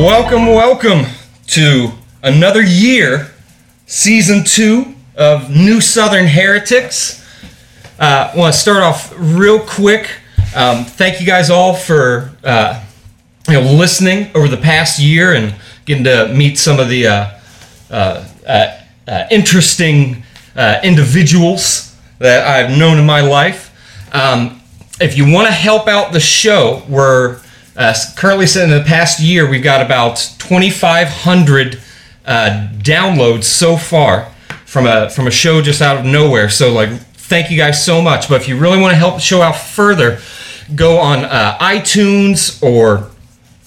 Welcome, welcome to another year, season two of New Southern Heretics. Uh, I want to start off real quick. Um, thank you guys all for uh, you know listening over the past year and getting to meet some of the uh, uh, uh, uh, interesting individuals that I've known in my life. Um, if you want to help out the show, we're uh, currently in the past year, we've got about 2,500 uh, downloads so far from a from a show just out of nowhere. So like, thank you guys so much. But if you really want to help the show out further, go on uh, iTunes or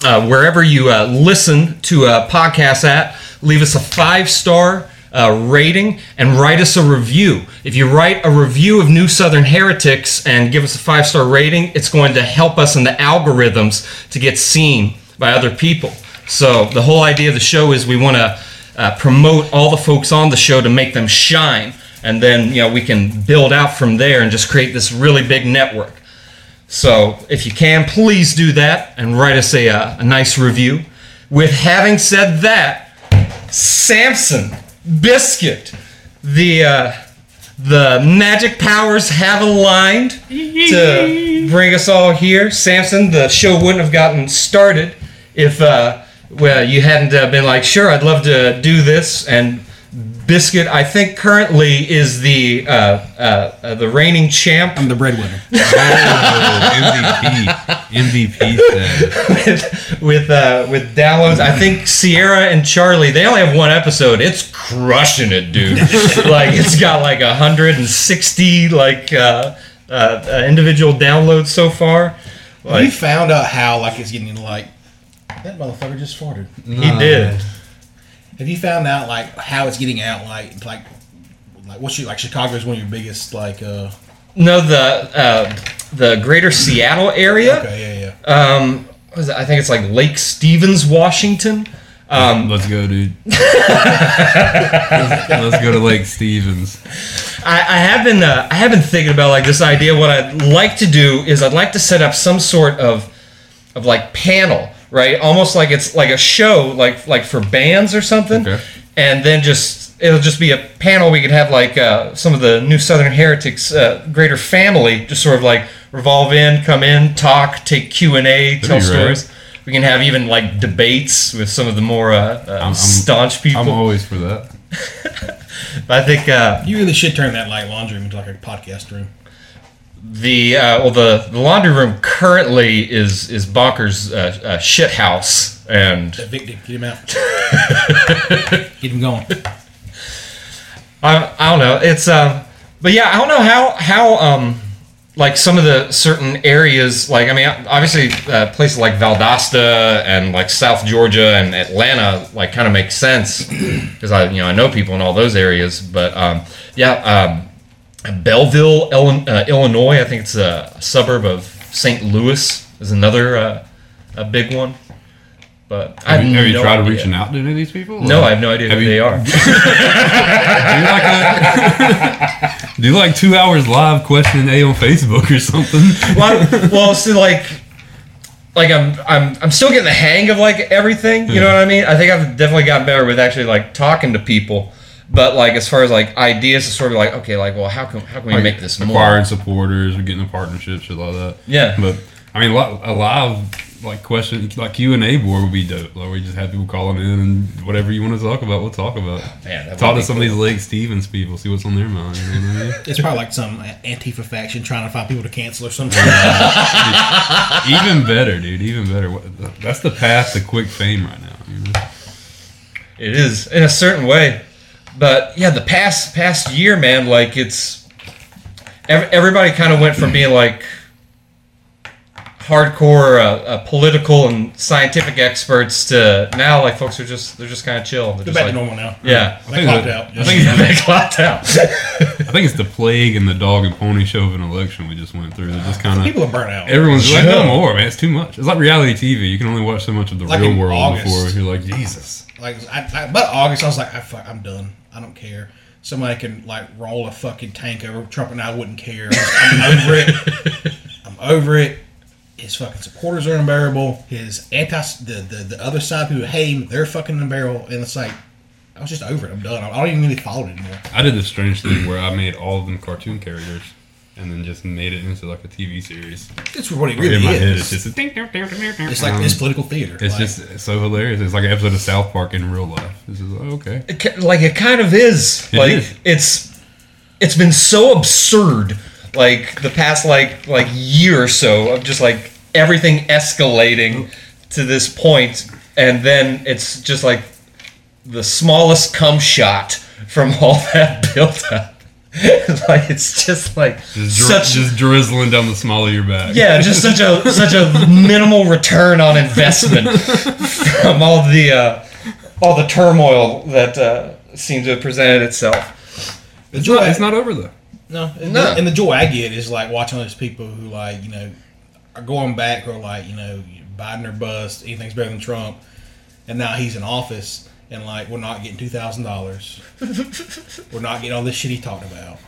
uh, wherever you uh, listen to a podcast at. Leave us a five star uh, rating and write us a review. If you write a review of New Southern Heretics and give us a five star rating, it's going to help us in the algorithms to get seen by other people. So the whole idea of the show is we want to uh, promote all the folks on the show to make them shine, and then you know we can build out from there and just create this really big network. So if you can, please do that and write us a, uh, a nice review. With having said that, Samson Biscuit, the uh, the magic powers have aligned to bring us all here. Samson, the show wouldn't have gotten started if uh, well you hadn't uh, been like, sure, I'd love to do this. And Biscuit, I think currently is the uh, uh, uh, the reigning champ I'm the breadwinner. MVP. MVP said. with with, uh, with downloads. I think Sierra and Charlie they only have one episode. It's crushing it, dude. like it's got like hundred and sixty like uh, uh, uh, individual downloads so far. you Like found out how like it's getting like that motherfucker just farted. he did. Have you found out like how it's getting out? Like like like what's your like Chicago is one of your biggest like uh No, the uh, the Greater Seattle area. okay yeah yeah Um, what is it? I think it's like Lake Stevens, Washington. Um, Let's go, dude. Let's go to Lake Stevens. I, I have been uh, I have been thinking about like this idea. What I'd like to do is I'd like to set up some sort of of like panel, right? Almost like it's like a show, like like for bands or something, Okay. and then just it'll just be a panel. We could have like uh, some of the New Southern Heretics uh, greater family just sort of like revolve in, come in, talk, take Q and A, tell be rad. stories. We can have even like debates with some of the more uh, uh, I'm- staunch people. I'm always for that. I think uh, you really should turn that light laundry room into like a podcast room. The uh, well, the, the laundry room currently is is Bonker's uh, uh, shit house, and Evict him, get him out, get him going. I, I don't know. It's um, but yeah, I don't know how how um, like some of the certain areas, like I mean, obviously uh, places like Valdosta and like South Georgia and Atlanta, like kind of make sense because I you know I know people in all those areas, but um, yeah, um, Belleville, uh, Illinois, I think it's a suburb of St. Louis, is another uh, a big one. But I Have you, have you no tried idea. reaching out to any of these people? No, I have no idea have who you- they are. Do like, a, do like two hours live question A on Facebook or something. well, well, so like, like I'm, I'm, I'm still getting the hang of like everything. You know what I mean? I think I've definitely gotten better with actually like talking to people. But like, as far as like ideas, it's sort of like, okay, like, well, how can, how can we make this more? acquiring supporters or getting a partnership, shit like that. Yeah. But I mean, li- a live like question, like Q and A board would be dope. Like we just have people calling in and whatever you want to talk about, we'll talk about. Man, that Talk to some cool. of these Lake Stevens people, see what's on their mind. You know what I mean? It's probably like some uh, Antifa faction trying to find people to cancel or something. Even better, dude. Even better. That's the path to quick fame right now. You know? It is in a certain way, but yeah, the past past year, man, like it's everybody kind of went from being like hardcore uh, uh, political and scientific experts to now like folks are just they're just kind of chill. They're They're just back like, to normal now. Yeah, They think clocked out. I think it's- they clocked out. I think it's the plague and the dog and pony show of an election we just went through. They're just kind of People are burnt out. everyone's like, no more, man. It's too much. It's like reality TV. You can only watch so much of the Like real world August. before you're like, Jesus. Like I, I, about August, I was like, I I'm done. I don't care. Somebody can like roll a fucking tank over Trump, and I wouldn't care. I'm, over it. I'm over it. his fucking supporters are unbearable. His anti the, the the other side who hate him, they're fucking unbearable. And it's like I was just over it. I'm done. I don't even really follow it anymore. I did this strange thing where I made all of them cartoon characters and then just made it into like a TV series. It's what it in really my head, it's is. just a It's like um, it's political theater. It's Like, just so hilarious. It's like an episode of South Park in real life. This is okay. It like it kind of is. It like is. it's it's been so absurd like the past like like year or so of just like everything escalating to this point and then it's just like the smallest cum shot from all that build up. like it's just like Just, dri- such just drizzling down the small of your back. yeah, just such a such a minimal return on investment from all the uh, all the turmoil that uh, seems to have presented itself. the It's joy. not, it's not over though. no, and, No. The, and the joy I get is like watching those people who like you know are going back or like you know Biden or bust. Anything's better than Trump, and now he's in office. And like we're not getting two thousand dollars, we're not getting all this shit he talked about,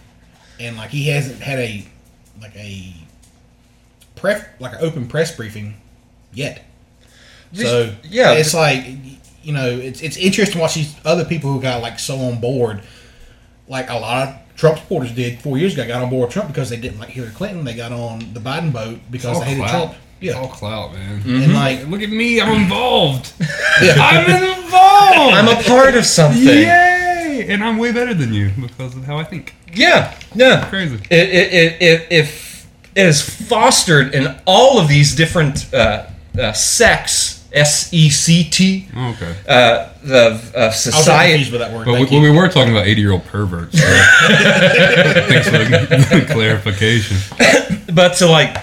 and like he hasn't had a like a pref like an open press briefing yet. So yeah, it's like you know, it's it's interesting to watch these other people who got like so on board, like a lot of Trump supporters did four years ago. Got on board Trump because they didn't like Hillary Clinton. They got on the Biden boat because all they hated clout. Trump. It's Yeah, all clout, man. and like Look at me, I'm involved. yeah. I'm involved. I'm a part of something. Yay! And I'm way better than you because of how I think. Yeah, yeah. Crazy. It it it it, if it is fostered in all of these different uh, uh, sects, S E C T, Oh, okay. uh, the uh, I was society. with that word. But we, Thank well, you. we were talking about 80 year old perverts. So. Thanks for the clarification. but to like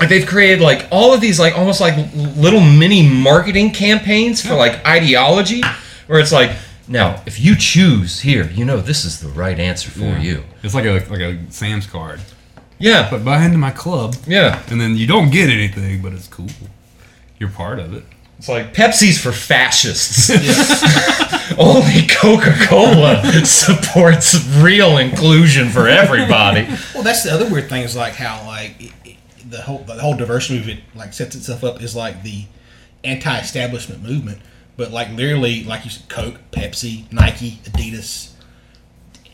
like they've created like all of these like almost like little mini marketing campaigns for like ideology where it's like now if you choose here you know this is the right answer for Yeah. you It's like a like a Sam's card. yeah But buy into my club, yeah and then you don't get anything, but it's cool. You're part of it. it's like pepsi's for fascists only coca-cola supports real inclusion for everybody Well, that's the other weird thing is like how like it, it, the whole the whole diversity movement like sets itself up as like the anti-establishment movement, but like literally like you said, Coke, Pepsi, Nike, Adidas,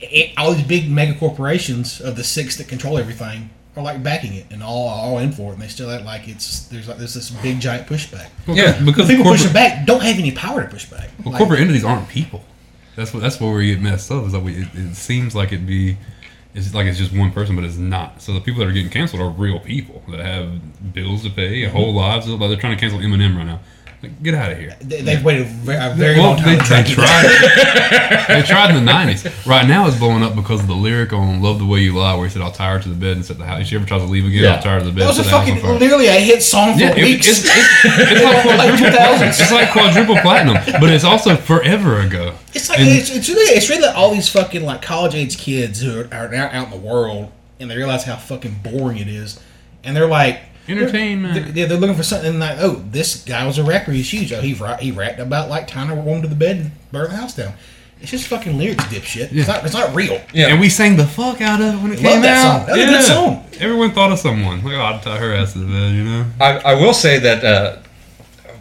it, all these big mega corporations of the six that control everything are like backing it and all all in for it, and they still act like it's there's like there's this big giant pushback. Yeah, The because people corporate, pushing back don't have any power to push back. well, Like, corporate entities aren't people. That's what that's where we get messed up. Is like we, it, it seems like it'd be. It's like it's just one person, but it's not. So the people that are getting canceled are real people that have bills to pay, Mm-hmm. whole lives. Like they're trying to cancel Eminem right now. Like, get out of here. they, they've waited a very Well, long time. they, to try they to do that. tried. they tried in the '90s. Right now, it's blowing up because of the lyric on "Love the Way You Lie," where he said, "I'll tie her to the bed and set the house." If she ever tries to leave again, Yeah. I'll tie her to the bed. That was a and set the house on fucking fire." literally a hit song for Yeah, it- weeks. it's, it's, it's like quadruple, it's like quadruple platinum, but it's also forever ago. It's like And- it's, it's really it's really like all these fucking like college age kids who are, are now out in the world and they realize how fucking boring it is, and they're like Entertainment. They're, they're, they're looking for something like oh this guy was a rapper he's huge oh he he rapped about like tying a woman to the bed and burning the house down. It's just fucking lyrics, dipshit. It's not it's not real. yeah And we sang the fuck out of it when it Love came that out. song. That was a good song. Everyone thought of someone. Like, oh, I'd tie her ass to the bed, you know? I, I will say that uh,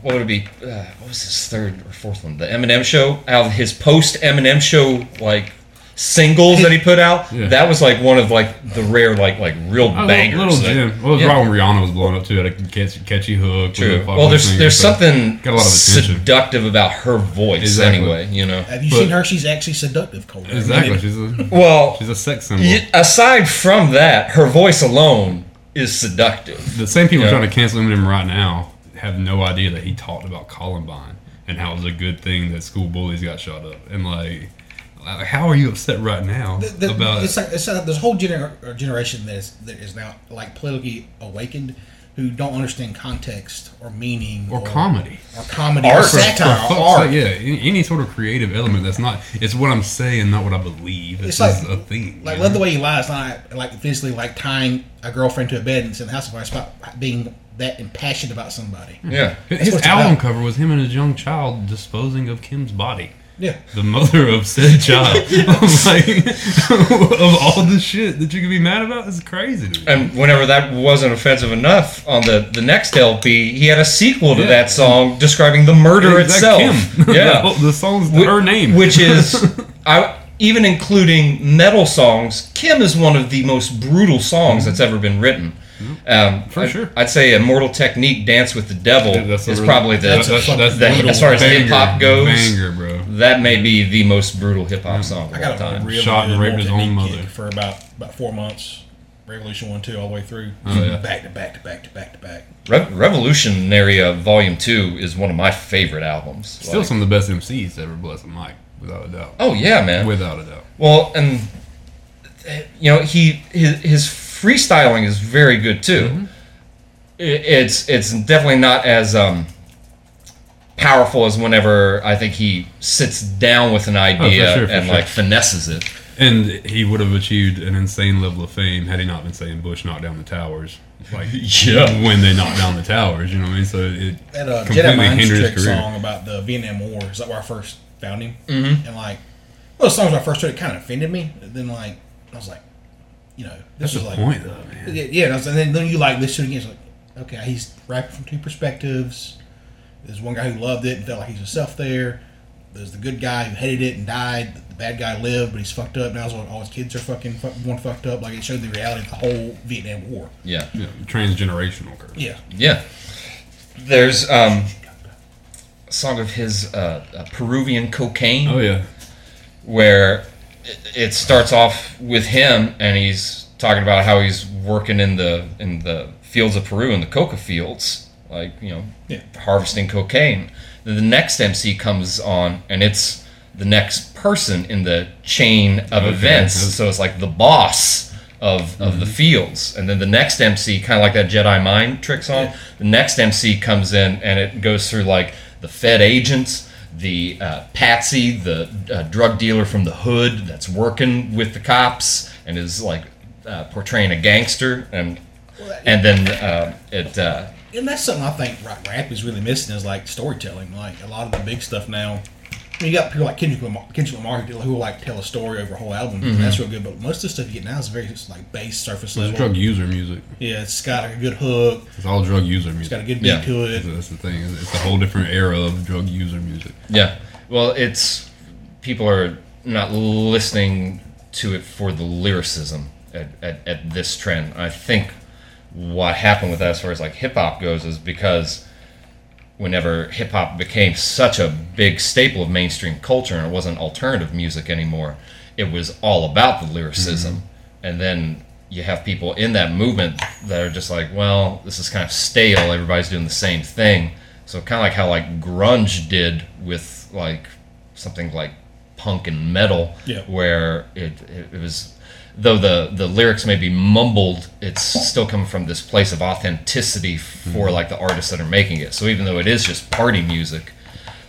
what would it be? Uh, what was his third or fourth one? The Eminem show. Out of his post Eminem show like singles that he put out, Yeah. that was like one of like the rare like like real Oh, bangers. Little that- Jim. Well, it was Yeah. right when Rihanna was blowing up too. Had a catchy, catchy hook. True. Well, there's there's so- something got a lot of attention. seductive about her voice Exactly. anyway. You know. Have you But- seen her? She's actually seductive, Cole. Exactly. She's a Well, she's a sex symbol. y- aside from that, her voice alone is seductive. The same people Yeah. trying to cancel him right now have no idea that he talked about Columbine and how it was a good thing that school bullies got shot up. And like, like, how are you upset right now The- the- about? it's like it's like there's a whole gener- uh, generation that is that is now like politically awakened who don't understand context or meaning or comedy. or comedy Art. or satire For or fuck's art. sake, yeah, any, any sort of creative element that's not. It's what I'm saying, not what I believe. It's, It's like just a thing. Like love the way you lie. It's not like physically like tying a girlfriend to a bed and setting the house on fire. It's about being that impassioned about somebody. Yeah. His album about. cover was him and his young child disposing of Kim's body. Yeah. the mother of said child. I'm like, of all the shit that you could be mad about is crazy to. And whenever that wasn't offensive enough, on the, the next LP, he had a sequel to Yeah. that song describing the murder Is itself. Kim? Yeah. the, the song's Whi- her name, which is I even including metal songs. Kim is one of the most brutal songs that's ever been written. Um, For I'd, sure. I'd say Immortal Technique, Dance with the Devil, Yeah, that's is really- probably the, that's- that's- that's the- brutal as far as hip hop goes. banger, bro. That may be the most brutal hip hop song of I all got a time. really Shot and good raped his own mother. for about about four months. Revolution one two all the way through. Oh, yeah. Back to back to back to back to back. Re- Revolutionary uh, Volume Two is one of my favorite albums. Still Like- some of the best MCs ever bless a mic, without a doubt. Oh yeah, man. Without a doubt. Well, and you know he his, his freestyling is very good too. Mm-hmm. I- It's it's definitely not as um, powerful as whenever I think he sits down with an idea Oh, sure, for and sure. like finesses it. And he would have achieved an insane level of fame had he not been saying Bush knocked down the towers. Like Yeah. when they knocked down the towers, you know what I mean? So it That uh, completely Jedi Mind hindered his Trick career. song about the Vietnam War is that where I first found him. Mm-hmm. And like, well, the songs when I first heard it kind of offended me. And then like, I was like, you know, this That's is the like, point, though, man. Yeah, yeah. And, was- and then, then you like listen to it again. It's like, okay, he's rapping from two perspectives. There's one guy who loved it and felt like he's himself there. There's the good guy who hated it and died. The bad guy lived, but he's fucked up now. So all his kids are fucking fu- one fucked up. Like it showed the reality of the whole Vietnam War. Yeah, Yeah, transgenerational curse. Yeah, yeah. There's um, a song of his uh, uh, Peruvian cocaine. Oh yeah. where it- it starts off with him and he's talking about how he's working in the in the fields of Peru in the coca fields, like you know, Yeah. harvesting cocaine. Then the next MC comes on and it's the next person in the chain of Okay. events. So it's like the boss of, of the mm-hmm. fields. And then the next MC, kind of like that Jedi mind trick song, Yeah. the next MC comes in and it goes through like the Fed agents, the uh, Patsy, the uh, drug dealer from the hood that's working with the cops and is like uh, portraying a gangster. And and then uh, it. Uh, and that's something I think rap is really missing is like storytelling. Like a lot of the big stuff now. I you got people like Kendrick Lamar, Kendrick Lamar who who will like tell a story over a whole album. and mm-hmm. That's real good. But most of the stuff you get now is very just like base surface It's level. drug user music. Yeah, it's got a good hook. It's all drug user It's music. got a good beat Yeah. to it. That's, that's the thing. It's it's a whole different era of drug user music. Yeah. Well, it's people are not listening to it for the lyricism at, at, at this trend. I think what happened with that, as far as like hip hop goes, is because whenever hip hop became such a big staple of mainstream culture and it wasn't alternative music anymore, it was all about the lyricism. Mm-hmm. And then you have people in that movement that are just like, well, this is kind of stale. Everybody's doing the same thing. So kind of like how like grunge did with like something like punk and metal, Yeah. where it, it, it was though the the lyrics may be mumbled, it's still coming from this place of authenticity for mm-hmm. like the artists that are making it. So even though it is just party music,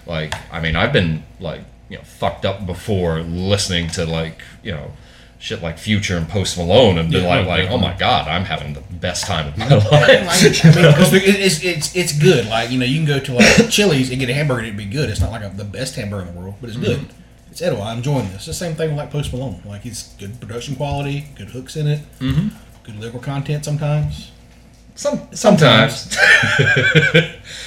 like I mean, I've been like you know fucked up before listening to like you know shit like Future and Post Malone and been Yeah, like like oh my god, I'm having the best time of my Like, life. I mean, it's, it's it's good. Like you know, you can go to like Chili's and get a hamburger and it'd be good. It's not like a, the best hamburger in the world, but it's good. Mm-hmm. It's edible. I'm enjoying this. The same thing with like Post Malone. Like it's good production quality, good hooks in it, mm-hmm. good lyrical content sometimes. Some sometimes.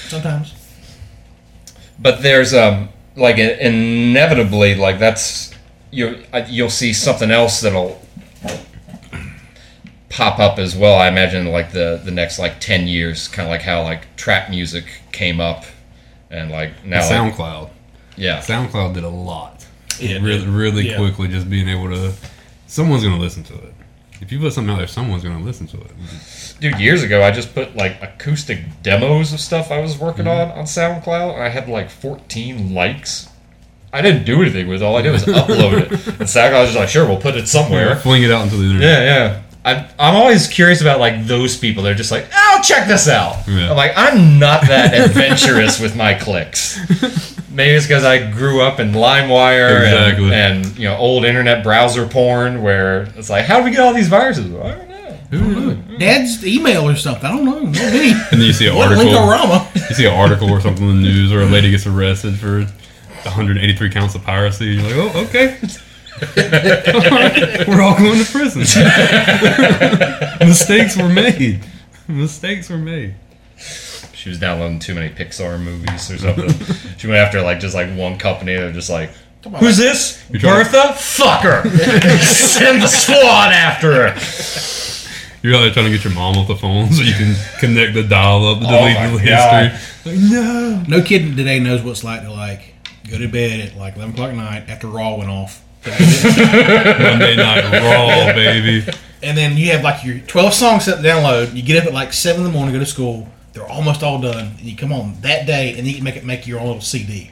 Sometimes. but there's um like inevitably like that's you you'll see something else that'll pop up as well i imagine like the the next like 10 years kind of like how like trap music came up and like now like, SoundCloud. yeah SoundCloud did a lot. Yeah, really, really Yeah. quickly, just being able to. Someone's gonna listen to it. If you put something out there, someone's gonna listen to it. dude years ago i just put like acoustic demos of stuff i was working mm-hmm. on on soundcloud i had like 14 likes i didn't do anything with it all i did was upload it and soundcloud was just like sure we'll put it somewhere Fling it out into the internet. Yeah, yeah. I'm, I'm always curious about like those people. They're just like, oh, check this out. Yeah. I'm like, I'm not that adventurous with my clicks. Maybe it's because I grew up in LimeWire Exactly. and, and you know old internet browser porn, where it's like, how do we get all these viruses? I don't know. Who knows? Dad's email or something. I don't know. Maybe. And then you see an What article. You see an article or something in the news, or a lady gets arrested for 183 counts of piracy. You're like, oh, okay. All right, We're all going to prison. Mistakes were made. Mistakes were made. She was downloading too many Pixar movies or something. she went after like just like one company. They're just like, Come on. who's this? You're trying- Bertha? Fuck her. Send the squad after her. You're out there trying to get your mom off the phone so you can connect the dial up, oh delete Oh the God. history. Like, no. No kid today knows what it's like to like go to bed at like eleven o'clock at night after Raw went off, Monday Night Raw, baby. and then you have like your twelve songs set to download. You get up at like seven in the morning, go to school. They're almost all done, and you come on that day, and you can make it make your own little CD.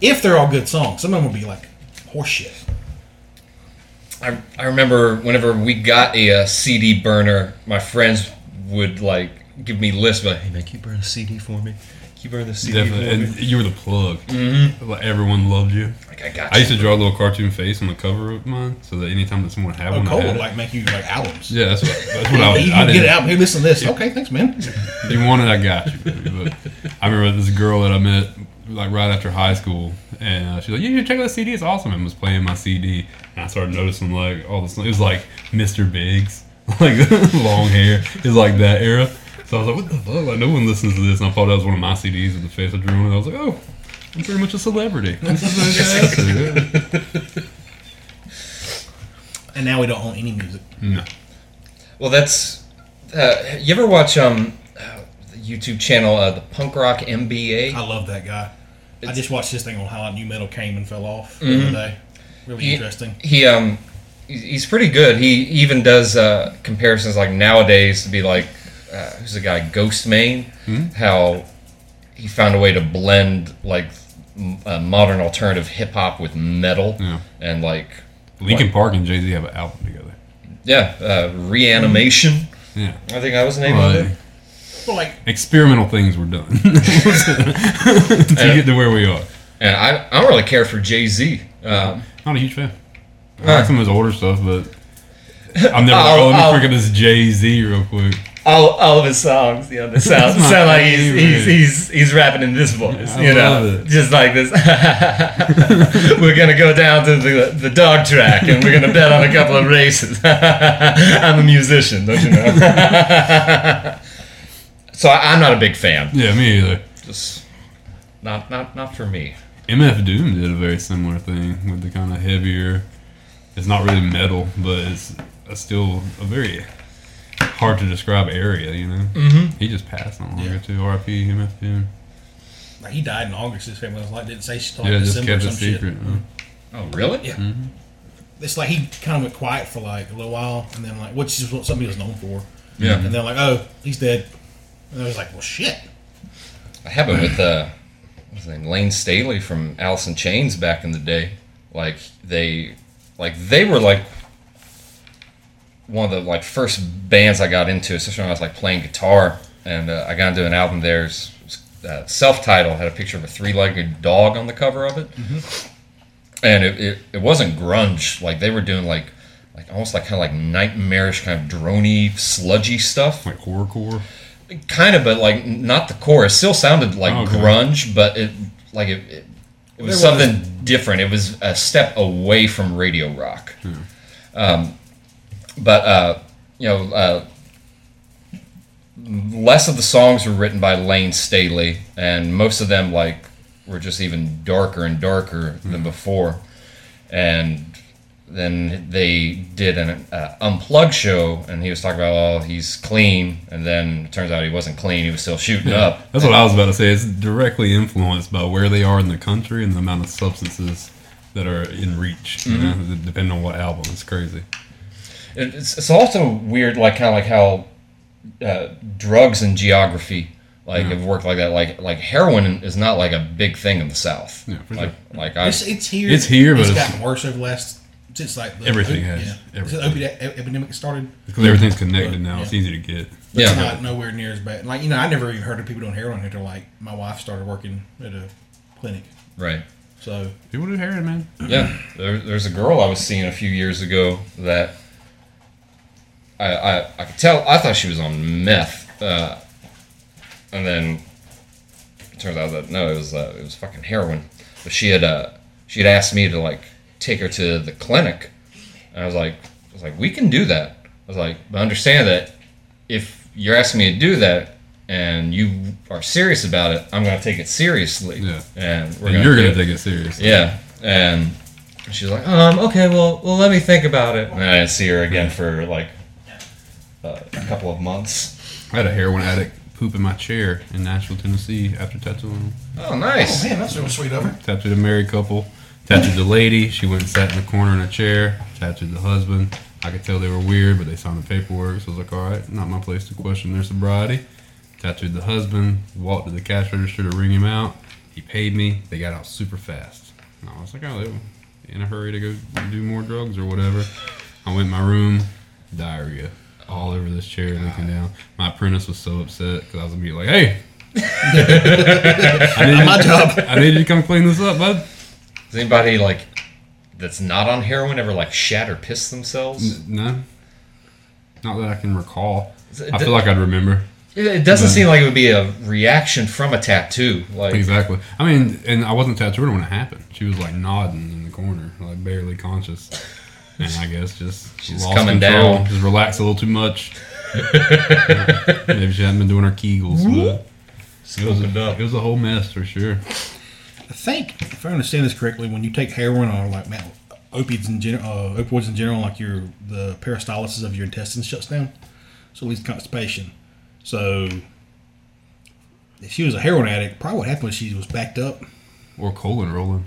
If they're all good songs, some of them will be like horseshit. I, I remember whenever we got a, uh CD burner, my friends would like give me lists, like, "Hey man, can you burn a CD for me? Can you burn the CD Definitely. And you were the plug. Mm-hmm. Like, everyone loved you. Like I got I used you. to draw a little cartoon face on the cover of mine so that anytime that someone had Oh, one, I Cole had would it. like make you like albums. Yeah, that's what, that's what I was. you I get didn't- it out. Hey, listen to this. Okay, thanks, man. You wanted, it, I got you. Baby. But I remember this girl that I met like right after high school, and uh, she's like, "You should check out the CD. It's awesome." And was playing my CD, and I started noticing like all this. It was like Mr. Biggs, like long hair. It was like that era. So I was like, "What the fuck? Like no one listens to this." And I thought that was one of my CDs with the face of drew on it. I was like, "Oh." I'm pretty much a celebrity. This is fantastic. And now we don't own any music. no. Well, that's. Uh, you ever watch um uh, the YouTube channel uh, the Punk Rock MBA? I love that guy. I just watched this thing on how nu metal came and fell off the other day. Really He- interesting. He um he's he's pretty good. He even does uh, comparisons like nowadays to be like uh, who's the guy Ghostemane? How he found a way to blend like m- uh, modern alternative hip hop with metal Yeah. and like Linkin Park and Jay Z have an album together. yeah uh, reanimation. Yeah. I think that was the name Well, of it. But like, experimental things were done to get to where we are. And I, I don't really care for Jay Z. Um, Not a huge fan. I like some of his older stuff, but I'm never. I'll- oh, let me I'll- forget this Jay Z real quick. All, all of his songs, you know, they sound, sound like he's, he's, he's, he's rapping in this voice, I you know, it. just like this. we're gonna go down to the, the dog track and we're gonna bet on a couple of races. I'm a musician, don't you know? so I, I'm not a big fan. Yeah, me either. Just not not not for me. MF Doom did a very similar thing with the kind of heavier. It's not really metal, but it's a still a very hard to describe area. You know, mm-hmm. he just passed not long ago Yeah. too. R.I.P. MF Doom. like he died in August. His family was like didn't say she told Yeah, just December or kept it some shit. secret. uh, Oh really? Yeah. It's like he kind of went quiet for like a little while, and then like, which is what somebody was known for. Yeah. And then like, oh, he's dead. And I was like, well, shit. I happened with uh, what's his name, Layne Staley from Alice in Chains back in the day. Like they, like they were like one of the like first bands I got into, especially when I was like playing guitar. And uh, I got into an album it's, uh, self-titled, had a picture of a three-legged dog on the cover of it. And it, it, it wasn't grunge. Like they were doing like like almost like kind of like nightmarish kind of drony sludgy stuff like horrorcore. kind of, but like not the core. It still sounded like Oh, okay. grunge, but it like it, it, it was There was- something different. It was a step away from radio rock. Um, but uh, you know, uh, less of the songs were written by Layne Staley, and most of them like were just even darker and darker than before. And then they did an uh, unplugged show, and he was talking about, oh, he's clean, and then it turns out he wasn't clean. He was still shooting up. That's what I was about to say. It's directly influenced by where they are in the country and the amount of substances that are in reach. You know, depending on what album. It's crazy. It- It's, it's also weird, like kind of like how uh, drugs and geography like have worked like that. Like like heroin is not like a big thing in the South. Yeah, for like like I It's, it's here. It's here, but it's it's- gotten worse over the last since like the, Everything yeah. has. Since Everything. the opiate e- epidemic started. Because everything's connected now. It's easy to get. But Yeah. It's not nowhere near as bad. Like you know, I never even heard of people doing heroin until like my wife started working at a clinic. right. So People do heroin, man. Yeah, there, there's a girl I was seeing a few years ago that I I, I could tell I thought she was on meth, uh, and then it turns out that no, it was uh, it was fucking heroin. but she had uh she had asked me to like take her to the clinic. And I was like, I was like, we can do that. I was like, but understand that if you're asking me to do that and you are serious about it, I'm gonna take it seriously. Yeah. And we're And gonna you're gonna it. take it seriously. Yeah, and she's like, um, okay, well, well, let me think about it. And I didn't see her again for like uh, a couple of months. I had a heroin addict poop in my chair in Nashville, Tennessee after tattooing. Oh, nice. Oh man, that's real sweet of her. Tattooed a married couple. Tattooed the lady. She went and sat in the corner in a chair. Tattooed the husband. I could tell they were weird, but they signed the paperwork. So I was like, all right, not my place to question their sobriety. Tattooed the husband. Walked to the cash register to ring him out. He paid me. They got out super fast. And I was like, oh, they were in a hurry to go do more drugs or whatever. I went in my room. Diarrhea all over this chair, looking down. My apprentice was so upset because I was immediately like, hey. I need, My job. I need you to come clean this up, bud. Does anybody like that's not on heroin ever like shat or piss themselves? No. Not that I can recall. It- I feel like I'd remember. It, it doesn't seem like it would be a reaction from a tattoo. Like, Exactly. I mean, and I wasn't tattooed when it happened. She was like nodding in the corner, like barely conscious. And I guess just She's lost coming control, down. Just relaxed a little too much. Maybe she hadn't been doing her Kegels, but it was, a, up. it was a whole mess for sure. I think, if I understand this correctly, when you take heroin or like man, opiates in general, uh, opioids in general, like your the peristalsis of your intestines shuts down, so it leads to constipation. So, if she was a heroin addict, probably what happened was she was backed up, Or colon rolling.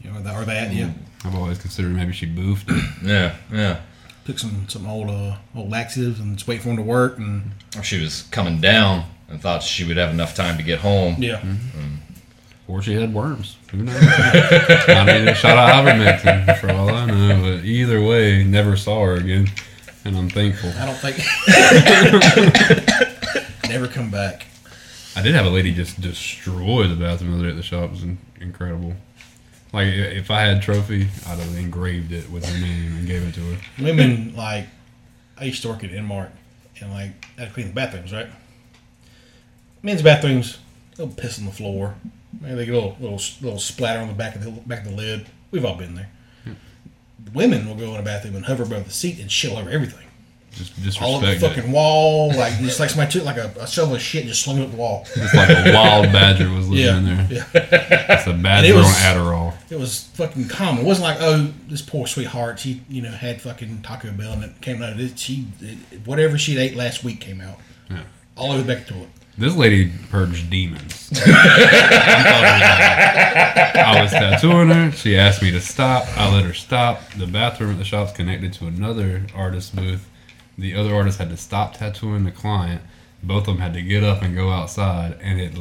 you know, or that, or that yeah. I've always considered maybe she boofed it. yeah, yeah. Took some some old uh, old laxatives and just wait for them to work, and Or she was coming down and thought she would have enough time to get home. yeah, Or she had worms. Who knows? I needed a shot of ivermectin for all I know. But either way, never saw her again. And I'm thankful. I don't think never come back. I did have a lady just destroy the bathroom the other day at the shop. It was incredible. Like, if I had a trophy, I'd have engraved it with her name and gave it to her. Women like I used to work at Inmark and like I had to clean the bathrooms, right? Men's bathrooms, they'll piss on the floor. Maybe they get a little, little little splatter on the back of the back of the lid. We've all been there. The women will go in a bathroom and hover above the seat and shit all over everything. Just All over the fucking it. wall, like just like somebody took like a, a shovel of shit and just slung it up the wall. It's like a wild badger was living Yeah, in there. yeah. It's a badger it was- on Adderall. It was fucking common. It wasn't like, oh, this poor sweetheart, she, you know, had fucking Taco Bell and it came out of it. She, it, whatever she ate last week came out. Yeah. All over the back of the toilet. This lady purged demons. I was tattooing her. She asked me to stop. I let her stop. The bathroom at the shop's connected to another artist booth. The other artist had to stop tattooing the client. Both of them had to get up and go outside, and it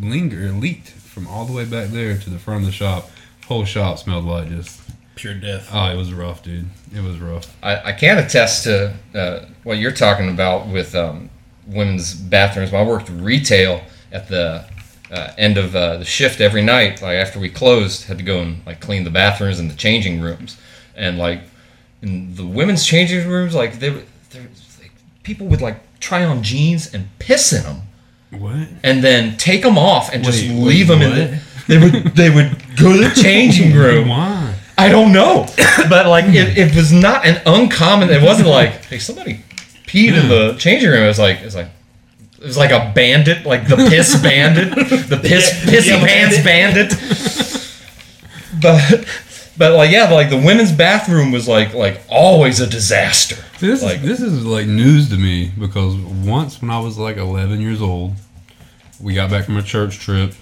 lingered, it leaked from all the way back there to the front of the shop. Whole shop smelled like just. Pure death. Oh, it was rough, dude. It was rough. I, I can attest to uh, what you're talking about with um, women's bathrooms. When I worked retail at the uh, end of uh, the shift every night, like after we closed, had to go and like clean the bathrooms and the changing rooms, and like in the women's changing rooms, like they, were- they were- like, people would like try on jeans and piss in them, What? and then take them off and just Wait, leave them in. The, they would they would go to the changing room. Why? I don't know, but like it, it was not an uncommon. It wasn't like hey somebody peed in the changing room. It was like it was like it was like a bandit, like the piss bandit, the piss pissy Yeah, pants bandit. But but like yeah, like the women's bathroom was like like always a disaster. This Like- is this is like news to me because once when I was like 11 years old, we got back from a church trip.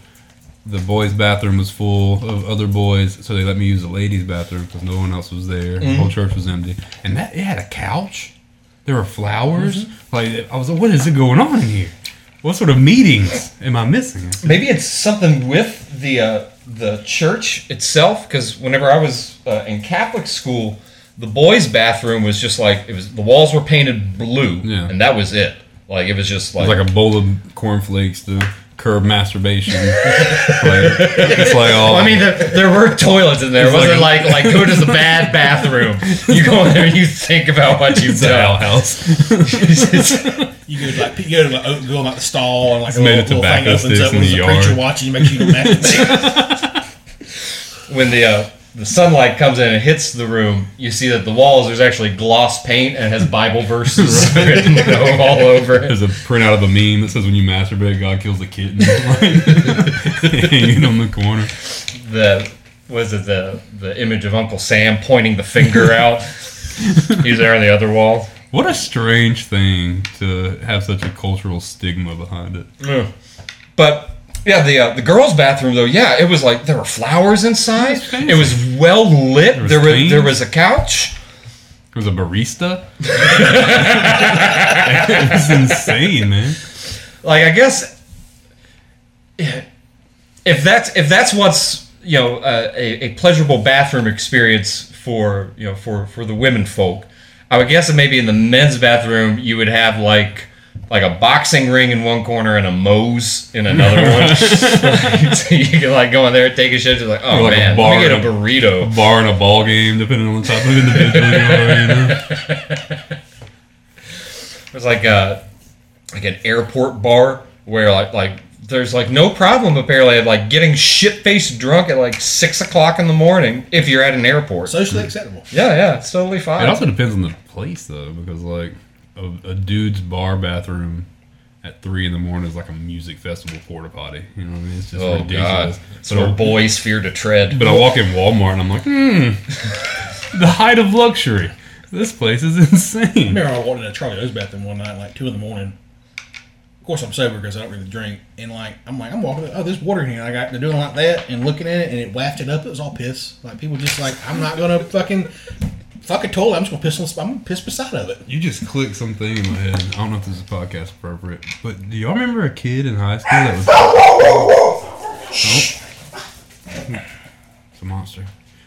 The boys' bathroom was full of other boys, so they let me use the ladies' bathroom because no one else was there. The mm-hmm. whole church was empty, and that it had a couch. There were flowers. Mm-hmm. Like I was like, what is it going on in here? What sort of meetings am I missing? Maybe it's something with the uh, the church itself. Because whenever I was uh, in Catholic school, the boys' bathroom was just like it was. The walls were painted blue, Yeah. and that was it. Like it was just It like, was like a bowl of cornflakes to curb masturbation. like, it's like all. Well, I mean, there, there were toilets in there. It wasn't like like like, go to the bad bathroom. You go in there and you think about what you've it's a done. house. You go to like you go to like, open- go in like the stall and like a made little, little thing opens up in and the there's a preacher watching you make sure you don't masturbate. when the uh, the sunlight comes in and hits the room, you see that the walls there's actually gloss paint and has Bible verses written all over it. There's a printout of a meme that says when you masturbate, God kills the kitten. Hanging on the corner. The was it the the image of Uncle Sam pointing the finger out? He's there on the other wall. What a strange thing to have such a cultural stigma behind it. But yeah, the uh, the girls' bathroom though, yeah, it was like there were flowers inside. It was. It was well lit. was There was there was a couch. It was a barista. it was insane, man. Like I guess if that's if that's what's you know uh, a, a pleasurable bathroom experience for you know for for the women folk, I would guess that maybe in the men's bathroom you would have like like a boxing ring in one corner and a Moe's in another one. so you can like go in there, and take a shit, just like, oh like man, bar let me get a burrito. A bar and a ball game, depending on the type of individual you are. You know? It was like a like an airport bar where like like there's like no problem apparently of like getting shit faced drunk at like six o'clock in the morning if you're at an airport. Socially acceptable. yeah, yeah, it's totally fine. It also depends on the place, though, because like a, a dude's bar bathroom at three in the morning is like a music festival porta potty. You know what I mean? It's just oh ridiculous. god, it's where boys fear to tread. But I walk in Walmart and I'm like, hmm, the height of luxury. This place is insane. I remember I walked into Charlie O's bathroom one night, like two in the morning. Of course, I'm sober because I don't really drink, and like I'm like I'm walking. Oh, there's water in here. I got to doing like that and looking at it, and it wafted up. It was all piss. Like people just like I'm not gonna fucking fucking toilet. I'm just gonna piss on. I'm gonna piss beside of it. You just clicked something in my head. I don't know if this is podcast appropriate, but do y'all remember a kid in high school that was? Oh. It's a monster.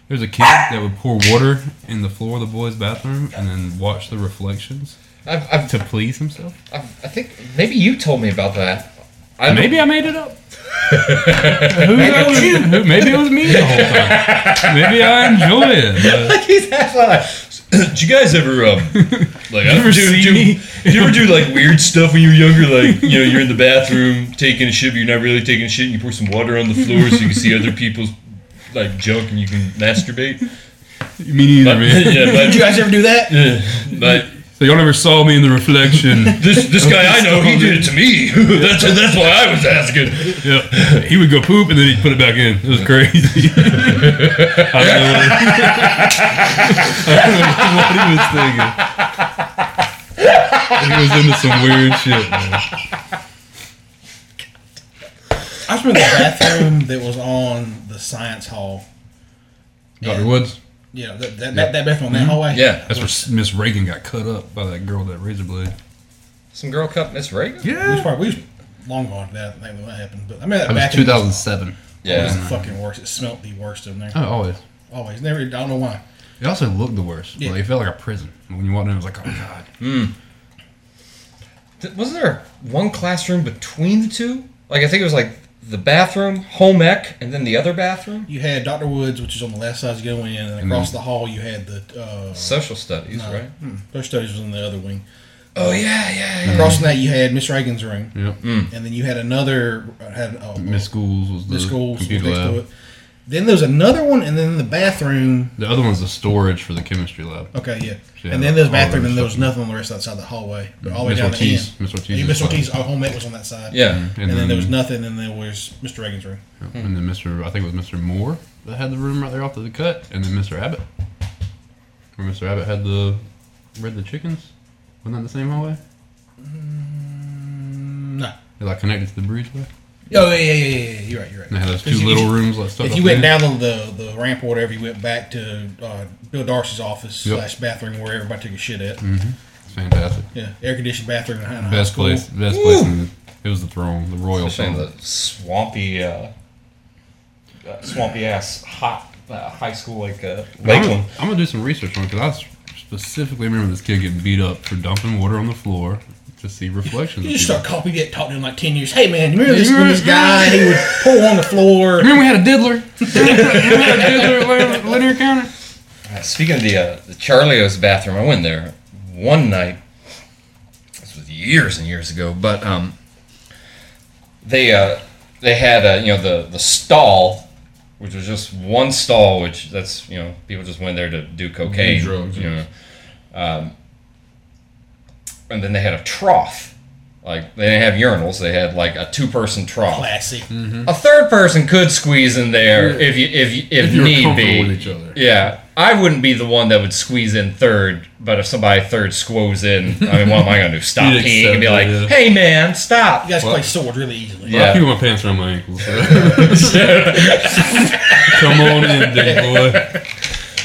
There's a kid that would pour water in the floor of the boys' bathroom and then watch the reflections I've, I've, to please himself. I've, I think maybe you told me about that. I Maybe I made it up. who knows? Who- Maybe it was me the whole time. Maybe I enjoy it. but- He's half like, Did you guys ever um like ever do, see do, you ever do like weird stuff when you were younger? Like you know you're in the bathroom taking a shit, but you're not really taking a shit, and you pour some water on the floor so you can see other people's like junk and you can masturbate. Me neither, man. yeah, but, Did you guys ever do that? but, but So y'all never saw me in the reflection. this this guy I know he did it to me. that's that's why I was asking. Yeah, he would go poop and then he'd put it back in. It was crazy. I don't know what, I don't know what he was thinking. He was into some weird shit, man. I just remember the bathroom that was on the science hall. Dr. Woods. Yeah, that that, that, that bathroom on that mm-hmm. hallway. Yeah. That's where Miss Reagan got cut up by that girl with that razor blade. Some girl cut Miss Reagan. we was probably we was long gone. That I think that happened, but I mean that, That was bathroom 2007. was Yeah. the fucking worst. It smelt the worst in there. Oh, always. Always, never. I don't know why. It also looked the worst. Yeah. Like, it felt like a prison. When you walked in, it was like, oh, God. Hmm. Th- Wasn't there one classroom between the two? Like I think it was like the bathroom, home ec, and then the other bathroom. You had Dr. Woods, which is on the left side as you go in, and across the hall you had the uh, Social studies, no, right? hmm, Social studies was on the other wing. Oh yeah, yeah, yeah. Across from that you had Miss Reagan's room, Yep. and then you had another uh, had uh, Miss Schools was the Miss Schools was computer next lab. to it. Then there's another one, and then the bathroom. The other one's the storage for the chemistry lab. Okay, yeah. Yeah, and then there's all bathroom, and there was nothing on the rest outside the hallway, but all the way Miss down the end. Ortiz. Miss Ortiz. Yeah, is Miss. Ortiz, our home ec was on that side. Yeah. And, And, then there was nothing, and then there was Mr. Reagan's room. Yep. And then Mr. I think it was Mr. Moore that had the room right there off to the cut, and then Mr. Abbott, where Mr. Abbott had the read the chickens. Wasn't that the same hallway? Mm, no. They like connected to the breezeway. Oh yeah, yeah, yeah, yeah. yeah. You're right. You're right. And they had those two Because you- little rooms like stuck If you went there. down the, the the ramp or whatever, you went back to uh, Bill Darcy's office Yep. slash bathroom where everybody took a shit at. Mm-hmm. It's fantastic. Yeah, air conditioned bathroom in high, in high Best school. place. Best place. In the, it was the throne, the royal Especially throne. the swampy, uh, uh, swampy ass hot uh, high school like uh, I'm gonna, I'm gonna do some research on it because I specifically remember this kid getting beat up for dumping water on the floor to see reflections. You just start copying it, talking to him like ten years. Hey man, you remember this, you this remember- guy? He would pull on the floor. Remember we had a diddler? Had a diddler linear- linear counter? Uh, speaking of the uh, the Charlie's bathroom, I went there one night. This was years and years ago, but um, they uh, they had uh, you know the the stall which was just one stall, which that's you know people just went there to do cocaine, drugs, you know. Um, and then they had a trough, like they didn't have urinals; they had like a two-person trough. Classy. Mm-hmm. A third person could squeeze in there if you if you, if, If you're need comfortable be. with each other. Yeah, I wouldn't be the one that would squeeze in third, but if somebody third squoze in, I mean, what am I going to do? Stop You'd peeing and be like, it, yeah. "Hey, man, stop!" You guys Well- play sword really easily. Yeah. I keep my pants around my ankles. so. Come on in, big boy.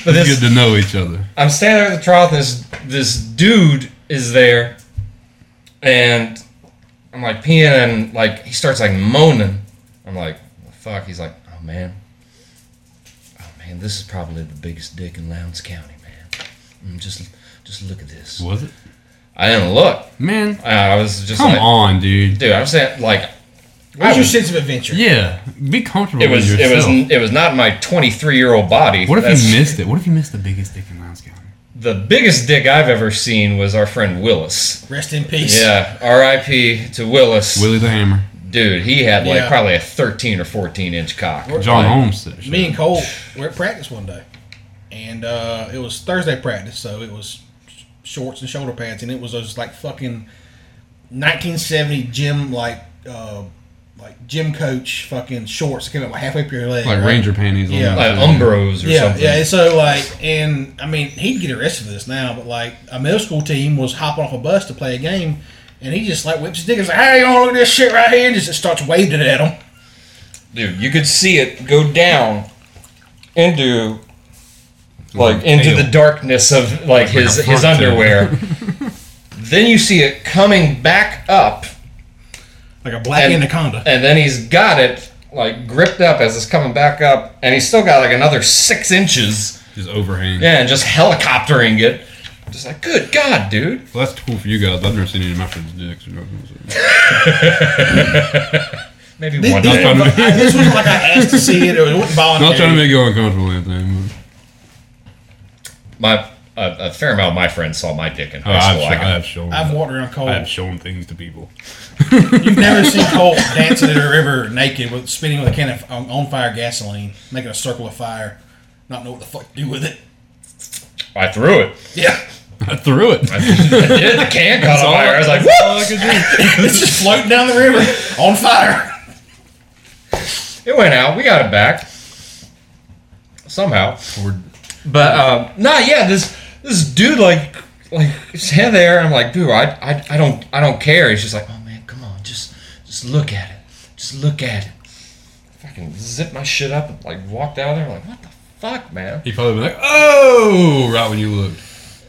But It's this, good to know each other. I'm standing at the trough. And this this dude is there, and I'm like peeing, and like he starts like moaning. I'm like, "Fuck!" He's like, "Oh man, oh man, this is probably the biggest dick in Lowndes County, man. Mm, just just look at this." Was it? I didn't look. Man, I was just come like, on, dude. dude. I'm saying like What's I your sense of adventure? Yeah, be comfortable it was with it was it was not my 23 year old body. what if That's- you missed it? What if you missed the biggest dick in Lowndes County? The biggest dick I've ever seen was our friend Willis. Rest in peace. Yeah, R.I.P. to Willis. Willie the Hammer. Dude, he had like Yeah. probably a 13 or 14 inch cock. John Like, Holmes said. Me and Cole were at practice one day, and uh, it was Thursday practice, so it was sh- shorts and shoulder pads, and it was those like fucking 1970 gym like uh, like gym coach fucking shorts that came up like halfway up your leg, like right? Ranger panties. on Yeah. the Like. Umbros or Yeah, something. yeah. and So like, and I mean, he'd get arrested for this now, but like a middle school team was hopping off a bus to play a game, and he just like whips his dick and says, "Hey, you want to look at this shit right here?" And just starts waving it at him. Dude, you could see it go down into like into Hail. the darkness of like his his underwear. then you see it coming back up Like a black And- anaconda. and then he's got it like gripped up as it's coming back up, and he's still got like another six inches. Just overhang. Yeah, and just helicoptering it. Just like, good God, dude. Well, that's cool for you guys. I've never seen any of my friends' dicks. Or nothing, so. Maybe one this, day. trying to- was, I- this wasn't like I asked to see it. It wasn't voluntary. Not trying to make you uncomfortable or anything. My a, a fair amount of my friends saw my dick in But, oh, high I've, school. sho- I I got- have shown. I've walked around Cole. I have shown things to people. You've never seen Colt dancing in a river naked with spinning with a can of on, on fire gasoline, making a circle of fire, not know what the fuck to do with it. I threw it. Yeah, I threw it. I did. The can caught on fire. I was like, that's whoop! all I could it's just floating down the river on fire. It went out. We got it back somehow. Or- But um, nah, yeah, this this dude like like stand there, I'm like, dude, I, I I don't I don't care. He's just like, oh man, come on, just just look at it, just look at it. Fucking zip my shit up and like walked out of there. like, what the fuck, man? He probably been like, "Oh!" Right when you looked.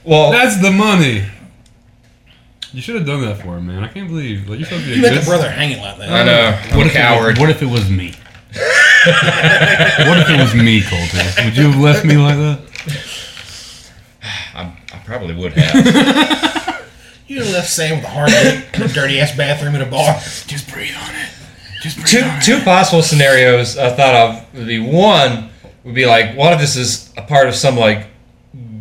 Well, That's the money. You should have done that for him, man. I can't believe like you're supposed to be a You let good the brother hanging like that. I know. I'm What a if, it coward. was, what if it was me? what if it was me, Colton? Would you have left me like that? I, I probably would have. You left Sam with a heartbeat in a dirty ass bathroom at a bar. Just breathe on it. Just breathe two on it. two possible scenarios I thought of would be one would be like what if this is a part of some like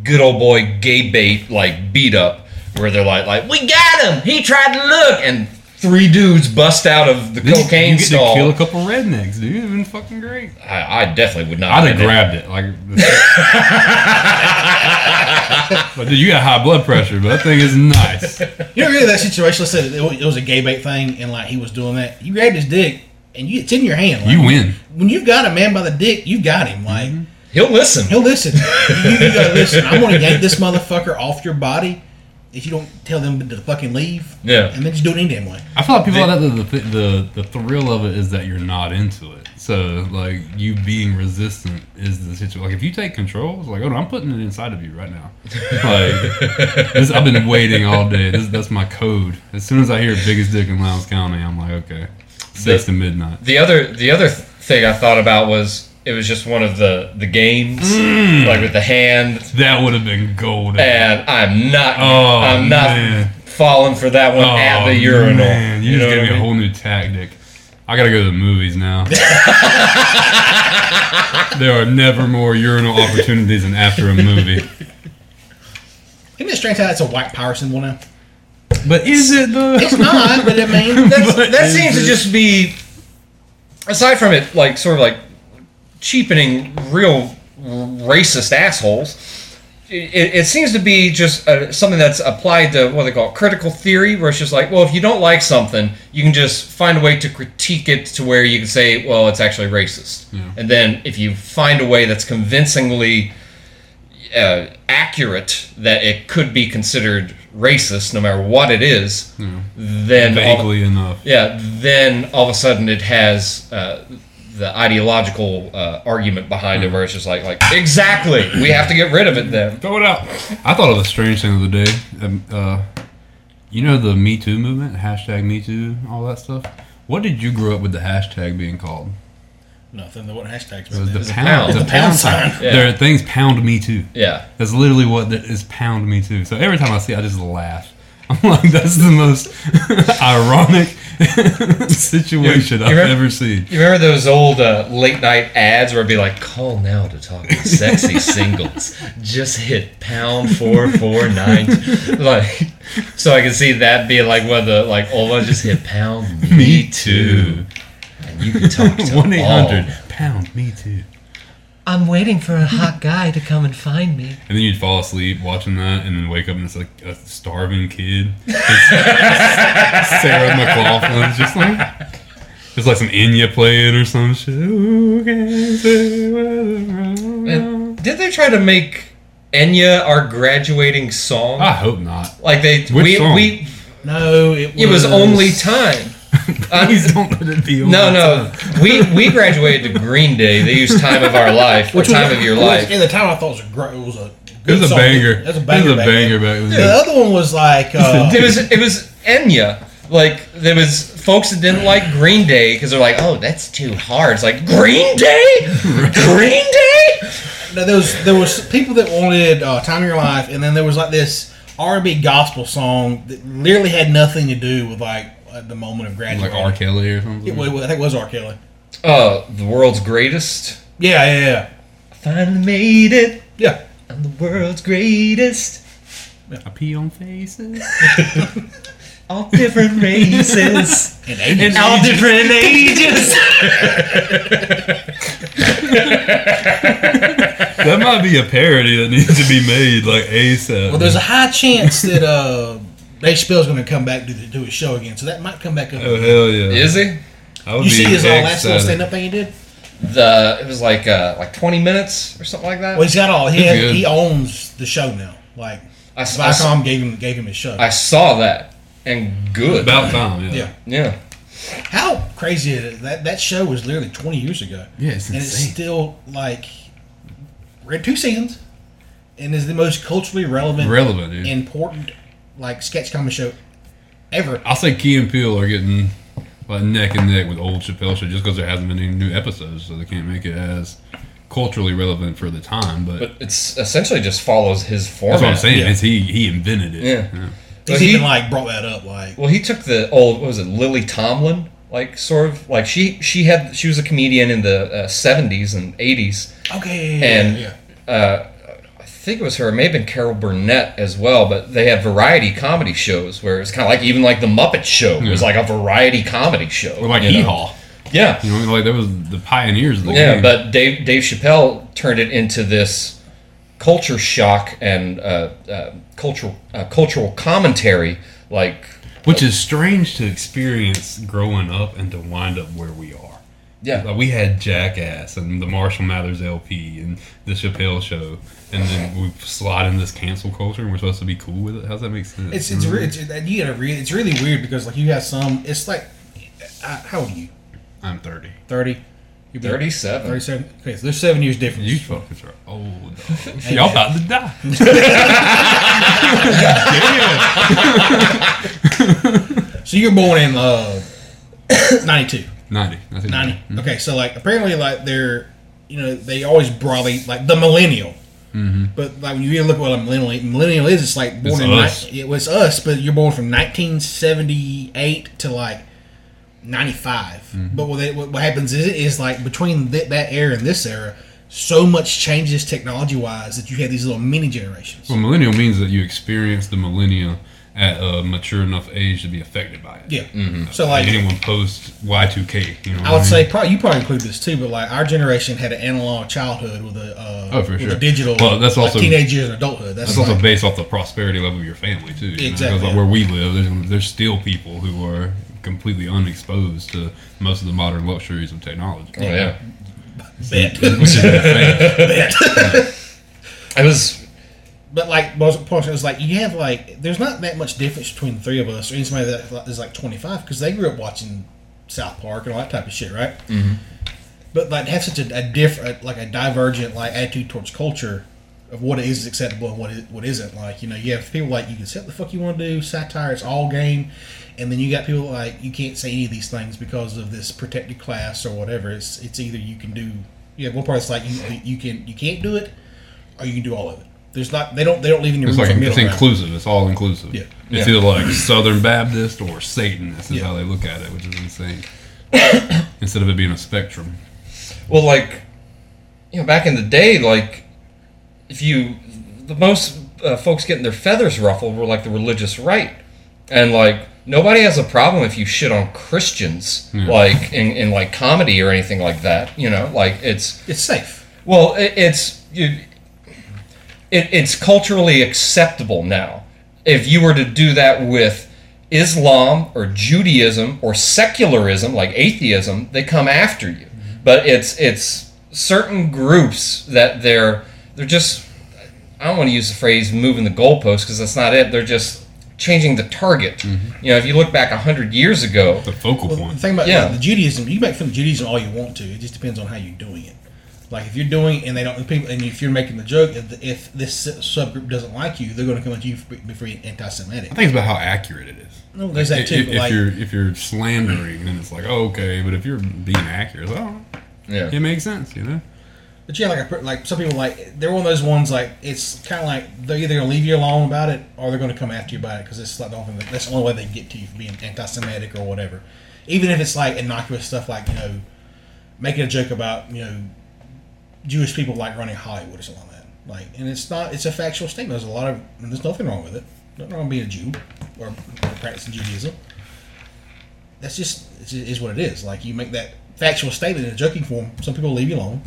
good old boy gay bait like beat up where they're like like we got him he tried to look and three dudes bust out of the Then cocaine you get stall to kill a couple rednecks, dude. It'd been fucking great. I, I definitely would not I'd have grabbed it. Like, but dude, you got high blood pressure, but that thing is nice. You ever hear that situation? Let's say it was- a gay bait thing, and like he was doing that. You grabbed his dick, and you, it's in your hand. Like, You win. when you've got a man by the dick. You got him. Like he'll listen he'll listen. you, you gotta listen. I'm gonna yank this motherfucker off your body if you don't tell them to fucking leave. Yeah. and then just do it any damn way. I feel like people like that. The, the the the thrill of it is that you're not into it. So like you being resistant is the situation. Like if you take control, it's like oh no, I'm putting it inside of you right now. Like this, I've been waiting all day. This that's my code. As soon as I hear biggest dick in Lowndes County, I'm like okay, six The- to midnight. the other the other thing I thought about was it was just one of the the games mm. like with the hand That would have been gold. and I'm not Oh, I'm not man. falling for that one at the oh, urinal Oh, Man, you, You know just gave what me I a mean? whole new tactic. I gotta go to the movies now. there are never more urinal opportunities than after a movie. Isn't it strange how that's a white power symbol now? But is it though? It's not, but I mean, That's, But that is seems to just be aside from it like sort of like cheapening real racist assholes. It, it seems to be just uh, something that's applied to what they call critical theory, where it's just like, well, if you don't like something, you can just find a way to critique it to where you can say, well, it's actually racist. And then if you find a way that's convincingly uh, accurate that it could be considered racist, no matter what it is, then all, Vaguely enough. yeah, then all of a sudden it has uh, the ideological uh, argument behind it, where it's just like, like exactly, we have to get rid of it then. Throw it out. I thought of a strange thing of the other day. Um, uh, you know the Me Too movement, hashtag Me Too, all that stuff. What did you grow up with the hashtag being called? Nothing. There wasn't hashtags. It was the back then. pound. pound. The The pound sign. Yeah. There are things pound me too. Yeah, That's literally what that is pound me too. So every time I see, it, I just laugh. I'm like, that's the most ironic situation I've remember- ever seen. you remember those old uh, late night ads where it'd be like, "Call now to talk to sexy singles. Just hit pound four four. Like, so I can see that being like one of the like old ones. Just hit pound me too, and you can talk to One eight hundred pound me too. I'm waiting for a hot guy to come and find me. And then you'd fall asleep watching that, and then wake up and it's like a starving kid. Sarah McLachlan's just like, there's like some Enya playing or some shit. Who can say whether I'm And did they try to make Enya our graduating song? I hope not. Like they Which we song? we No, it was, it was only time. Please don't let it be. No, no. We we graduated to Green Day. They used "Time of Our Life" or Which was- "Time of Your Life." In the time, I thought it was a great. It was a. It was a song. banger. That's a It banger. was a banger back banger then. back The other one was like. Uh, It was it was Enya. Like there was folks that didn't like Green Day because they're like, "Oh, that's too hard." It's like Green Day, Green Day. No, there was there was people that wanted uh, "Time of Your Life," and then there was like this R and B gospel song that literally had nothing to do with like at the moment of graduation. Like. R. Kelly or something. It was- I think it was R. Kelly. Oh, the world's greatest. Yeah, yeah, yeah, Finally made it. yeah. I'm the world's greatest. I pee on faces. All different races. And ages. In all different ages. that might be a parody that needs to be made like ASAP. Well, there's a high chance that uh, Dave Chappelle's going to come back to do his show again, so that might come back up. oh hell yeah! Is he? I would you see his uh, last little ecstatic. stand-up thing he did? The it was like uh, like 20 minutes or something like that. Well, he's got all. He has, he owns the show now. Like I, s- I s- Viacom gave him gave him his show. I saw that and good. About time, yeah. yeah. yeah. How crazy is it? That that show was literally 20 years ago. Yeah, it's and it's still like read two seasons, and is the most culturally relevant, Relevant, dude. important like sketch comedy show ever. I'll say Key and Peele are getting like neck and neck with old Chappelle show just because there hasn't been any new episodes, so they can't make it as culturally relevant for the time. But, But it's essentially just follows his format. that's what I'm saying. yeah. Is he he invented it? Yeah. He's Well, he- even like brought that up. Like Well, he took the old what was it, Lily Tomlin, like sort of like she she had she was a comedian in the uh, 70s and 80s, okay, yeah, and yeah. uh, I think it was her, it may have been Carol Burnett as well. But they had variety comedy shows where it's kind of like even like the Muppet Show It was like a variety comedy show, Or like? Hee Haw. Yeah, You know, like there was the pioneers of the Yeah, game. but Dave Dave Chappelle turned it into this culture shock and uh, uh, cultural uh, cultural commentary. Like, which is strange to experience growing up and to wind up where we are. Yeah, Like we had Jackass and the Marshall Mathers LP and the Chappelle Show, and then we slide in this cancel culture, and we're supposed to be cool with it. How's that make sense? It's it's, re- it's you gotta read. It's really weird because like you have some. It's like uh, how old are you? I'm 30. Thirty. You be- 37. 37. Okay, so there's seven years difference. You fuckers are old. dog. Y'all about to die. So you're born in uh, 92. 90. That's it. 90. Okay, so like apparently like they're you know they always broadly like the millennial. Mm-hmm. But like when you really look at what a millennial millennial is, it's like born It's in us. Ni- it was us, but you're born from 1978 to like 95. Mm-hmm. But what, they, what what happens is, is like between th- that era and this era, so much changes technology wise that you have these little mini generations. Well, millennial means that you experience the millennia at a mature enough age to be affected by it. Yeah. So like anyone post Y2K, you know. I would say probably you probably include this too, but like our generation had an analog childhood with a uh, Oh, for with sure. a digital Well, that's like also- teenage years and adulthood. That's, It's also based off the prosperity level of your family too. You Exactly, Know? 'Cause, like where we live, there's, there's still people who are completely unexposed to most of the modern luxuries of technology. Oh yeah. bet. Which is insane. It was But like most point is like you have like there's not that much difference between the three of us or anybody that is like 25 because they grew up watching South Park and all that type of shit, right? Mm-hmm. But like have such a, a different like a divergent like attitude towards culture of what is acceptable and what is, what isn't. Like you know you have people like you can say what the fuck you want to do satire it's all game, and then you got people like you can't say any of these things because of this protected class or whatever. It's it's either you can do you have one part that's like you you can you can't do it or you can do all of it. There's not they don't they don't leave any room It's like for it's middle ground. inclusive. It's all inclusive. Yeah. It's Yeah. either like Southern Baptist or Satanist is Yeah. how they look at it, which is insane. Instead of it being a spectrum. well, like you know, back in the day, like if you the most uh, folks getting their feathers ruffled were like the religious right, and like nobody has a problem if you shit on Christians, like in, in like comedy or anything like that. You know, like it's It's safe. Well, it, it's you, it, it's culturally acceptable now. If you were to do that with Islam or Judaism or secularism, like atheism, they come after you. But it's it's certain groups that they're they're just I don't want to use the phrase moving the goalpost because that's not it. They're just changing the target. Mm-hmm. You know, if you look back hundred years ago, The focal Well, the point. thing about Yeah. like, the Judaism, you can make fun of Judaism all you want to. It just depends on how you're doing it. Like if you're doing and they don't people and if you're making the joke, if, if this subgroup doesn't like you, they're going to come at you for, for being anti-Semitic. I think it's about how accurate it is. No, there's that If, too. if, if like, you're if you're slandering, then it's like oh, okay. But if you're being accurate, oh, yeah, it makes sense, you know. But yeah, like I like some people like they're one of those ones like it's kind of like they're either gonna leave you alone about it or they're gonna come after you about it because it's like the only thing, that's the only way they get to you for being anti-Semitic or whatever. Even if it's like innocuous stuff like you know making a joke about you know Jewish people like running Hollywood or something like that. Like, and it's not it's a factual statement. There's a lot of and there's nothing wrong with it. Nothing wrong with being a Jew or, practicing Judaism. That's just it's, is what it is. Like you make that factual statement in a joking form, some people leave you alone.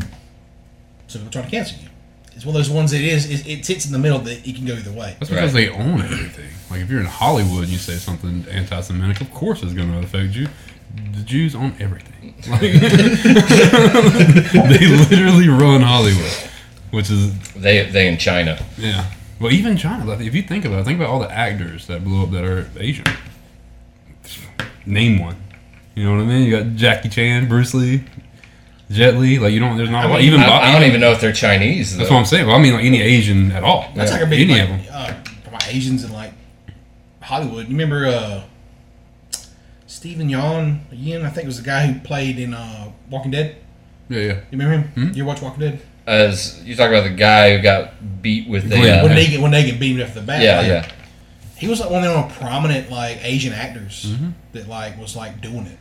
Some people try to cancel you. It's one of those ones that is it, it sits in the middle that it can go either way. That's because Right. they own everything. Like if you're in Hollywood and you say something anti-Semitic, of course it's going to affect you. The Jews own everything. Like, they literally run Hollywood, which is they they in China. yeah. Well, even China. Like, if you think about it, think about all the actors that blew up that are Asian. Name one. You know what I mean? You got Jackie Chan, Bruce Lee, Jet Li. Like you don't. There's not a lot. Even I, Bob- I don't even know if they're Chinese. Though. That's what I'm saying. Well, I mean, like any Asian at all. That's like a big any like, of them. uh, my Asians in like Hollywood. You remember uh, Steven Yeun? Yin, I think it was the guy who played in uh, Walking Dead. Yeah, yeah. You remember him? Hmm? You watch Walking Dead? As you talk about the guy who got beat with the Glenn. uh, when they get when they get beaten off the bat. yeah like, yeah He was like one of the more prominent like Asian actors Mm-hmm. that like was like doing it.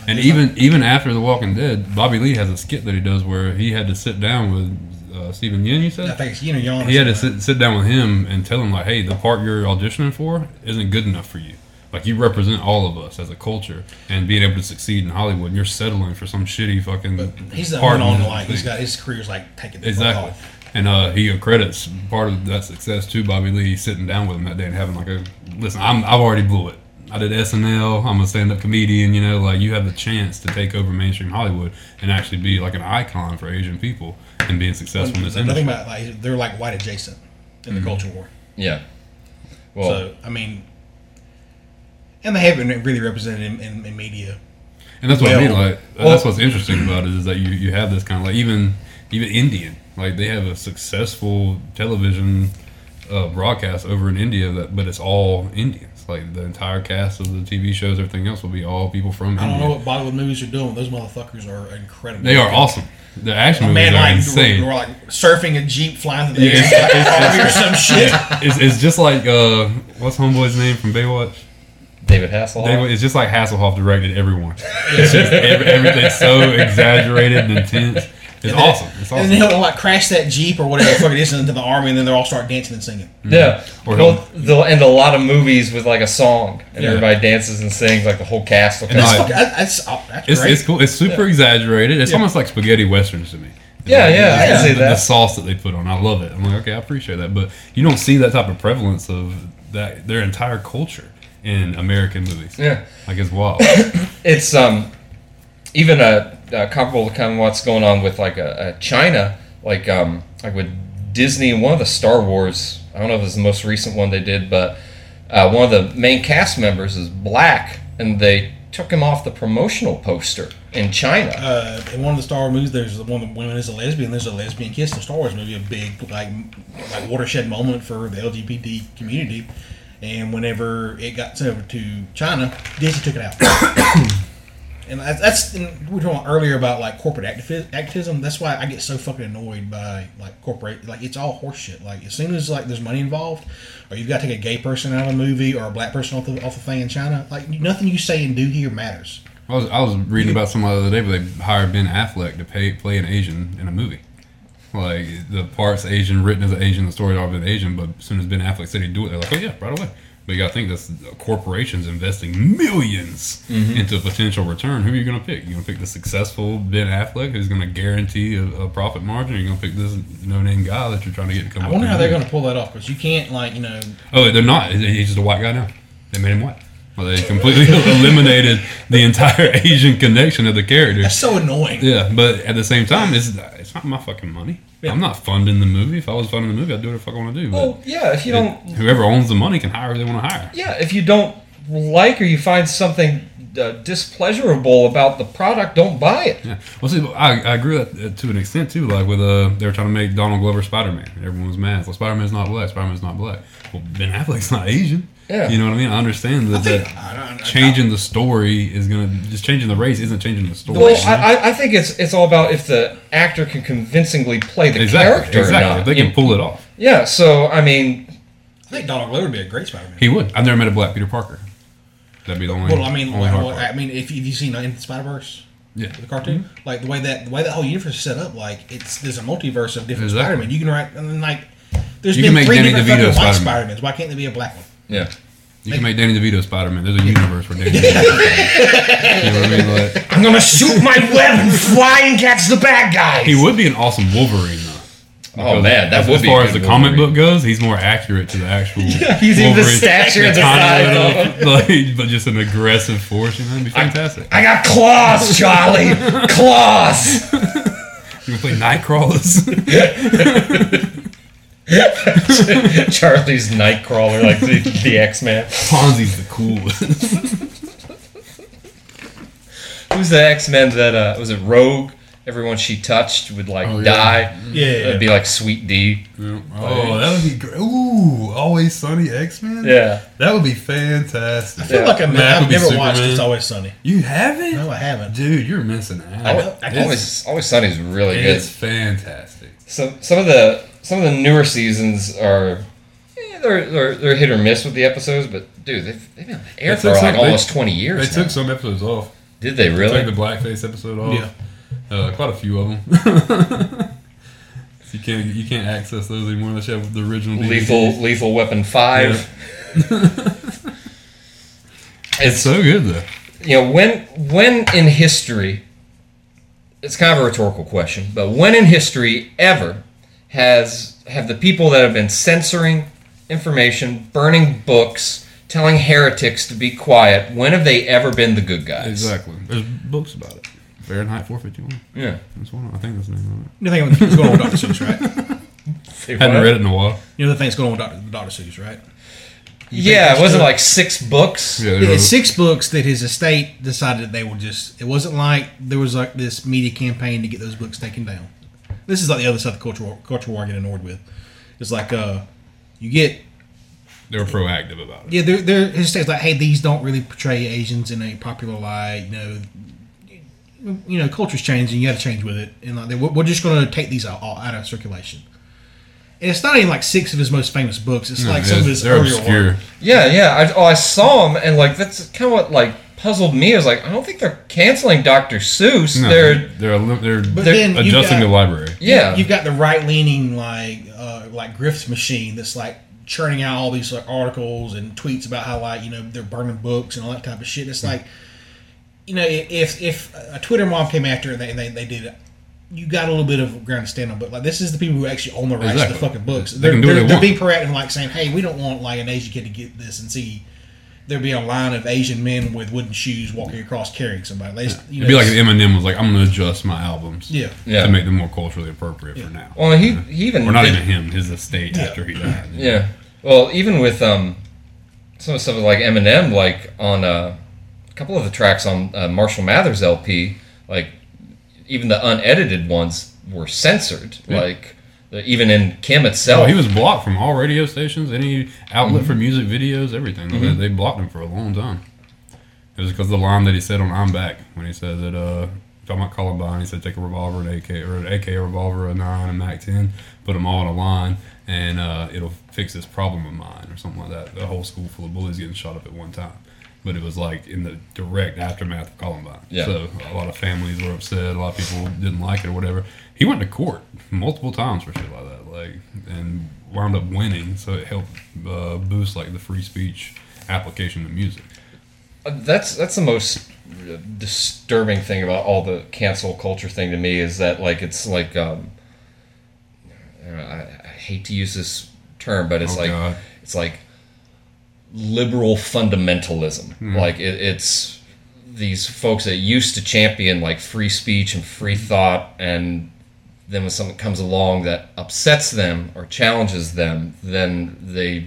Like, And he was, even even after The Walking Dead, Bobby Lee has a skit that he does where he had to sit down with uh, Steven Yin. You like, I said think it's Yin or Yang. or he had to sit sit down with him and tell him like, hey, the part you're auditioning for isn't good enough for you. Like you represent all of us as a culture, and being able to succeed in Hollywood, and you're settling for some shitty fucking. He's the part on the the like. He's thing. got his career's like taking the fuck Exactly. off. And uh, he accredits part of that success to Bobby Lee sitting down with him that day and having like a listen. I'm, I've already blew it. I did SNL. I'm a stand-up comedian. You know, like you have the chance to take over mainstream Hollywood and actually be like an icon for Asian people and being successful in this Nothing industry. about like they're like white adjacent in Mm-hmm. the culture war. yeah. Well, so I mean, and they haven't really represented in, in, in media. And that's what I mean. Well- Like that's what's interesting about it is that you, you have this kind of like even even Indian like they have a successful television uh, broadcast over in India that but it's all Indians. Like the entire cast of the TV shows, everything else will be all people from I don't India. know what Bollywood movies are doing. Those motherfuckers are incredible. They are awesome. The action A movies man are like insane. we're, we're like surfing a jeep flying through the Yeah, air it's- or some shit. it's, it's just like uh, what's homeboy's name from Baywatch? David Hasselhoff. They, it's just like Hasselhoff directed everyone. It's just every, everything's so exaggerated and intense. It's It's And awesome. It's awesome. And then he'll like crash that jeep or whatever the fuck it is into the army, and then they'll all start dancing and singing. Mm-hmm. Yeah. Or They'll, he'll- they'll end a lot of movies with like a song, and Yeah. everybody dances and sings. Like the whole cast will come. And out. Fuck, That's oh, that's It's, great. it's cool. It's super exaggerated. It's almost like spaghetti westerns to me. It's Yeah, like- yeah, I can the- see the, that. The sauce that they put on, I love it. I'm like, okay, I appreciate that, but you don't see that type of prevalence of that their entire culture in American movies. Yeah. like it's wild. it's um even a, a comparable to kind of what's going on with like a, a China, like um like with Disney and one of the Star Wars. I don't know if it's the most recent one they did, but uh, one of the main cast members is black, and they took him off the promotional poster in China. uh, in one of the Star Wars movies, there's one of the women is a lesbian. There's a lesbian kiss in the Star Wars movie, a big like like watershed moment for the LGBT community. And whenever it got sent over to China, Disney took it out. and that's, and we were talking earlier about like corporate activi- activism. That's why I get so fucking annoyed by like corporate like it's all horseshit. Like as soon as like there's money involved, or you've got to take a gay person out of a movie or a black person off the off the thing in China, like nothing you say and do here matters. I was I was reading about some the other day where they hired Ben Affleck to pay, play an Asian in a movie. Like the parts Asian, written as an Asian, the story all been Asian. But as soon as Ben Affleck said he'd do it, they're like, oh yeah, right away. But you got to think that's corporations investing 1000000s mm-hmm. into a potential return. Who are you going to pick? You going to pick the successful Ben Affleck, who's going to guarantee a, a profit margin? Or you going to pick this no-name guy that you're trying to get to come? I wonder how they're going to pull that off because you can't like you know Oh, they're not. He's just a white guy now. They made him white. Well, they completely eliminated the entire Asian connection of the character. that's so annoying. Yeah, but at the same time, it's it's not my fucking money. Yeah. I'm not funding the movie. If I was funding the movie, I'd do whatever the fuck I want to do. But well, yeah, if you don't whoever owns the money can hire who they want to hire. Yeah, if you don't like or you find something uh, displeasurable about the product, don't buy it. Yeah. Well, see, I, I agree with that to an extent too. Like with uh, they were trying to make Donald Glover Spider Man. Everyone was mad. Well, Spider Man's not black. Spider Man's not black. Well, Ben Affleck's not Asian. Yeah. You know what I mean? I understand that, think- that I don't- I- changing the story is gonna just changing the race isn't changing the story. Well, I, I- I think it's it's all about if the actor can convincingly play the exactly. character Exactly. or not. If they can pull it off, yeah, so I mean, I think Donald Glover would be a great Spider-Man. he would. I've never met a black Peter Parker. That'd be the only. well, I mean, like, well. I mean, if, if you've seen uh, Into the Spider Verse, yeah. the cartoon, mm-hmm. like the way that the way that whole universe is set up, like it's there's a multiverse of different Exactly. Spider-Man. You can write and then like there's You been can make three Danny different DeVito Spider-Man. Spider-Mans. Why can't there be a black one? Yeah. You can make Danny DeVito Spider Man. There's a universe where Danny DeVito. Spider-Man. you know what I mean? Like, I'm gonna shoot my web and fly and catch the bad guys. he would be an awesome Wolverine though. Oh man, that as, would as be far a as the good comic Wolverine. book goes, he's more accurate to the actual. he's in the stature and the tiny size little, like, but just an aggressive force. You know, it'd be fantastic. I got claws, Charlie. claws. you can play Nightcrawlers. Charlie's Nightcrawler, like the, the X Man. Ponzi's the coolest. Who's the X Men that uh, was it? Rogue. Everyone she touched would like Oh, yeah. die. Yeah, It'd be like Sweet Dee. oh, that would be great. Ooh, Always Sunny X Men. Yeah. that would be fantastic. I feel Yeah. like I've, Mac I've would be never watched It's Always Sunny. You haven't? No, I haven't. Dude, you're missing out. know- I can- Always, Always Sunny's really good. It's fantastic. Some some of the some of the newer seasons are eh, they're, they're they're hit or miss with the episodes, but dude, they've, they've been on the air They for took like some- they- almost twenty years. They took some episodes off. Did they really? Took the blackface episode off. Yeah. Uh, quite a few of them. you can't you can't access those anymore unless you have the original. DVD. Lethal Lethal Weapon Five. It's so good though. you know when when in history it's kind of a rhetorical question but when in history ever has have the people that have been censoring information burning books telling heretics to be quiet when have they ever been the good guys Exactly. There's books about it. Fahrenheit 451. yeah That's one. I think that's the name of it. You know the thing that's going on with Dr. Seuss, right? Hadn't read it in a while. You know the thing that's going on with Dr. Dr. Seuss, right? yeah it wasn't like six books Yeah, there It's six books that his estate decided they would just. It wasn't like there was like this media campaign to get those books taken down. This is like the other side of the culture war, culture war I get annoyed with. It's like uh, you get they're proactive about it. yeah, they're, they're his estate's like, hey, these don't really portray Asians in a popular light. You know, you know, culture's changing. You got to change with it, and like they, we're we're just going to take these out, all out of circulation. And it's not even like six of his most famous books. It's No, like some of his they're earlier obscure. work. yeah yeah I, oh, I saw them and like that's kind of what like puzzled me. I was like, I don't think they're canceling Dr. Seuss. No, they're they're they're, But They're then adjusting got- the library. yeah, You've got the right leaning like uh, like grifts machine that's like churning out all these like articles and tweets about how like you know they're burning books and all that type of shit. It's like you know if if a Twitter mob came after and they they, they did it. You got a little bit of ground to stand on, but like this is the people who actually own the rights to the fucking books. They They're, can do they're, they they're want. being proactive, like saying, "Hey, we don't want like an Asian kid to get this and see there be a line of Asian men with wooden shoes walking across carrying somebody." They just, you It'd be like Eminem was like, "I'm going to adjust my albums yeah, Yeah. to make them more culturally appropriate for now." Well, he he even or not did- even him, his estate Yeah. after he died. Yeah. Well, even with um, some of stuff like Eminem, like on uh, a couple of the tracks on uh, Marshall Mathers LP, like even the unedited ones were censored. Yeah. Like the, even in Kim itself. Oh, he was blocked from all radio stations, any outlet for music videos, everything. They, they blocked him for a long time. It was because of the line that he said on "I'm Back" when he said that uh, talking about Columbine. He said take a revolver, an AK, or an AK, a revolver, a nine, a Mac 10, put them all in a line, and uh, it'll fix this problem of mine, or something like that. The whole school full of bullies getting shot up at one time. But it was like in the direct aftermath of Columbine. Yeah. So a lot of families were upset. A lot of people didn't like it or whatever. He went to court multiple times for shit like that, like, and wound up winning. So it helped uh, boost like the free speech application of music. Uh, That's that's the most uh, disturbing thing about all the cancel culture thing to me is that like it's like um, I, know, I, I hate to use this term, but it's Oh, like God. it's like liberal fundamentalism. Like it, it's these folks that used to champion like free speech and free thought, and then when something comes along that upsets them or challenges them, then they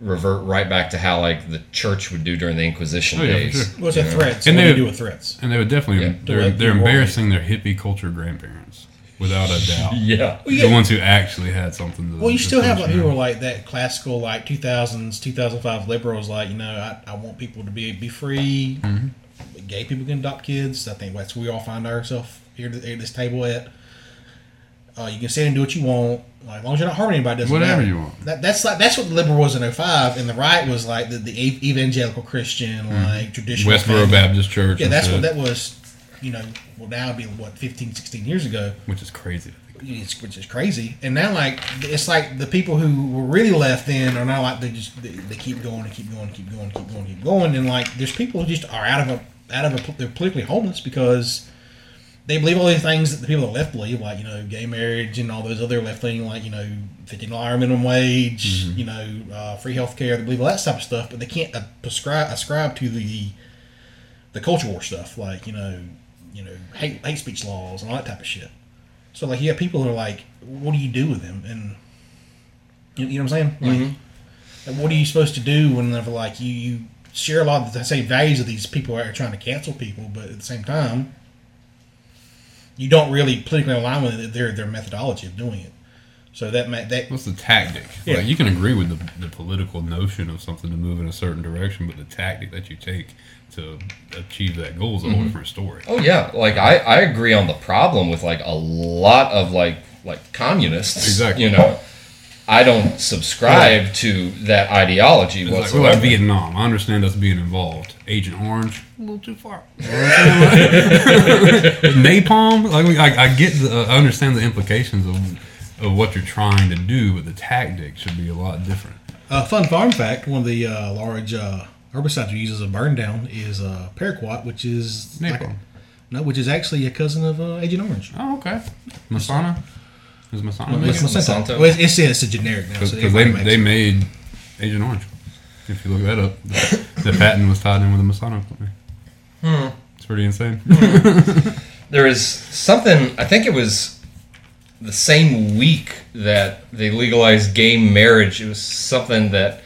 revert right back to how like the church would do during the Inquisition Oh, yeah, days. sure. What's a threat? So And they- would, do with threats? And they would definitely Yeah. they're Direct they're embarrassing their hippie culture grandparents without a doubt. Yeah. The ones who actually had something to Well, you to still have push like people like that classical, like 2000s, 2005 liberals, like, you know, I, I want people to be be free. Mm-hmm. Gay people can adopt kids. I think that's where we all find ourselves here at at this table at. Uh, you can say and do what you want. Like, as long as you're not harming anybody, doesn't Whatever matter. you want. That, that's like that's what the liberal was in 05, and the right was like the, the evangelical Christian, like traditional. Westboro family. Baptist Church. Yeah, that's what that was. You know, well now it'd be what 15, 16 years ago. which is crazy. It's, which is crazy. And now, like, it's like the people who were really left in are now like they just they, they keep going and keep going, and keep going, and keep going, and keep going. And like, there's people who just are out of a out of a they're politically homeless because they believe all these things that the people that left believe, like you know, gay marriage and all those other left leaning, like you know, fifteen dollar minimum wage, you know, uh, free health care. They believe all that type of stuff, but they can't uh, prescribe ascribe to the the culture war stuff, like you know, you know, hate hate speech laws and all that type of shit. So like, you have people who are like, what do you do with them? And you, you know what I'm saying? Like, like, what are you supposed to do whenever like you you share a lot of the same values of these people that are trying to cancel people, but at the same time, you don't really politically align with their their methodology of doing it. So that ma- that What's the tactic? Yeah. Like you can agree with the, the political notion of something to move in a certain direction, but the tactic that you take to achieve that goal is a whole mm-hmm. different story. Oh yeah, like I, I agree on the problem with like a lot of like like communists. Exactly. You know, I don't subscribe to that ideology It's like, we're whatsoever. like Vietnam. I understand us being involved. Agent Orange, a little too far. Napalm, like I, I get, the, I understand the implications of of what you're trying to do, but the tactic should be a lot different. uh, fun farm fact: one of the uh, large uh, herbicides we use as a burn down is uh, paraquat, which is like Napalm. no, which is actually a cousin of uh, Agent Orange. Oh, okay. Masana, is Masana? It's Monsanto. Monsanto. Well, it's, it's, it's a generic now, Because so they, they made Agent Orange. If you look that up, the, the patent was tied in with the Masano company. Hmm. It's pretty insane. there is something I think it was the same week that they legalized gay marriage. It was something that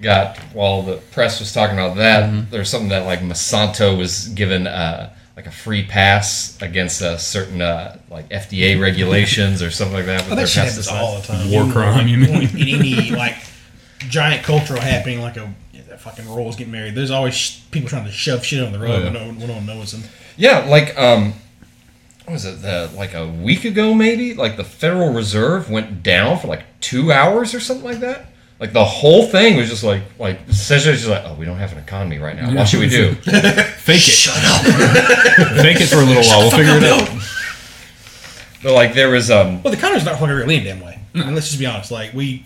got while the press was talking about that. Mm-hmm. There was something that like Monsanto was given uh, like a free pass against a certain uh, like FDA regulations or something like that with Oh, their that shit happens all the time. War crime, you mean? In any like giant cultural happening, like a yeah, fucking royals getting married. There's always sh- people trying to shove shit on the road Oh, yeah. when no one, when no one knows them. Yeah, like um, what was it? The, like a week ago, maybe. Like the Federal Reserve went down for like two hours or something like that. Like the whole thing was just like like essentially just like, oh, we don't have an economy right now. What should we do? Fake it. Shut up. Fake it for a little while. We'll figure it out. But like there was um Well, the economy's not fucking really any damn way. I mean, let's just be honest. Like we,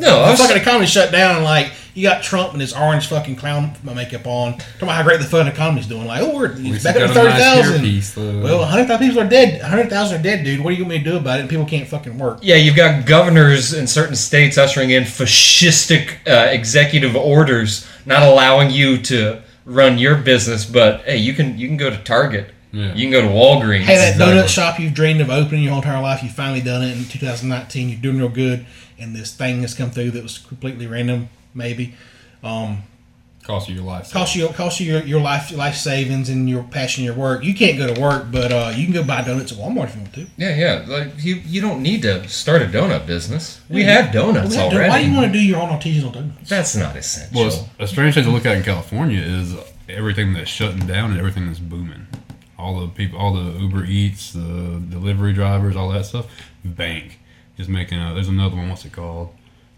no, I the was, fucking economy shut down, and like you got Trump and his orange fucking clown makeup on, talking about how great the fucking economy's doing. Like, oh, we're it's back it up to got a nice thousand. hairpiece, though. well, hundred thousand people are dead. hundred thousand are dead, dude. What are you going to do about it? And people can't fucking work. yeah, you've got governors in certain states ushering in fascistic uh, executive orders, not allowing you to run your business. But hey, you can you can go to Target. Yeah. You can go to Walgreens. Hey, that Exactly. donut shop you've dreamed of opening your whole entire life, you finally done it in 2019. You're doing real good, and this thing has come through that was completely random, maybe. Um, Cost you your life. cost you cost you your, your life life savings and your passion, your work. You can't go to work, but uh, you can go buy donuts at Walmart if you want to. Yeah, yeah. Like you, you don't need to start a donut business. We have donuts Well, already. Why do you want to do your own artisanal donuts? That's not essential. Well, a strange thing to look at in California is everything that's shutting down and everything that's booming. All the people, all the Uber Eats, the delivery drivers, all that stuff. Bank is making. A, there's another one. What's it called?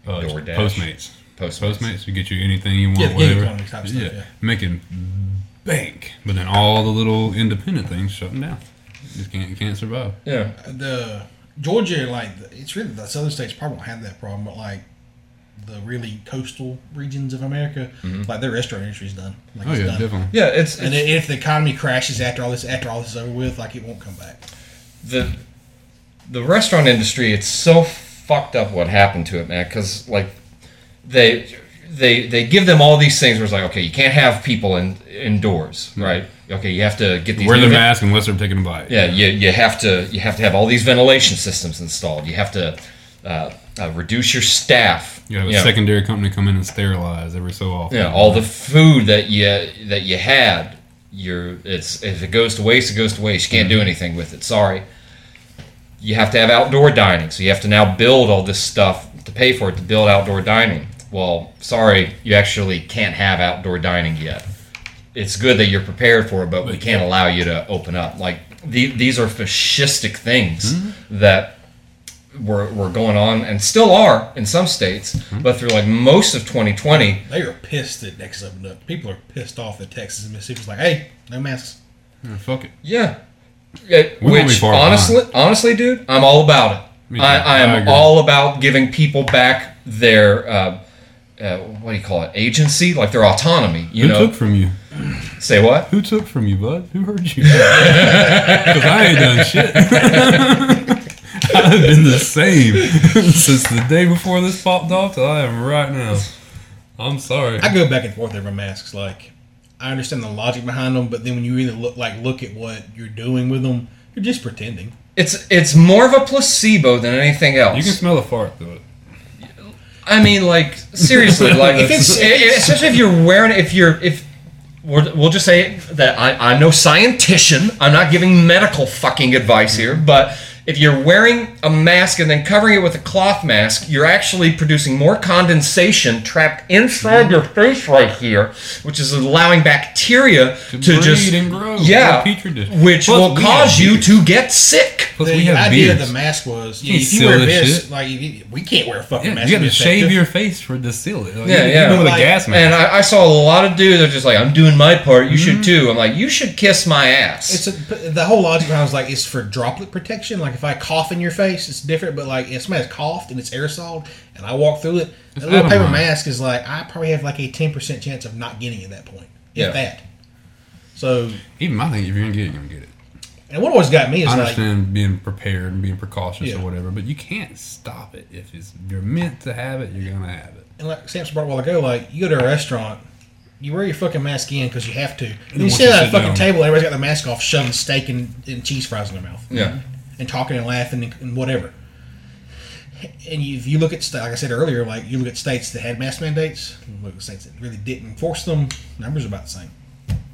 Uh, DoorDash. Postmates. Postmates. Postmates. We get you anything you want, Yeah, whatever. economy type stuff, yeah. making bank, but then all the little independent things shutting down. Just can't, can't survive. yeah. The Georgia, like it's really the southern states probably won't have that problem, but like the really coastal regions of America, like their restaurant industry's done. Like Oh it's yeah, done. definitely. Yeah, it's, And it's if the economy crashes after all this, after all this is over with, like it won't come back. the the restaurant industry. It's so fucked up what happened to it, man. Because like they they they give them all these things where it's like, okay, you can't have people in indoors, right? Okay, you have to get these Wear new their ven- mask unless they're taking a bite. Yeah, you, you have to you have to have all these ventilation systems installed. You have to uh, uh, reduce your staff. You have a know. secondary company come in and sterilize every so often. Yeah, all the food that you that you had, you're it's if it goes to waste, it goes to waste. You can't do anything with it. Sorry. You have to have outdoor dining, so you have to now build all this stuff to pay for it to build outdoor dining. Well, sorry, you actually can't have outdoor dining yet. It's good that you're prepared for it, but we can't allow you to open up. Like the, these are fascistic things mm-hmm. that were, were going on and still are in some states, mm-hmm. but through like most of 2020, They are pissed that Texas opened up. People are pissed off that Texas and Mississippi's like, hey, no masks. Yeah, fuck it. Yeah. Yeah, We won't be which far honestly, honestly, dude, I'm all about it. I, I I am agree. all about giving people back their uh, uh, what do you call it? Agency, like their autonomy. You Who know, took from you? say what? Who took from you, bud? Who hurt you? Because I ain't done shit. I've been the same since the day before this popped off till I am right now. I'm sorry. I go back and forth over masks. Like, I understand the logic behind them, but then when you really look like look at what you're doing with them, you're just pretending. It's it's more of a placebo than anything else. You can smell a fart through it. I mean, like seriously, like If it's- e- especially if you're wearing if you're if we're, we'll just say that I, I'm no scientician. I'm not giving medical fucking advice here, but if you're wearing a mask and then covering it with a cloth mask, you're actually producing more condensation trapped inside your face right here, which is allowing bacteria to, To breed just and grow, yeah, petri dish. which Plus, will cause you to get sick. Plus, the we have idea beards. of the mask was, yeah, You if you wear this this, shit. like you- we can't wear a fucking Yeah, mask. you got to shave effective. your face for to seal it. Like, Yeah, even, yeah. Even with Like- a gas mask. And I, I saw a lot of dudes that are just like, I'm doing my part. You should mm-hmm. too. I'm like, you should kiss my ass. It's a, the whole logic behind it was like it's for droplet protection. Like if I cough in your face, it's different. But like if somebody's coughed and it's aerosol and I walk through it, a little paper atomized. mask is like I probably have like a ten percent chance of not getting it at that point, if Yeah. that. So even my thing, if you're gonna get it, you're gonna get it. and what always got me is I like understand being prepared and being precautious Yeah. or whatever, but you can't stop it. If it's you're meant to have it, you're gonna have it. and like Samson brought a while ago, like you go to a restaurant, you wear your fucking mask in because you have to. And you sit at a fucking down- table, everybody's got their mask off, shoving steak and, and cheese fries in their mouth. yeah. And talking and laughing and, and whatever. And you, if you look at like I said earlier, like you look at states that had mask mandates, look at states that really didn't enforce them, numbers are about the same.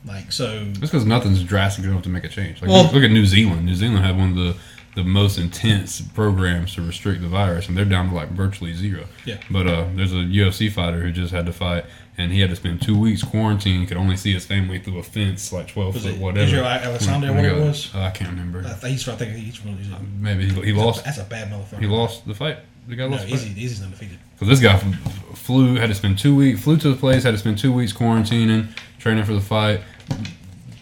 Like so, Just because nothing's drastic enough to make a change. Like Well- look, look at New Zealand. New Zealand had one of the the most intense programs to restrict the virus, and they're down to like virtually zero. Yeah. But uh, there's a UFC fighter who just had to fight, and he had to spend two weeks quarantined. He could only see his family through a fence, like twelve Was foot, it whatever. Israel Alexander, When- when he it was? uh, I can't remember. I think he's I think he's from New Zealand. Maybe he, he lost. That's a bad motherfucker. He lost the fight. The guy No, lost easy, Izzy's undefeated. So this guy flew, had to spend two weeks, flew to the place, had to spend two weeks quarantining, training for the fight.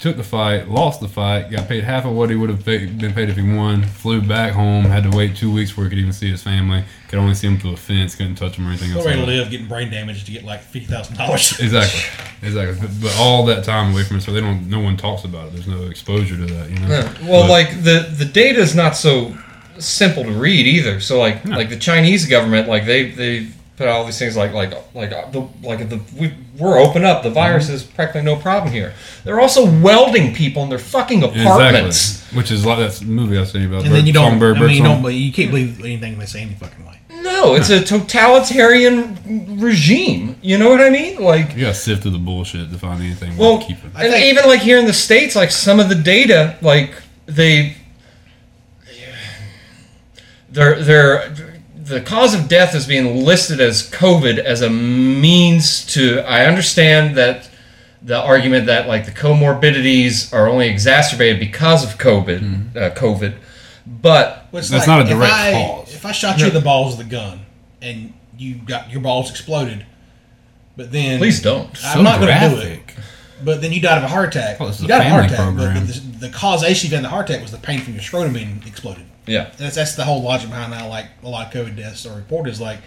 Took the fight, lost the fight, got paid half of what he would have paid, been paid if he won. Flew back home, had to wait two weeks before he could even see his family. Could only see him through a fence, couldn't touch him or anything else. Nobody like that. live getting brain damage to get like fifty thousand dollars. Exactly, exactly. But, but all that time away from it, so they don't. No one talks about it. There's no exposure to that. You know. Yeah. Well, But- like the the data is not so simple to read either. So like No. like the Chinese government, like they they put out all these things like like like uh, the like the we, we're open up. The virus Mm-hmm. is practically no problem here. They're also welding people in their fucking apartments. Exactly. Which is like that movie I was saying about. And then you don't. Songbird I mean, you Birdsong. don't. You can't believe anything they say any fucking way. No, it's a totalitarian regime. You know what I mean? Like You gotta sift through the bullshit to find anything Well, worth keeping. I and think- even like here in the states, like some of the data, like they, they're they're the cause of death is being listed as COVID as a means to. I understand that the argument that like the comorbidities are only exacerbated because of COVID, uh, COVID, but Well, it's That's not a direct if I, cause. If I shot you in the balls with a gun and you got your balls exploded, but then please don't. I'm So not going to do it. But then you died of a heart attack. Oh, this is you a died of a heart family attack, but the, the causation of the heart attack was the pain from your scrotum being exploded. Yeah. That's that's the whole logic behind how like a lot of COVID deaths are reported. Is like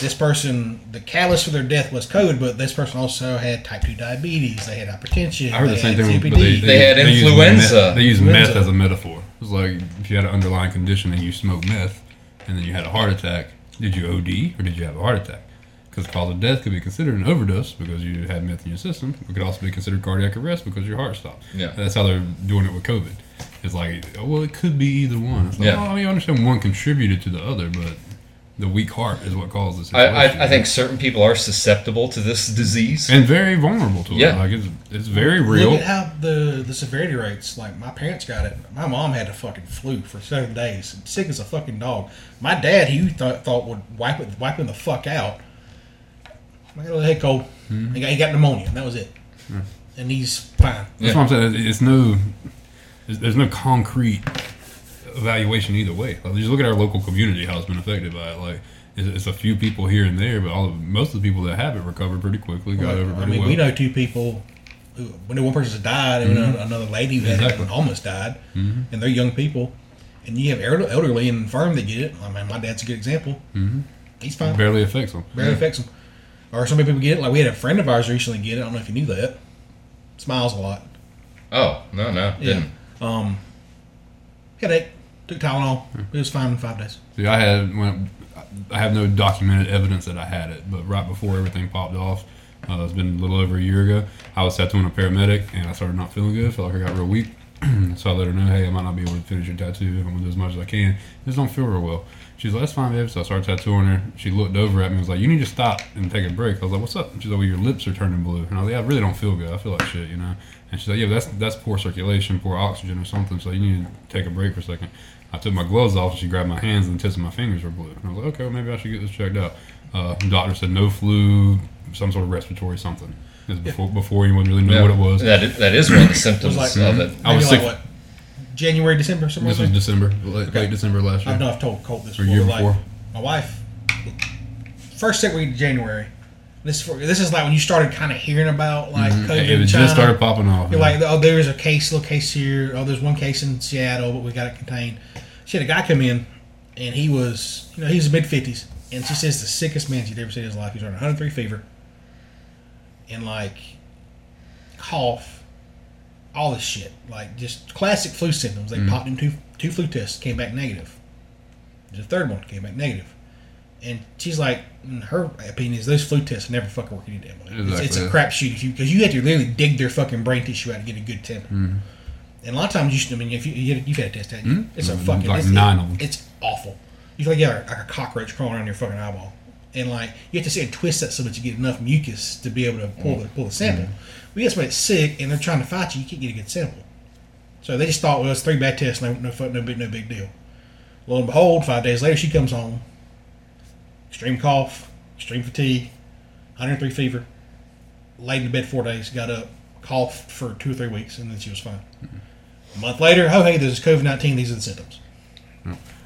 this person, the catalyst for their death was COVID, but this person also had type two diabetes. They had hypertension. I heard they the same had thing. COPD. But they, They had use influenza. Meth, they use meth as a metaphor. It's like if you had an underlying condition and you smoked meth, and then you had a heart attack. Did you OD or did you have a heart attack? Because cause of death could be considered an overdose because you had meth in your system. It could also be considered cardiac arrest because your heart stopped. Yeah. That's how they're doing it with COVID. It's like, oh, well, it could be either one. It's like, Yeah. well, I mean, I understand one contributed to the other, but the weak heart is what causes it. I, I, I think certain people are susceptible to this disease. and very vulnerable to it. Yeah. Like it's it's very real. Look at how the the severity rates. Like my parents got it. My mom had a fucking flu for seven days, sick as a fucking dog. My dad, he thought, thought would wipe it, wipe him the fuck out. I got a little head cold. He, got, he got pneumonia, and that was it. Hmm. And he's fine. That's what I'm saying. It's no, there's, there's no concrete evaluation either way. Like, just look at our local community, how it's been affected by it. Like, it's, it's a few people here and there, but all of, most of the people that have it recovered pretty quickly, got over it I mean, well. we know two people. Who, we know one person's died, and we know another lady who Exactly. almost died, and they're young people. And you have elderly and infirm that get it. I mean, my dad's a good example. Mm-hmm. He's fine. barely affects them. Barely affects them. Or some people get it. Like we had a friend of ours recently get it. I don't know if you knew that. Smiles a lot. oh no, no, Yeah. didn't. Um, headache. Took Tylenol. It was fine in five days. See, I had when I have no documented evidence that I had it, but right before everything popped off, uh, it's been a little over a year ago. I was tattooing a paramedic, and I started not feeling good. Felt like I got real weak. so I let her know, hey, I might not be able to finish your tattoo. I'm gonna do as much as I can. Just don't feel real well. She's like, that's fine, babe. So I started tattooing her. She looked over at me and was like, you need to stop and take a break. I was like, what's up? She's like, well, your lips are turning blue. And I was like, I really don't feel good. I feel like shit, you know. And she's like, yeah, that's that's poor circulation, poor oxygen or something. So you need to take a break for a second. I took my gloves off and she grabbed my hands and the tips of my fingers were blue. And I was like, okay, well, maybe I should get this checked out. Uh, the doctor said no flu, some sort of respiratory something. This is before, before anyone really knew Yeah. what it was. That is, that is one of the symptoms like- of it. I was Maybe sick. Like, what? January, December, something This was that. December, late, Okay. late December last year. I year. know I've told Colt this Or before. year but, like, before. My wife, first second week of January. This is for, this is like when you started kind of hearing about like mm-hmm. COVID. It in just started popping off. You're like, oh, there's a case, little case here. Oh, there's one case in Seattle, but we got it contained. She had a guy come in, and he was, you know, he was mid fifties, and she says the sickest man she'd ever seen in his life. He's running 103 fever, and like cough, all this shit, like just classic flu symptoms. They mm-hmm. popped him two two flu tests, came back negative. The third one came back negative. And she's like, in her opinion is those flu tests never fucking work any damn way. It's, it's a Exactly. crapshoot if you because you have to literally dig their fucking brain tissue out to get a good temper. Mm-hmm. And a lot of times you should. I mean, if you, you you've had a test, haven't you? Mm-hmm. it's a Mhm. fucking Like it's, nine of 'em. It's awful. You feel like you have like a cockroach crawling around your fucking eyeball, and like you have to sit and twist that so that you get enough mucus to be able to pull the pull the sample. We get somebody that's sick and they're trying to fight you. You can't get a good sample. So they just thought, well, it's three bad tests, no, no, fu- no big, no big deal. Lo and behold, five days later, she comes home. Extreme cough, extreme fatigue, 103 fever. Laid in bed four days, got up, coughed for two or three weeks, and then she was fine. A month later, oh hey, there's COVID 19. These are the symptoms.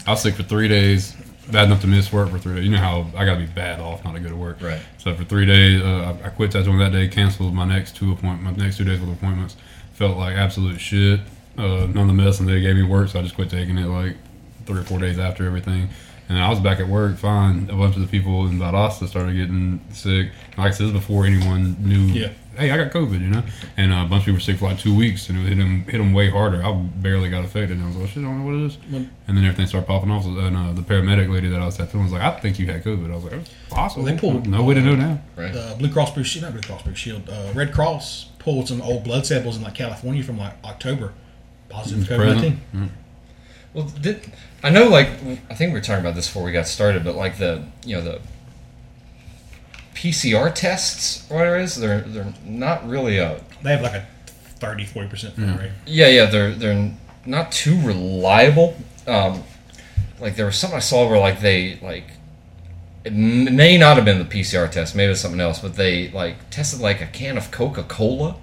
I was sick for three days. bad enough to miss work for three days. You know how I got to be bad off not to go to work. Right. So for three days, uh, I I quit tattooing that day. Canceled my next two appointments, my next two days with appointments. Felt like absolute shit. Uh, none of the medicine they gave me worked, so I just quit taking it like three or four days after everything. And I was back at work fine. A bunch of the people in Valdosta started getting sick. Like I said, this before anyone knew. Yeah. Hey, I got COVID, you know, and uh, a bunch of people were sick for like two weeks, and it hit them hit them way harder. I barely got affected, and I was like, "Shit, I don't know what it is." Well- And then everything started popping off. And uh, the paramedic lady that I was tattooing was like, "I think you had COVID." I was like, "It's possible." Well, they pulled- no way to know now. Right. Uh, Blue Cross Blue Shield, not Blue Cross Blue Shield, uh, Red Cross pulled some old blood samples in like California from like October, positive for COVID Present. nineteen. Well, did, I know, like, I think we were talking about this before we got started, but like the, you know, the PCR tests or whatever it is, they're they're not really a. They have like a 30, 40 percent fail rate. Yeah, yeah, they're they're not too reliable. Um, like there was something I saw where like they like it may not have been the PCR test, maybe it was something else, but they like tested like a can of Coca Cola,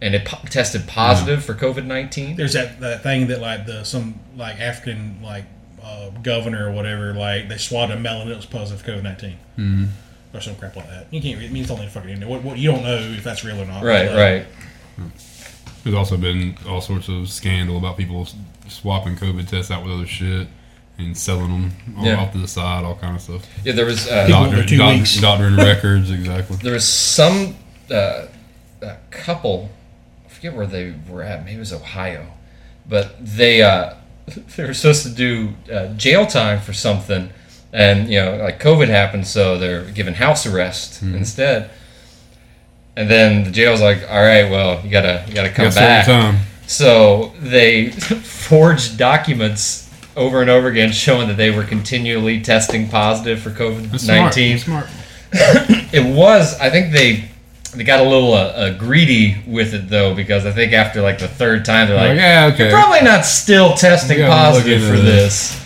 and it po- tested positive for COVID nineteen. There's that, that thing that like the some like African like uh, governor or whatever like they swatted a melon and it was positive for COVID 19 mm-hmm. or some crap like that. You can't. read I mean, it's only fucking internet. What, what you don't know if that's real or not. Right, Uh, right. There's also been all sorts of scandal about people swapping COVID tests out with other shit and selling them all Yeah. off to the side, all kind of stuff. Yeah, there was. Uh, Doctor, two doctor, weeks. doctoring records, exactly. there was some uh, a couple I forget where they were at. Maybe it was Ohio. But they uh, they were supposed to do uh, jail time for something. And you know like COVID happened so they're given house arrest instead. And then the jail's like all right well you gotta you gotta come back. so they forged documents over and over again showing that they were continually testing positive for COVID nineteen. Smart. it was. I think they they got a little uh, uh, greedy with it though because I think after like the third time they're Like, like, yeah, okay. you're probably not still testing We positive for this." this.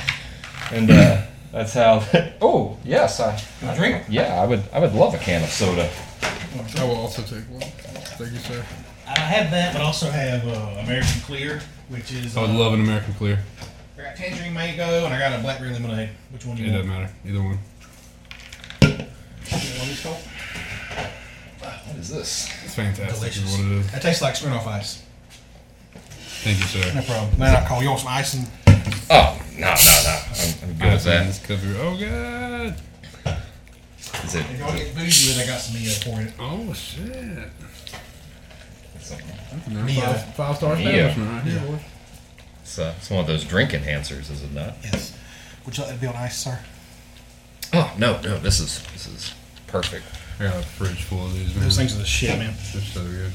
And uh, that's how. oh yes, I, I drink. Yeah, I would. I would love a can of soda. I will also take one. Thank you, sir. I have that, but also have uh, American Clear, which is. I would uh, love an American Clear. I got tangerine mango and I got a blackberry lemonade. Which one do you It you doesn't matter. Either one. Which one is called? What is this? It's fantastic. Delicious. Is what it is. That tastes like Smirnoff Ice. Thank you, sir. No problem. Then I call you on some ice and Oh no no no! I'm, I'm good with that. This cover. Oh god. Is it? if y'all get bougie with it, I got some Mio for you. Oh shit. Mio. Five, five star Mio. establishment right here, boy. It's, uh, it's one of those drink enhancers, is it not? Yes. Would you like it to be on ice, sir? Oh no no! This is this is perfect. I got a fridge full of these. Man. Those things are the shit, man. They're so good.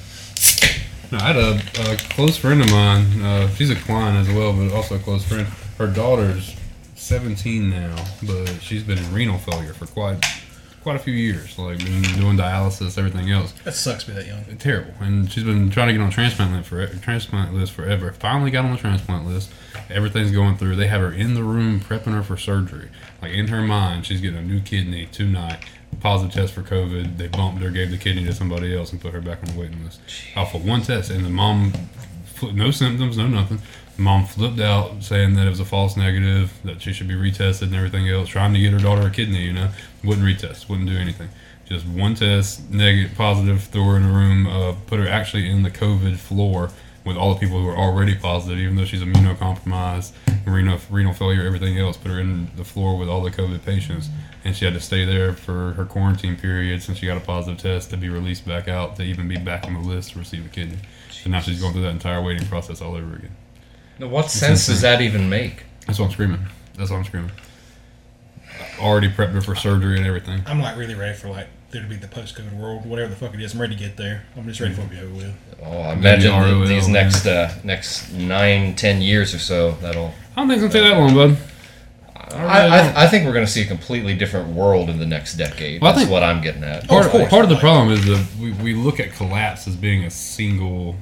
No, I had a, a close friend of mine. Uh, she's a client as well, but also a close friend. Her daughter's 17 now, but she's been in renal failure for quite quite a few years. Like been doing dialysis, everything else. That sucks to be that young. Terrible. And she's been trying to get on transplant list for transplant list forever. Finally got on the transplant list. Everything's going through. They have her in the room prepping her for surgery. Like in her mind, she's getting a new kidney tonight. Positive test for COVID. They bumped her, gave the kidney to somebody else, and put her back on the waiting list. Off of one test, and the mom, no symptoms, no nothing. The mom flipped out, saying that it was a false negative, that she should be retested and everything else. Trying to get her daughter a kidney, you know, wouldn't retest, wouldn't do anything. Just one test, negative, positive, threw her in a room, uh, put her actually in the COVID floor with all the people who are already positive, even though she's immunocompromised, renal, renal failure, everything else. Put her in the floor with all the COVID patients, and she had to stay there for her quarantine period since she got a positive test to be released back out to even be back on the list to receive a kidney. So now she's going through that entire waiting process all over again. Now, what sense does that even make? That's what I'm screaming. That's what I'm screaming. Already prepped her for surgery and everything. I'm like really ready for like there to be the post-COVID world, whatever the fuck it is. I'm ready to get there. I'm just ready for it to be over with. Oh, I imagine Maybe that ROL, these next uh, next nine, ten years or so, that'll. I don't think it's gonna take that long, bud. I, I, I think we're going to see a completely different world in the next decade. Well, I That's think- what I'm getting at. Oh, Part, of part of the problem is that we, we look at collapse as being a single,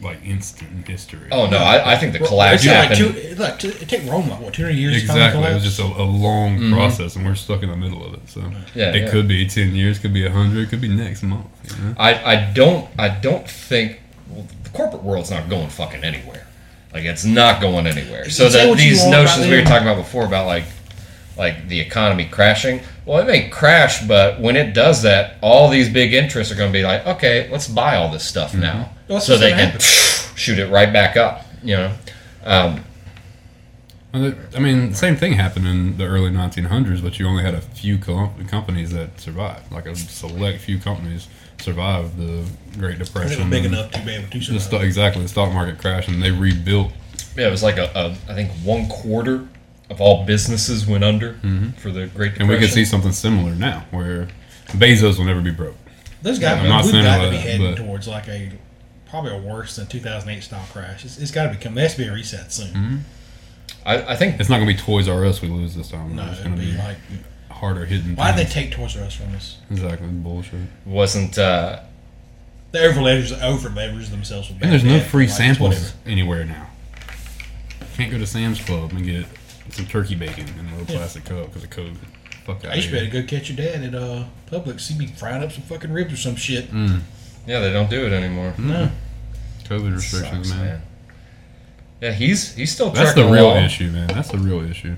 like, instant in history. Oh no, I, I think the collapse it's like happened. two, like two, it take Rome like what 200 years. to finally Exactly. It was collapse? just a, a long mm-hmm. process, and we're stuck in the middle of it. So Yeah, it yeah. could be ten years, could be a hundred, could be next month. You know? I, I don't I don't think well, the corporate world's not going fucking anywhere. Like it's not going anywhere. So that these notions we were talking about before about like like the economy crashing. Well, it may crash, but when it does that, all these big interests are going to be like, okay, let's buy all this stuff now, Well, that's so they can happen. shoot it right back up. You know, um, I mean, the same thing happened in the early 1900s, but you only had a few co- companies that survived. Like a select few companies survived the Great Depression. big enough to be able to The survive. sto- exactly, the stock market crashed, and they rebuilt. yeah, it was like a, a I think one quarter of all businesses went under mm-hmm. for the Great Depression. And we could see something similar now, where Bezos will never be broke. Those guys, I'm not we've got to be heading but- towards like a probably a worse than 2008 stock crash. It's, it's got to become. There has to be a reset soon. Mm-hmm. I, I think It's not going to be Toys R Us we lose this time. No, it's going to be be like, harder hitting. why did they take Toys R Us from us? Exactly, bullshit. wasn't uh, They over leverage over leverage themselves with. And there's no free samples whatever. anywhere now. Can't go to Sam's Club and get some turkey bacon in a little plastic cup because of COVID. Fuck out I used to be able to go catch your dad at uh Publix. He'd be frying up some fucking ribs or some shit. Mm. yeah they don't do it anymore. No, COVID restrictions, Sucks, man. Yeah, he's he's still That's the real along. issue, man. That's the real issue.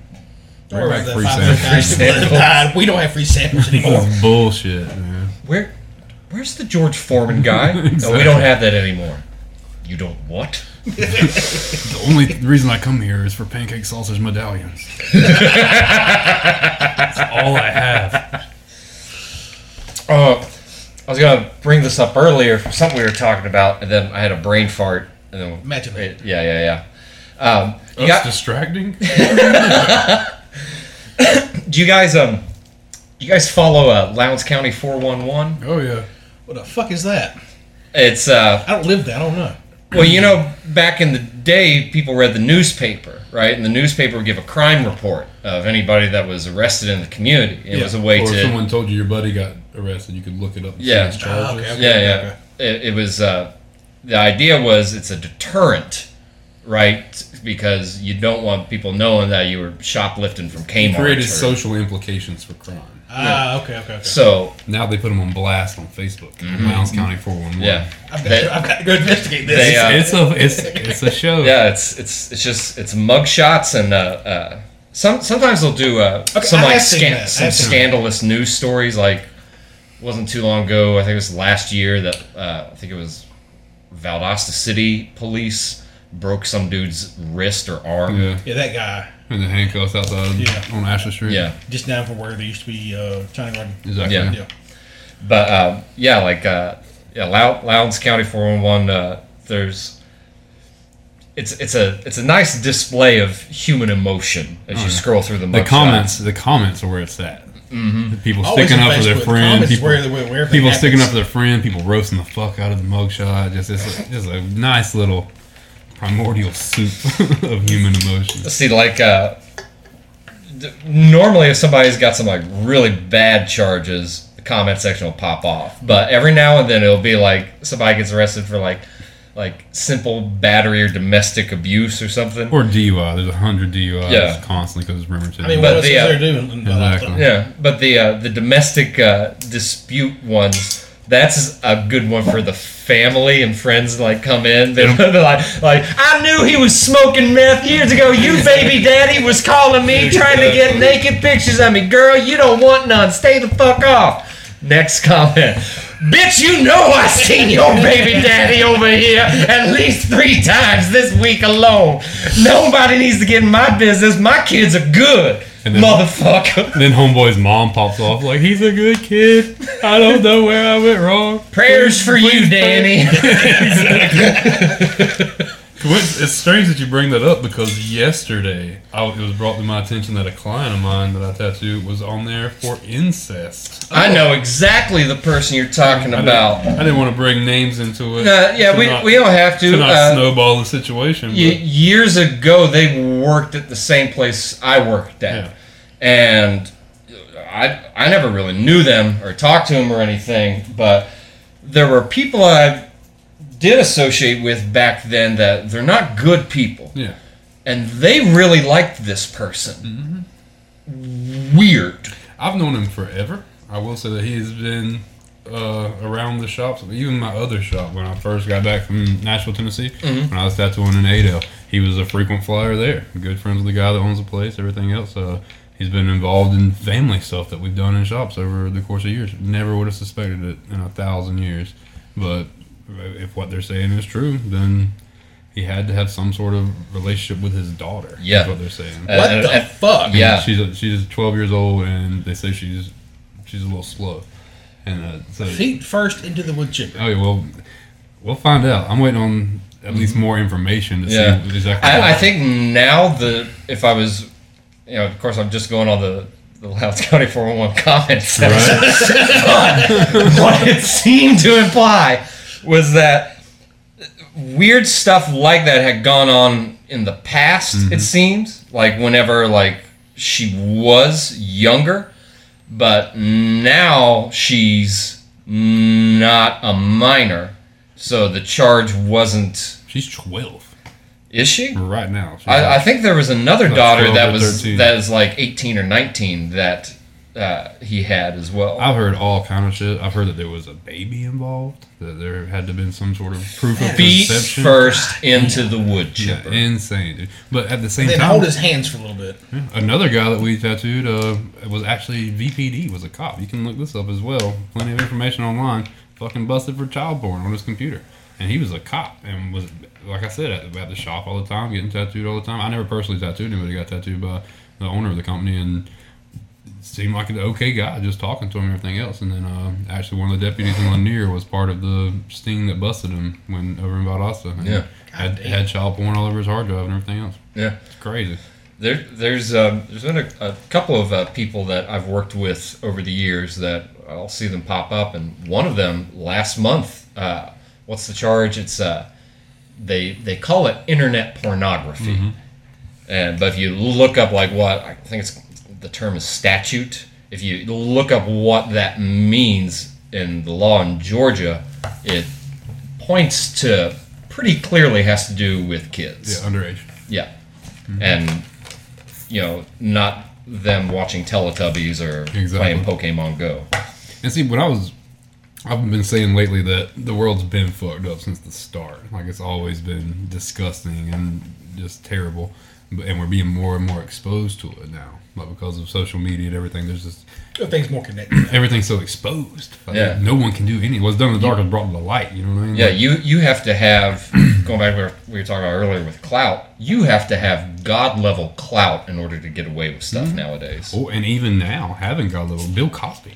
Don't worry back about the free 500 samples. guys Free that. We don't have free samples anymore. That's bullshit, man. Where, where's the George Foreman guy? No, we don't have that anymore. You don't what? The only reason I come here is for pancake sausage medallions. That's all I have. Oh, I was gonna bring this up earlier for something we were talking about, and then I had a brain fart, and then Imagine that. yeah, yeah, yeah. Um, you That's got, distracting. do you guys um, you guys follow uh, Lowndes County four one one? Oh yeah. What the fuck is that? It's uh, I don't live there. I don't know. Well, you know, back in the day, people read the newspaper, right? And the newspaper would give a crime report of anybody that was arrested in the community. It Yeah. was a way Or if to, someone told you your buddy got arrested, you could look it up. And Yeah. see his charges. Ah, okay, okay. yeah, okay, yeah. It, it was. Uh, the idea was it's a deterrent, right? Because you don't want people knowing that you were shoplifting from Kmart. Created or- social implications for crime. Ah, okay, okay, okay. So Now they put them on blast on Facebook. Lowndes County 411. Mm-hmm. yeah, I've got, They- to, I've got to go investigate this. They, uh, It's a it's it's a show. yeah. It's it's it's just it's mug shots and uh, uh, some sometimes they'll do uh, Okay, some like scan- some have that. scandalous news stories. Like wasn't too long ago. I think it was last year that uh, I think it was Valdosta City police broke some dude's wrist or arm. Yeah. yeah, that guy And the handcuffs outside Yeah. on Ashley Street. Yeah. just down from where there used to be uh, China Garden. Exactly. Yeah. Yeah. But um, yeah, like uh, yeah, Lou- Lowndes County 411. Uh, there's it's it's a it's a nice display of human emotion as you scroll through the Oh, The mug comments, the comments are where it's at. Mm-hmm. People sticking up for their Facebook. friend. Comments People, where, where, where people sticking up for their friend. People roasting the fuck out of the mugshot. Just it's a, just a nice little primordial soup of human emotions. See, like uh, d- normally if somebody's got some like really bad charges, the comment section will pop off. But every now and then it'll be like somebody gets arrested for like like simple battery or domestic abuse or something. Or DUI. There's a hundred DUIs Yeah. constantly because it's Bremerton. I mean, But what else the, uh, there to do? Exactly. Yeah, but the uh, the domestic uh, dispute ones. That's a good one for the family and friends like come in. They're, they're like, like I knew he was smoking meth years ago. You baby daddy was calling me trying to get naked pictures of me. Girl, you don't want none. Stay the fuck off. Next comment. Bitch, you know I seen your baby daddy over here at least three times this week alone. Nobody needs to get in my business. My kids are good, And then- motherfucker. Then homeboy's mom pops off like he's a good kid. I don't know where I went wrong. Prayers for you, pray. Danny. It's it's strange that you bring that up because yesterday I, it was brought to my attention that a client of mine that I tattooed was on there for incest. I know exactly the person you're talking I didn't- about. I didn't want to bring names into it. Uh, yeah, we, not- we don't have to. to not Uh, snowball the situation. y- years ago, they worked at the same place I worked at, Yeah. and I I never really knew them or talked to them or anything. But there were people I did associate with back then that they're not good people, yeah. and they really liked this person. Weird. I've known him forever. I will say that he has been uh, around the shops, even my other shop when I first got back from Nashville, Tennessee, Mm-hmm. when I was tattooing in Adel. He was a frequent flyer there. Good friends with the guy that owns the place, everything else. Uh, he's been involved in family stuff that we've done in shops over the course of years. Never would have suspected it in a thousand years. But if what they're saying is true, then he had to have some sort of relationship with his daughter. is Yeah. what they're saying. Uh, What the and- fuck? Yeah. she's a, she's 12 years old, and they say she's she's a little slow. And uh, so, Feet first into the wood chipper. oh yeah, well, we'll find out. I'm waiting on at least more information to Yeah. see exactly. I, I think now the if I was, you know, of course I'm just going on the the Lowndes County 411 comment section. but what it seemed to imply was that weird stuff like that had gone on in the past. It mm-hmm. seems like whenever like she was younger, but now she's not a minor, so the charge wasn't. she's 12 Is she? right now. I, I think there was another daughter that was 13. that is like 18 or 19 that uh, he had as well. I've heard all kind of shit. I've heard that there was a baby involved. That there had to have been some sort of proof of Feet conception. first into the wood Yeah, insane, dude. But at the same Then time, hold his hands for a little bit. Another guy that we tattooed uh, was actually VPD, was a cop. You can look this up as well. Plenty of information online. Fucking busted for child porn on his computer. And he was a cop and was, like I said, at, at the shop all the time, getting tattooed all the time. I never personally tattooed anybody. got tattooed by the owner of the company and seemed like an okay guy, just talking to him and everything else. And then uh, actually, one of the deputies in Lanier was part of the sting that busted him when over in Valdosta. And Yeah. Had, had child porn all over his hard drive and everything else. yeah. It's crazy. There, there's um, there's been a, a couple of uh, people that I've worked with over the years that I'll see them pop up, and one of them last month. Uh, what's the charge? It's uh, they they call it internet pornography, and but if you look up like what I think it's the term is statute. If you look up what that means in the law in Georgia, it points to pretty clearly has to do with kids. Yeah, underage. Yeah. Mm-hmm. And, you know, not them watching Teletubbies or Exactly. playing Pokemon Go. And see, what I was, I've been saying lately that the world's been fucked up since the start. Like it's always been disgusting and just terrible, and we're being more and more exposed to it now, like because of social media and everything. There's just Everything's more connected. everything's so exposed. Like, Yeah. no one can do any. What's done in the dark is brought to the light. You know what I mean? Yeah, Like, you you have to have going back to what we were talking about earlier with clout. You have to have god level clout in order to get away with stuff mm-hmm. nowadays. Oh, and even now, having got a little Bill Cosby.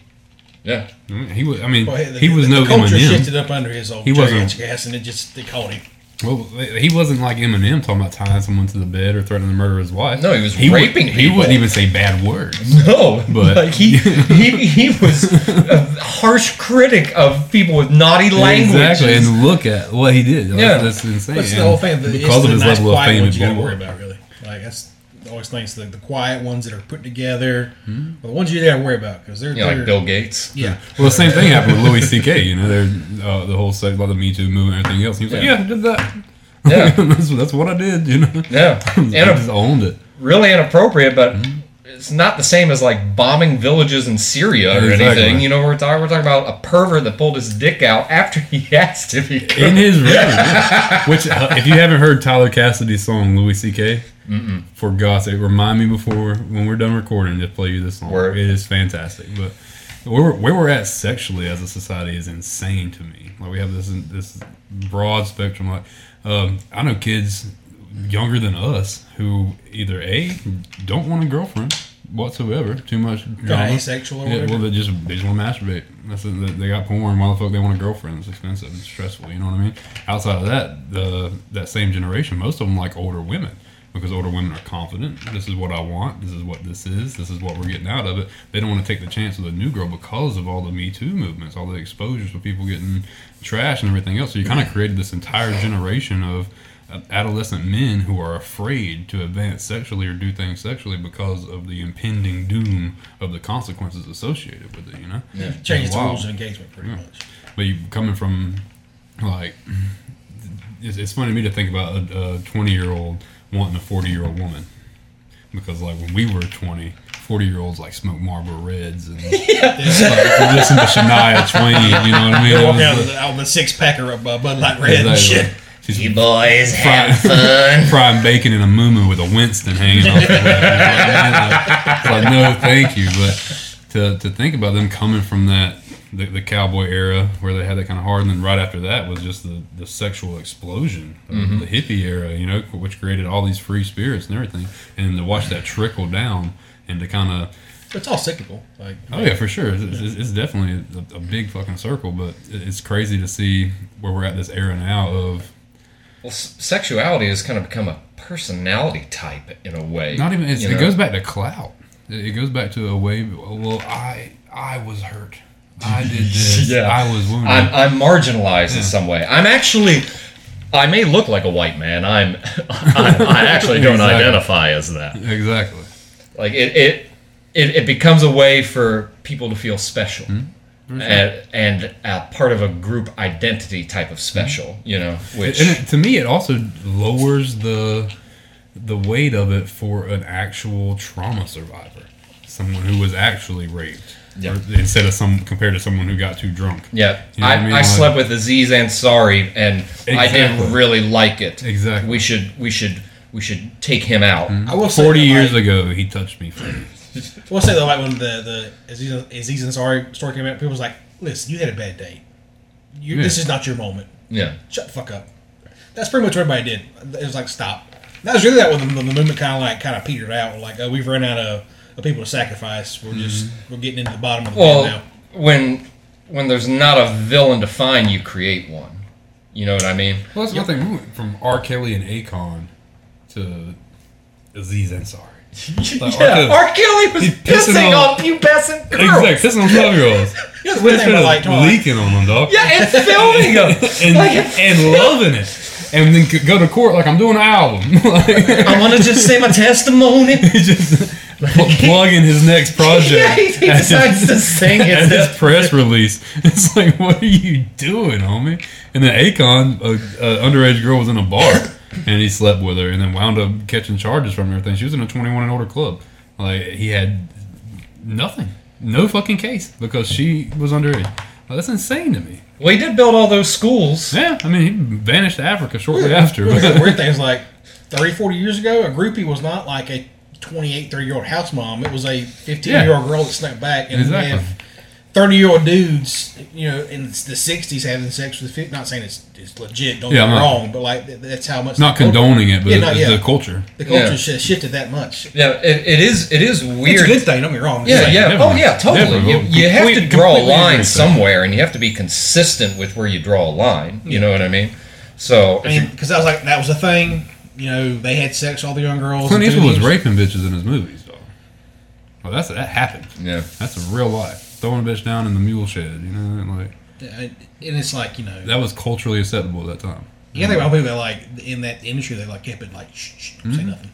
Yeah, I mean, He was. I mean, Well, the, he was the, no the culture Eminem. shifted up under his old He wasn't- gas, and it just they caught him. Well, he wasn't like Eminem talking about tying someone to the bed or threatening to murder his wife. No, he was would- raping He people. wouldn't even say bad words. no, But- like he he he was a harsh critic of people with naughty language. Exactly, and look at what he did. That's, Yeah. that's insane. That's the whole thing. The, because it's of his nice, level of fame, you got to worry about, really. Like that's always things the, the quiet ones that are put together, Hmm. well, the ones you got to worry about because they're, you know, they're like Bill Gates. yeah. Well, the same thing happened with Louis C.K. You know, they're uh, the whole sect, like the Me Too movement, and everything else. He was like, Yeah. "Yeah, I did that. Yeah. that's, that's what I did." You know, Yeah, I and just owned it. really inappropriate, but Mm-hmm. It's not the same as like bombing villages in Syria or Exactly. anything. You know, we're talking we're talking about a pervert that pulled his dick out after he asked if he could. in his room. yeah. Which, uh, if you haven't heard Tyler Cassidy's song "Louis C.K." For God's sake, remind me before when we're done recording to play you this song. Word. It is fantastic, but where we're, where we're at sexually as a society is insane to me. Like we have this this broad spectrum. Like um, I know kids younger than us who either a don't want a girlfriend whatsoever, too much drama. asexual or Yeah, whatever. well, they just they just want to masturbate. That's it. They- got porn. Why the fuck they want a girlfriend? It's expensive. It's stressful. You know what I mean? Outside of that, the that same generation, most of them like older women because older women are confident. This is what I want. This is what this is. This is what we're getting out of it. They don't want to take the chance with a new girl because of all the Me Too movements, all the exposures for people getting trash and everything else. So you kind of created this entire generation of adolescent men who are afraid to advance sexually or do things sexually because of the impending doom of the consequences associated with it. You know, Yeah. Change the rules of engagement pretty Yeah. much. But you coming from like, it's, it's funny to me to think about a 20 year old wanting a 40 year old woman because like when we were 20. 40 year olds like smoke Marlboro Reds and like, listen to Shania Twain, you know what I mean? Walking was out with, a six packer of uh, Bud Light Red and shit. She's You boys Fry- have fun. frying bacon in a moo with a Winston hanging off the leg. It's like, no, thank you. But to, to think about them coming from that the, the cowboy era where they had that kind of hard, and then right after that was just the, the sexual explosion of Mm-hmm. the hippie era, you know, which created all these free spirits and everything, and to watch that trickle down and to kind of It's all cyclical. Like Oh yeah, for sure. It's, it's, it's definitely a, a big fucking circle, but it's crazy to see where we're at this era now of Well, s- sexuality has kind of become a personality type in a way. not even. It's, it know? goes back to clout. It, goes back to a way. Well, I I was hurt. I did this. Yeah. I was wounded. I'm, I'm marginalized in some way. I'm actually, I may look like a white man. I'm, I, I actually don't Exactly. identify as that. exactly. Like it, it, it, it becomes a way for people to feel special. Hmm? And, and uh, part of a group identity type of special, you know, which And it, to me, it also lowers the the weight of it for an actual trauma survivor, someone who was actually raped, Yeah. or instead of some compared to someone who got too drunk. Yeah, You know I, I mean? I Like- slept with Aziz Ansari, and I didn't really like it. Exactly. We should we should we should take him out. I will Forty that, years like, ago, he touched me first. I will say though, like when the the Aziz, Aziz Ansari story came out, people was like, "Listen, you had a bad day. You, This is not your moment. Yeah, Shut the fuck up." That's pretty much what everybody did. It was like, "Stop." That was really that when the, the movement kind of like kind of petered out. Like, oh, we've run out of, of people to sacrifice. We're mm-hmm. just we're getting into the bottom of the well, pit now. when when there's not a villain to find, you create one. You know what I mean? Well, that's my thing. We went from R. Kelly and Akon to Aziz Ansari. Like, R. Kelly- R. Kelly was pissing on- on pubescent girls. Exactly, pissing on twelve year olds. You know, the weird thing about, like, leaking on them, dog. Yeah, and filming them. and, Like- and loving it, and then go to court like I'm doing an album. like, I want to just say my testimony. just pl- plugging his next project. yeah, he, he decides his- to sing as it. his press release. It's like, what are you doing, homie? And then Akon, a, a underage girl, was in a bar, and he slept with her, and then wound up catching charges from everything. She was in a 21 and older club. Like he had nothing, no fucking case because she was underage. Like, that's insane to me. Well, he did build all those schools. Yeah, I mean, he vanished to Africa shortly after. Really, the weird thing is like 30, 40 years ago, a groupie was not like a 28, 30 year old house mom. It was a 15 year old girl that snapped back. And Exactly. Have 30 year old dudes, you know, in the 60s having sex with 50. Not saying it's, it's legit, don't Yeah, get me wrong, but like that's how much. Not the culture- condoning it, but Yeah, no, it's yeah. the culture. The culture Yeah. shifted that much. Yeah, it, it is. It is It's weird. a good thing, don't get me wrong. Yeah, like- yeah. never Oh, yeah, totally. Never. You, you have to draw a line somewhere, and you have to be consistent with where you draw a line. You know what I mean? So, if I mean, because I was like, that was a thing. You know, they had sex, all the young girls. Clint Eastwood was raping bitches in his movies, dog. Well, that's that happened. yeah, That's a real life. Throwing a bitch down in the mule shed, you know, and like And it's like, you know, that was culturally acceptable at that time. Yeah, gotta think about people that like in that industry, they like kept it like, shh, shh, don't say mm-hmm. nothing.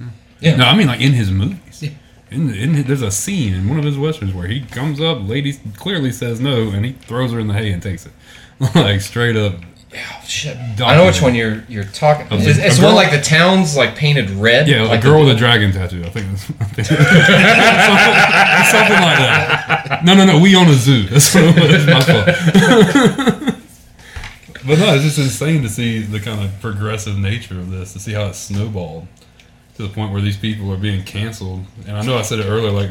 Mm-hmm. yeah. No, I mean like in his movies. Yeah. In, the, in his, there's a scene in one of his westerns where he comes up, lady clearly says no, and he throws her in the hay and takes it, like straight up. Oh, shit. I know which one you're you're talking. A- It's, it's a one like the town's like painted red. Yeah, like a girl the, with a dragon tattoo. I think that's I think something, something like that. No, no, no. We own a zoo. That's what it was. It's my fault. but no, it's just insane to see the kind of progressive nature of this, to see how it snowballed to the point where these people are being canceled. And I know I said it earlier, like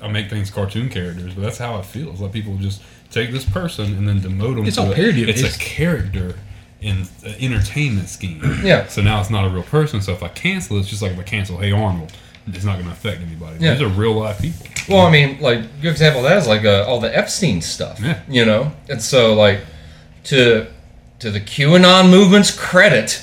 I make things cartoon characters, but that's how it feels. Like people just take this person and then demote them. It's to all a- parody. It's It's- a character in an entertainment scheme. Yeah. So now it's not a real person. So if I cancel, it's just like if I cancel Hey Arnold, it's not going to affect anybody. Yeah. These are real life people. Well, I mean, like good example of that is like uh, all the Epstein stuff. Yeah. You know, and so like to to the QAnon movement's credit,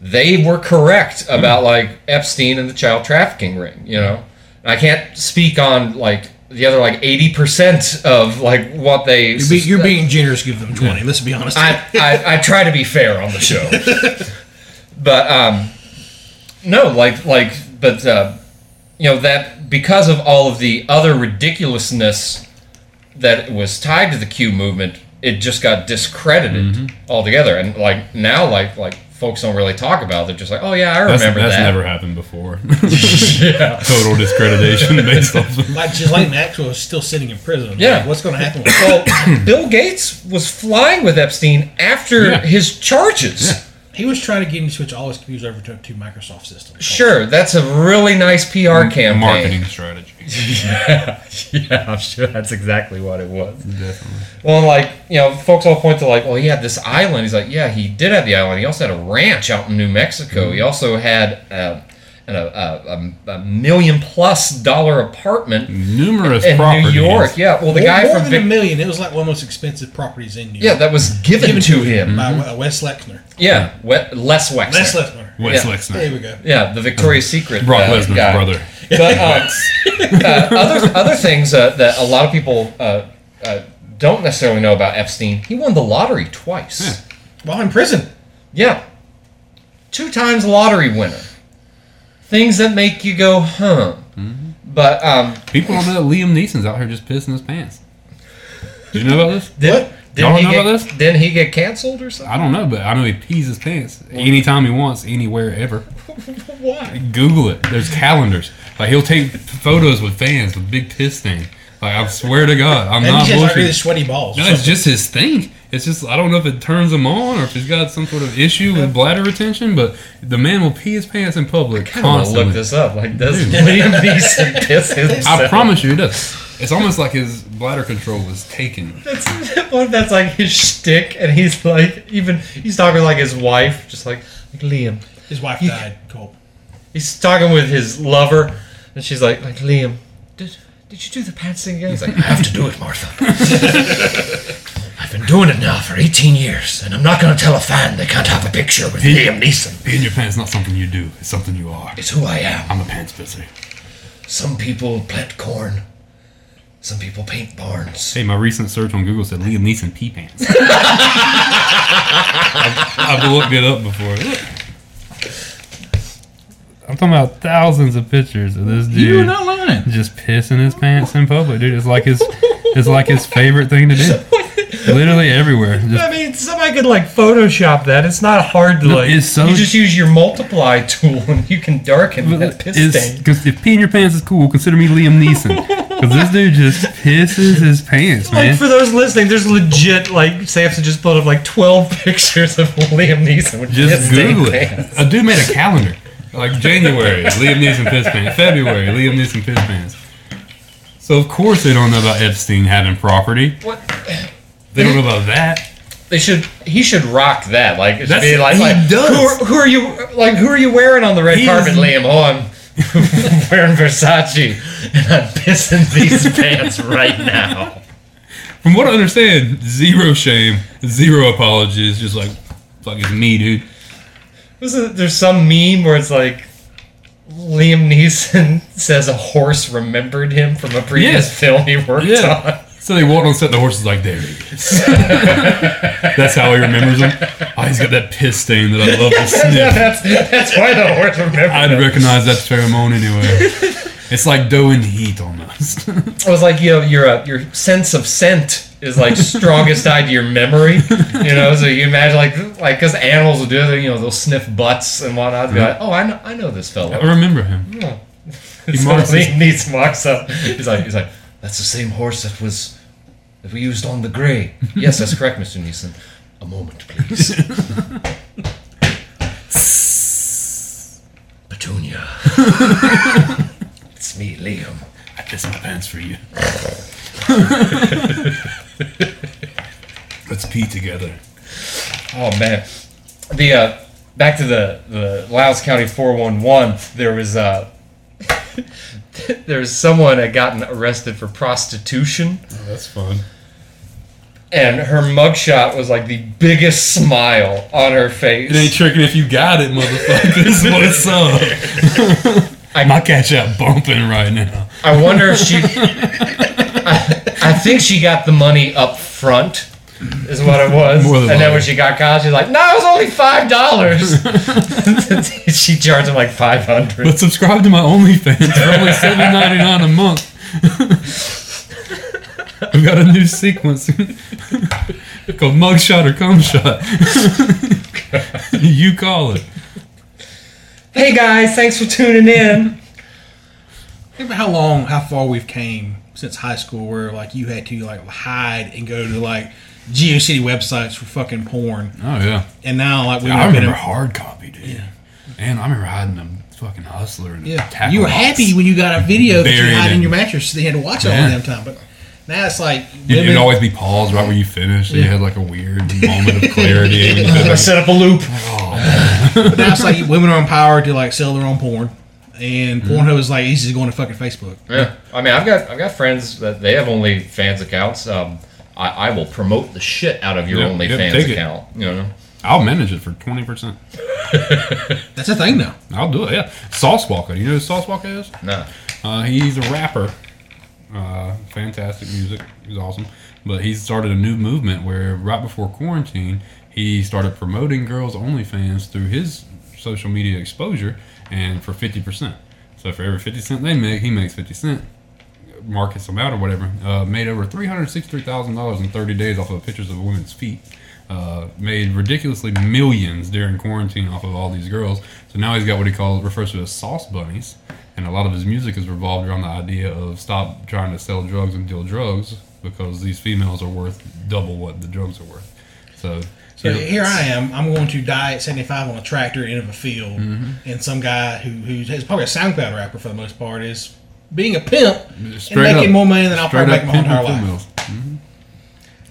they were correct about like Epstein and the child trafficking ring. You know, I can't speak on like the other like eighty percent of like what they. You're, be, you're being generous, give them 20. Let's be honest. I, I, I try to be fair on the show, but um, no, like like but uh, you know that because of all of the other ridiculousness that was tied to the Q movement, it just got discredited Mm-hmm. altogether. And like now, like like folks don't really talk about. They're just like, oh yeah, I remember that's that. never happened before. yeah. Total discreditation based off of. like Ghislaine Maxwell is still sitting in prison. Yeah. Like, what's going to happen with Well, Bill Gates was flying with Epstein after Yeah. his charges. He was trying to get him to switch all his computers over to, to Microsoft systems. Sure, that's a really nice PR campaign. Marketing strategy. Yeah, yeah, I'm sure that's exactly what it was. Definitely. Well, like you know, folks all point to like, well, he had this island. He's like, yeah, he did have the island. He also had a ranch out in New Mexico. He also had uh, an, a, a, a million plus dollar apartment Numerous in New. York. Yeah, well, the More, guy more from than Vic- a million. It was like one of the most expensive properties in New York. yeah, that was given, to him. by uh, Wes Lexner. Yeah, we- Les Wexner. Les Lexner. Wes Yeah. Lexner. There we go. Yeah, the Victoria's Secret Brock uh, Lesnar's brother. But um, uh, other other things uh, that a lot of people uh, uh, don't necessarily know about Epstein, he won the lottery twice. While in prison. Yeah, two times lottery winner. Things that make you go, huh? But um, People don't know that Liam Neeson's out here just pissing his pants. Do you know about this? did, What? Didn't Y'all he know get, about this? Didn't he get canceled or something? I don't know, but I know he pees his pants anytime he wants, anywhere, ever. Why? Google it. There's calendars. Like he'll take photos with fans with big piss stain. Like I swear to God, I'm And not he has like really bullshit. sweaty balls. No, it's just his thing. It's just I don't know if it turns him on or if he's got some sort of issue with bladder retention, but the man will pee his pants in public I want to look this up. Like, does Liam Neeson piss himself? I promise you, it does. It's almost like his bladder control was taken. That's, what if that's like his shtick, and he's like, even he's talking like his wife, just like, like Liam. His wife died, Cole. He's talking with his lover, and she's like, like Liam, did did you do the pants thing again? He's like, I have to do it, Martha. I've been doing it now for 18 years, and I'm not going to tell a fan they can't have a picture with Liam Neeson. Being your pants is not something you do. It's something you are. It's who I am. I'm a pants pisser. Some people plant corn. Some people paint barns. Hey, my recent search on Google said Liam Neeson pee pants. I've, I've looked it up before. Look. I'm talking about thousands of pictures of this dude You're not lying. just pissing his pants in public, dude. It's like his, it's like his favorite thing to do. Literally everywhere. Just I mean, somebody could like Photoshop that. It's not hard to No, like. it's so- you just use your multiply tool and you can darken that piss stain. Because if peeing your pants is cool, consider me Liam Neeson. Because this dude just pisses his pants, man. Like for those listening, there's legit like Samson just put up like 12 pictures of Liam Neeson with Just piss Google it. pants. A dude made a calendar. Like January, Liam Neeson piss pants. February, Liam Neeson piss pants. So of course they don't know about Epstein having property. What? They don't know about that. They should. He should rock that. Like it should That's- be like, he like does. Who, are, who are you? Like who are you wearing on the red He carpet, is- Liam? Oh, I'm wearing Versace and I'm pissing these pants right now. From what I understand, zero shame, zero apologies. Just like, fuck, it's me, dude. Wasn't there's some meme where it's like Liam Neeson says a horse remembered him from a previous Yes. film he worked Yeah. on. So they walk on set, the horse is like, there he is. That's how he remembers him. Oh, he's got that piss stain that I love to Yeah, sniff. that's that's why the horse remembered I'd recognize that pheromone anyway. It's like dough and heat almost. It was like you know, your uh, your sense of scent is like strongest tied to your memory. You know, so you imagine like like because animals will do it. You know, they'll sniff butts and whatnot. Be like, oh, I know, I know this fellow. I remember him. so marks his- Liam Neeson walks up. He's like, he's like, that's the same horse that was that we used on the gray. yes, that's correct, Mister Neeson. A moment, please. Petunia. it's me, Liam. I pissed my pants for you. Let's pee together. Oh man, the uh, back to the the Lowndes County four one one. There was uh, there was someone that gotten arrested for prostitution, Oh, that's fun. and her mugshot was like the biggest smile on her face. It ain't tricking if you got it, motherfuckers. What's up? I- My catch up bumping right now. I wonder if she. I, I think she got the money up front. Is what it was, More and then when she got caught, she's like, "No, it was only five dollars." she charged him like five hundred. But subscribe to my OnlyFans for only seven ninety nine a month. We've got a new sequence called Mugshot or Cum Shot. you call it. Hey guys, thanks for tuning in. Think about how long, how far we've came since high school, where like you had to like hide and go to like GeoCity websites for fucking porn, Oh yeah. and now like we I have been remember a- hard copy, dude. And I remember hiding them fucking hustler and Yeah, you were box. happy when you got a video that you Buried had in in- your mattress. So they had to watch it all Yeah. the damn time. But now it's like It women. would always be paused right where you finished. So you had like a weird moment of clarity. and you I could- set up a loop. but now it's like women are empowered to like sell their own porn, and Mm-hmm. Pornhub is like easy to go into fucking Facebook. Yeah, I mean, I've got I've got friends that they have OnlyFans accounts. Um, I, I will promote the shit out of your Yeah, OnlyFans yeah, take it. account. You know, I'll manage it for twenty percent. That's a thing though. I'll do it. Yeah, Sauce Walka. You know who Sauce Walka is? no. Uh, he's a rapper. Uh, fantastic music. He's awesome. But he started a new movement where right before quarantine, he started promoting girls' OnlyFans through his social media exposure and for 50%. So for every 50 cent they make, he makes 50 cent, markets them out or whatever. Uh, made over $363,000 in 30 days off of pictures of women's feet. Uh, made ridiculously millions during quarantine off of all these girls. So now he's got what he calls refers to as sauce bunnies, and a lot of his music is revolved around the idea of stop trying to sell drugs and deal drugs because these females are worth double what the drugs are worth. So, So here I am. I'm going to die at 75 on a tractor in of a field, Mm-hmm. and some guy who who's probably a SoundCloud rapper for the most part is being a pimp Straight and making up. more money than I'll straight probably make my entire life. females. Mhm.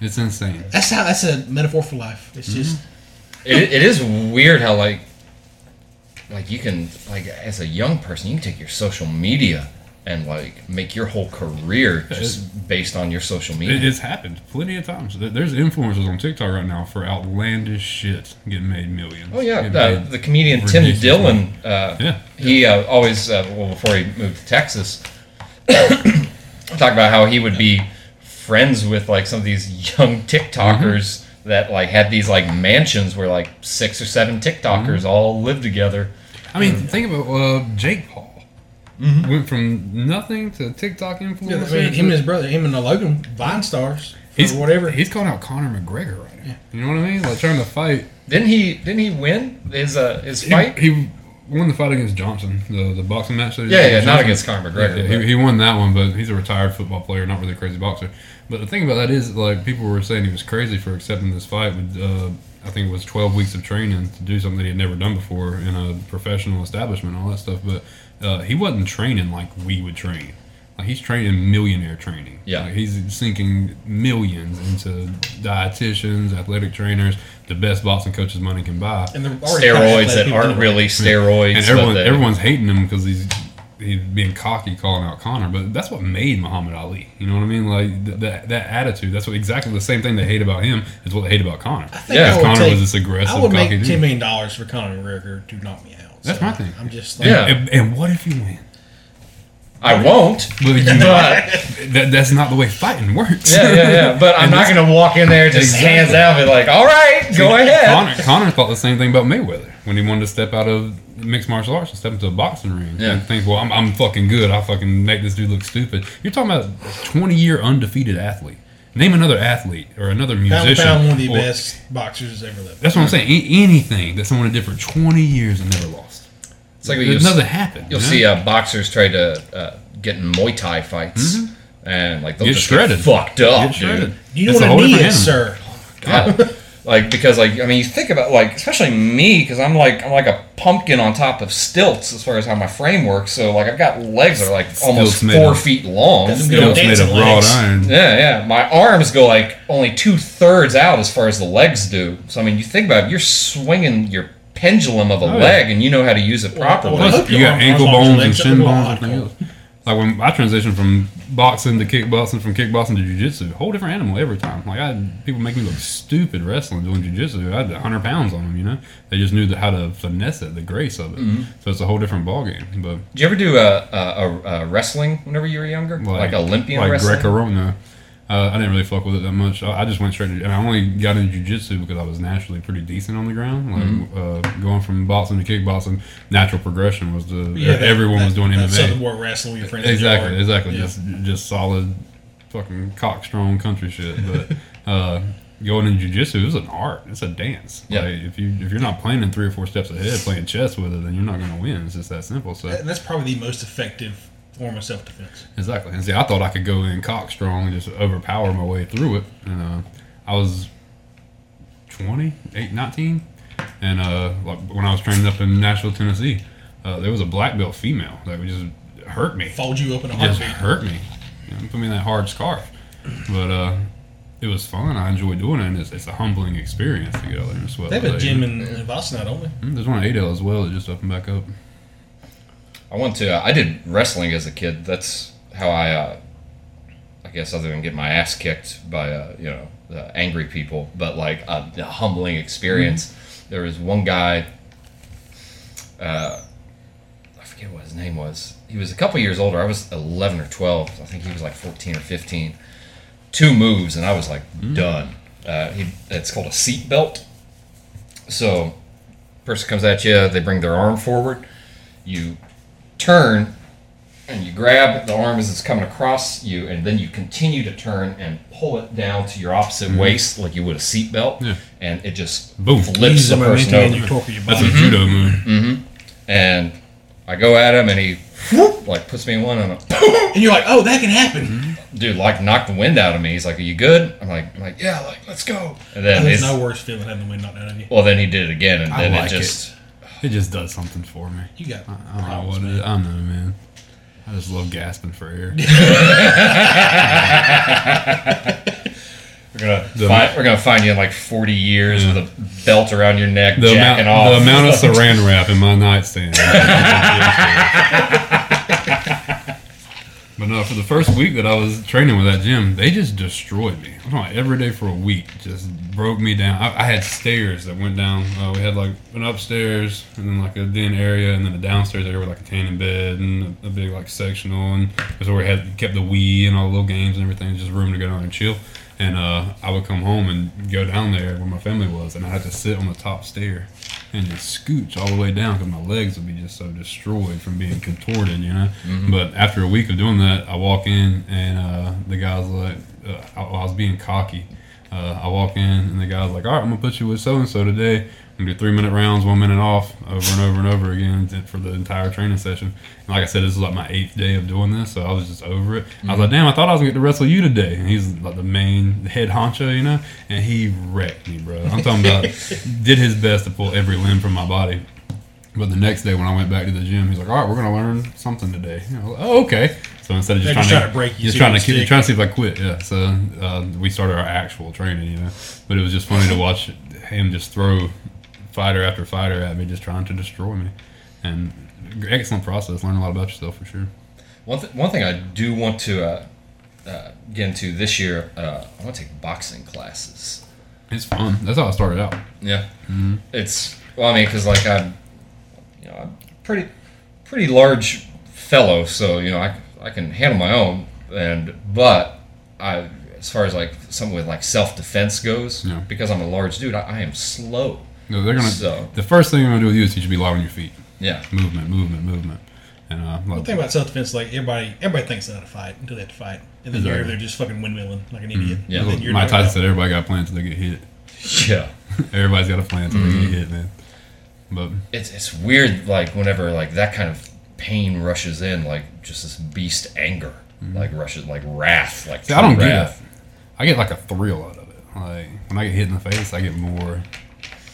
It's insane. That's how. That's a metaphor for life. It's just It, it is weird how like like you can like as a young person you can take your social media and like make your whole career just based on your social media. It, it's happened plenty of times. There's influencers on TikTok right now for outlandish shit getting made millions. Oh yeah, uh, the comedian Tim Dillon. Uh, Yeah. He uh, always, uh, well, before he moved to Texas, talk about how he would be friends with like some of these young TikTokers that like had these like mansions where like six or seven TikTokers all lived together. I mean, think about uh, Jake Paul. Went from nothing to TikTok yeah, influencer. I mean, him and his brother, him and the Logan Vine stars, he's whatever. He's calling out Conor McGregor right now. You know what I mean? Like trying to fight. Didn't he? Didn't he win his uh, his fight? he won the fight against Johnson, the the boxing match. that he Yeah, did yeah, with not Johnson. against Conor McGregor, Yeah, but- he, he won that one, but he's a retired football player, not really a crazy boxer. But the thing about that is, like, people were saying he was crazy for accepting this fight with, uh, I think it was 12 weeks of training to do something that he had never done before in a professional establishment, all that stuff. But uh, he wasn't training like we would train. Like he's training millionaire training. Yeah. Like, he's sinking millions into dietitians, athletic trainers, the best boxing coaches money can buy. and they're already Steroids that aren't really steroids. and everyone, they- everyone's hating him because he's he's being cocky, calling out Connor. But that's what made Muhammad Ali. You know what I mean? Like th- that that attitude. That's what exactly the same thing they hate about him is what they hate about Connor. I think Yeah, I would Conor take- was this aggressive, I would cocky make ten million dollars for Conor McGregor to knock me out. That's So my thing. I'm just like, Yeah. And, and what if you win? I won't. But you, But that, that's not the way fighting works. yeah, yeah, yeah. But I'm not gonna walk in there just Exactly. hands out, and be like, "All right, go ahead." Connor, Connor thought the same thing about Mayweather when he wanted to step out of mixed martial arts and step into a boxing ring. Yeah. And think, well, I'm, I'm fucking good. I fucking make this dude look stupid. You're talking about a 20 year undefeated athlete. Name another athlete or another pound musician. for pound, one of the or- best boxers ever lived. That's what I'm saying. A- anything that someone did for 20 years and never lost. It's like There's you'll, nothing happened. you'll you know? see uh, boxers try to uh, get in Muay Thai fights, and like they'll Get just shredded. get fucked up, Get dude. You know That's what a a whole knee different is, sir? God. like because like I mean you think about like especially me because I'm like I'm like a pumpkin on top of stilts as far as how my frame works. So like I've got legs that are like almost Stilts made four of- feet long. Got them you good know? old It's made of wrought iron. Yeah, yeah. My arms go like only two thirds out as far as the legs do. So I mean, you think about it, you're swinging your pendulum of a Oh, yeah. leg, and you know how to use it properly. well, Plus, your you got ankle bones and shin bones and everything else. Like when I transitioned from boxing to kickboxing, from kickboxing to jujitsu, a whole different animal every time. Like I had people make me look stupid wrestling doing jujitsu. I had 100 pounds on them, you know. They just knew the, how to finesse it, the grace of it. Mm-hmm. So it's a whole different ball game. But Did you ever do a, a, a, a wrestling whenever you were younger, like, Olympian wrestling? like wrestling? Greco-Roman. Uh, I didn't really fuck with it that much. I, I just went straight to, and I only got into jujitsu because I was naturally pretty decent on the ground. Like Mm-hmm. uh, going from boxing to kickboxing, natural progression was the Yeah, that- everyone that- was doing that MMA. Southern War wrestling with your friends. Exactly, exactly. Yeah. Just just solid, fucking cock strong country shit. But uh, going into jujitsu, it's an art. It's a dance. Yeah. Like if you if you're not playing in three or four steps ahead, playing chess with it, then you're not going to win. It's just that simple. So And that's probably the most effective form of self defense. exactly. And see, I thought I could go in cock strong and just overpower my way through it. And uh, I was 20, 8, 19, and uh, like when I was training up in Nashville, Tennessee, uh, there was a black belt female that would just hurt me Fold you up in a just heartbeat. hurt me. You know, put me in that hard scarf. But uh, it was fun. I enjoyed doing it, and it's, it's a humbling experience to get out there and sweat. They have a gym in, Wassenaar, don't they? Mm, There's one at Adel as well that just opened back up. I want to. I did wrestling as a kid. That's how I. Uh, I guess other than get my ass kicked by uh, you know the angry people, but like a, a humbling experience. There was one guy. Uh, I forget what his name was. He was a couple years older. I was eleven or twelve. I think he was like fourteen or fifteen. Two moves, and I was like done. Uh, he, it's called a seat belt. So, person comes at you. They bring their arm forward. You turn and you grab the arm as it's coming across you, and then you continue to turn and pull it down to your opposite mm-hmm. waist like you would a seatbelt, Yeah. and it just Boom. flips the the person momentum and you over. torque your That's mm-hmm. a judo move. Mm-hmm. And I go at him, and he whoop, like puts me in one, and I'm, And you're like, oh, that can happen. Mm-hmm. dude like knocked the wind out of me. He's like, "Are you good?" I'm like, I'm like, "Yeah, like let's go." And then There's no worse feeling having the wind knocked out of you. well, then he did it again, and I then like it just. It just does something for me. You got I, I don't know what it man. is. I don't know, man. I just love gasping for air. We're gonna The- find, we're gonna find you in like 40 years Yeah. with a belt around your neck, The amount, jacking off. the amount of saran wrap in my nightstand. but no, for the first week that I was training with that gym, they just destroyed me. I'm about every day for a week, just broke me down. I, I had stairs that went down. Uh, we had like an upstairs and then like a den area, and then a downstairs area with like a tanning bed and a, a big like sectional, and that's where we had kept the Wii and all the little games and everything. Just room to go down and chill. And uh, I would come home and go down there where my family was, and I had to sit on the top stair and just scooch all the way down because my legs would be just so destroyed from being contorted, you know. But after a week of doing that, I walk in and uh, the guy's like, uh, I, I was being cocky. Uh, I walk in and the guy's like, "All right, I'm gonna put you with so and so today. Gonna do three minute rounds, one minute off, over and over and over again for the entire training session." And like I said, this is like my eighth day of doing this, so I was just over it. I was like, "Damn, I thought I was gonna get to wrestle you today." And he's like the main head honcho, you know, and he wrecked me, bro. I'm talking about did his best to pull every limb from my body. But the next day when I went back to the gym, he's like, "All right, we're gonna learn something today." You know, oh, okay. So instead of just trying, just to, trying to break you just trying to keep, trying to see if I quit. Yeah. So uh, we started our actual training, you know. But it was just funny to watch him just throw fighter after fighter at me, just trying to destroy me. And excellent process. Learn a lot about yourself for sure. One, th- one thing I do want to uh, uh, get into this year, uh, I want to take boxing classes. It's fun. That's how I started out. Yeah, it's well, I mean, because like I'm, you know, I'm pretty, pretty large fellow, so you know, I, I can handle my own, and but I, as far as like something with like self defense goes, Yeah. because I'm a large dude, I, I am slow. No, they're gonna. So- The first thing they're gonna do with you is teach you to be light on your feet. Yeah, Movement, movement, movement. And uh, The thing about self defense, like everybody, everybody thinks they're how to fight until they have to fight, and then you're Exactly. over there just fucking windmilling like an idiot. Yeah. And then you're Tyson out. said, everybody got a plan until they get hit. yeah. Everybody's got a plan until they get hit, man. But It's it's weird, like whenever like that kind of pain rushes in, like just this beast anger, like rushes, like wrath, like Mm-hmm. See, I don't true get wrath. it. I get like a thrill out of it. Like when I get hit in the face, I get more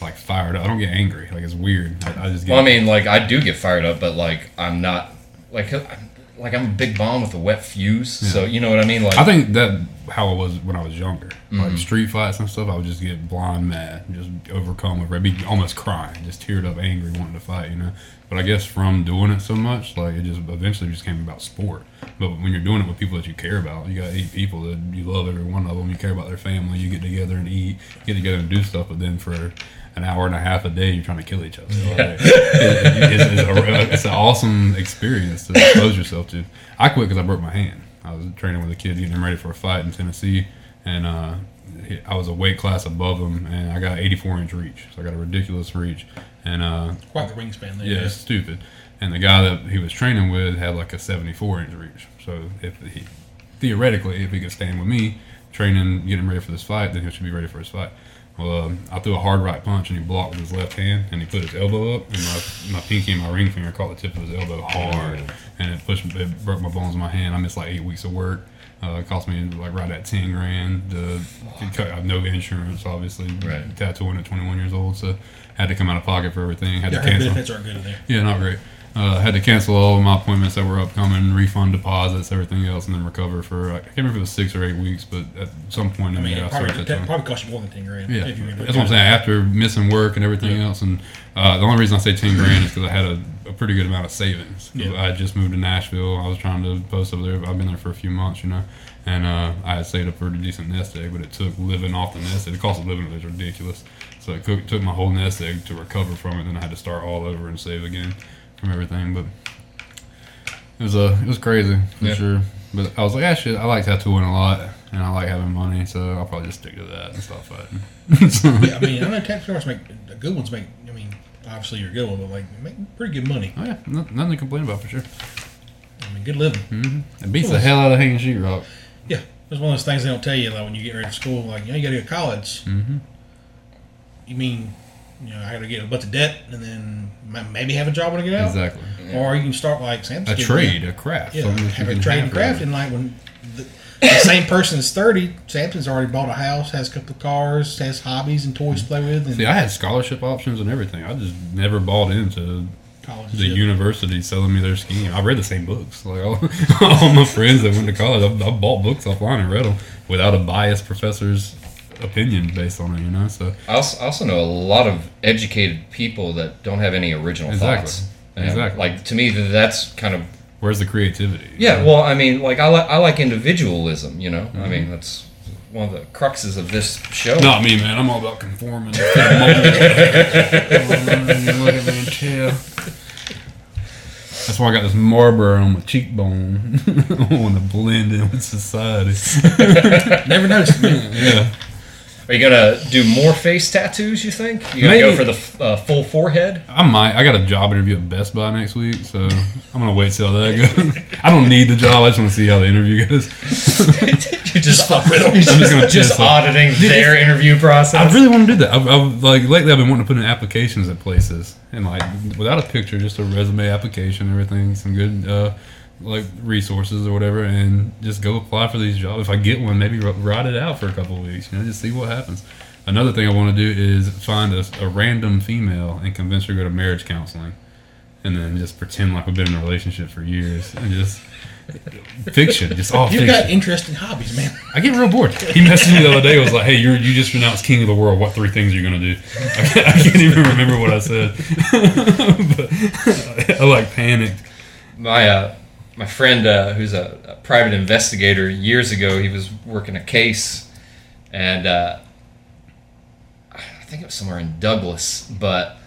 like fired up. I don't get angry. Like it's weird. I, I just get. Well, I mean, like I do get fired up, but like I'm not like I'm, like I'm a big bomb with a wet fuse. So you know what I mean? Like I think that how I was when I was younger, like mm-hmm. street fights and stuff. I would just get blind mad, just overcome with, I'd be almost crying, just teared up, angry, wanting to fight, you know. But I guess from doing it so much, like it just eventually just came about sport. But when you're doing it with people that you care about, you got eight people that you love every one of them. You care about their family. You get together and eat, get together and do stuff. But then for an hour and a half a day, you're trying to kill each other. Like, it- it's, it's, a, it's an awesome experience to expose yourself to. I quit because I broke my hand. I was training with a kid getting him ready for a fight in Tennessee, and uh, I was a weight class above him, and I got 84 inch reach, so I got a ridiculous reach, and uh, quite the wingspan there. yeah, it's stupid. And the guy that he was training with had like a 74 inch reach. So if he theoretically, if he could stand with me training, getting ready for this fight, then he should be ready for his fight. Well, um, I threw a hard right punch and he blocked with his left hand and he put his elbow up and my, my pinky and my ring finger caught the tip of his elbow hard and it pushed it broke my bones in my hand. I missed like eight weeks of work. Uh, it cost me like right at ten grand. Uh, I have no insurance, obviously. Right. Tattooing at 21 years old, so had to come out of pocket for everything. Had Yeah, to cancel. benefits aren't good there. Yeah, not great. Uh, had to cancel all of my appointments that were upcoming, refund deposits, everything else, and then recover for I can't remember if it was six or eight weeks, but at some point in I mean, I probably, that probably cost you more than ten grand. Yeah, that's what I'm saying. After missing work and everything else, and uh, the only reason I say ten grand is because I had a, a pretty good amount of savings. Yeah. I had just moved to Nashville. I was trying to post over there. I've been there for a few months, you know, and uh, I had saved up for a decent nest egg, but it took living off the nest egg. The cost of living is ridiculous. So it took, took my whole nest egg to recover from it. And then I had to start all over and save again from everything. But it was uh, it was crazy for Yeah. sure. But I was like, shit, I like tattooing a lot, and I like having money, so I'll probably just stick to that and stop fighting. So- Yeah, I mean, I know tattoo artists make the good ones make. I mean, obviously you're a good one, but like make pretty good money. Oh yeah, no- nothing to complain about for sure. I mean, good living. Mm-hmm. It beats the hell out of hanging sheetrock. Yeah, it's one of those things they don't tell you like when you get ready for school. Like, you know, you got to go to college. Mm-hmm. You mean, you know, I got to get a bunch of debt and then maybe have a job when I get out, Exactly. or you can start like Sam's A trade, a craft. Yeah, have a trade and craft, and like when the, the same person is thirty, Samson's already bought a house, has a couple of cars, has hobbies and toys to play with, and See, I had scholarship options and everything. I just never bought into college. the shit. university selling me their scheme. I read the same books. Like all, all my friends that went to college, I, I bought books offline and read them without a biased professor's opinion based on it. You know, so I also, I also know a lot of educated people that don't have any original Exactly. thoughts. And, Exactly. Like to me, that's kind of where's the creativity? yeah. Well, I mean, like I like I like individualism. You know, I Mm-hmm. mean that's one of the cruxes of this show. Not me, man. I'm all about conforming. to the mold. Look at me and tell. That's why I got this Marlboro on my cheekbone. I want to blend in with society. Never noticed. man. Yeah. Are you gonna do more face tattoos? You think you gonna Maybe. go for the uh, full forehead? I might. I got a job interview at Best Buy next week, so I'm gonna wait till that goes. I don't need the job. I just want to see how the interview goes. you just fuck with 'em. You're I'm just gonna just piss off. auditing their interview process. I really want to do that. I've, I've like lately I've been wanting to put in applications at places and like without a picture, just a resume application, everything, some good uh, like resources or whatever, and just go apply for these jobs. If I get one, maybe r- ride it out for a couple of weeks, you know, just see what happens. Another thing I want to do is find a, a random female and convince her to go to marriage counseling, and then just pretend like we've been in a relationship for years and just fiction, just all You've fiction. got interesting hobbies, man. I get real bored. He messaged me the other day. Was like, "Hey, you you just pronounced king of the world. What three things are you gonna do?" I can't, I can't even remember what I said, but I like panicked. my uh, my friend uh, who's a, a private investigator years ago he was working a case and uh, i think it was somewhere in douglas but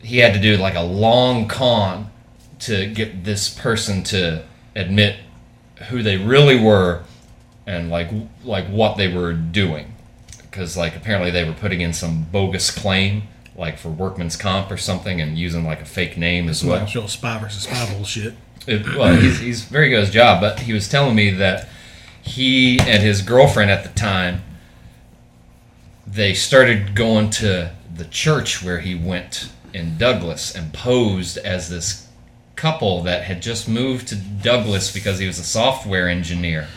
he had to do like a long con to get this person to admit who they really were and like like what they were doing because like apparently they were putting in some bogus claim like for workman's comp or something and using like a fake name as well Well, spy versus spy bullshit. It, well, he's, he's very good at his job, but he was telling me that he and his girlfriend at the time they started going to the church where he went in Douglas and posed as this couple that had just moved to Douglas because he was a software engineer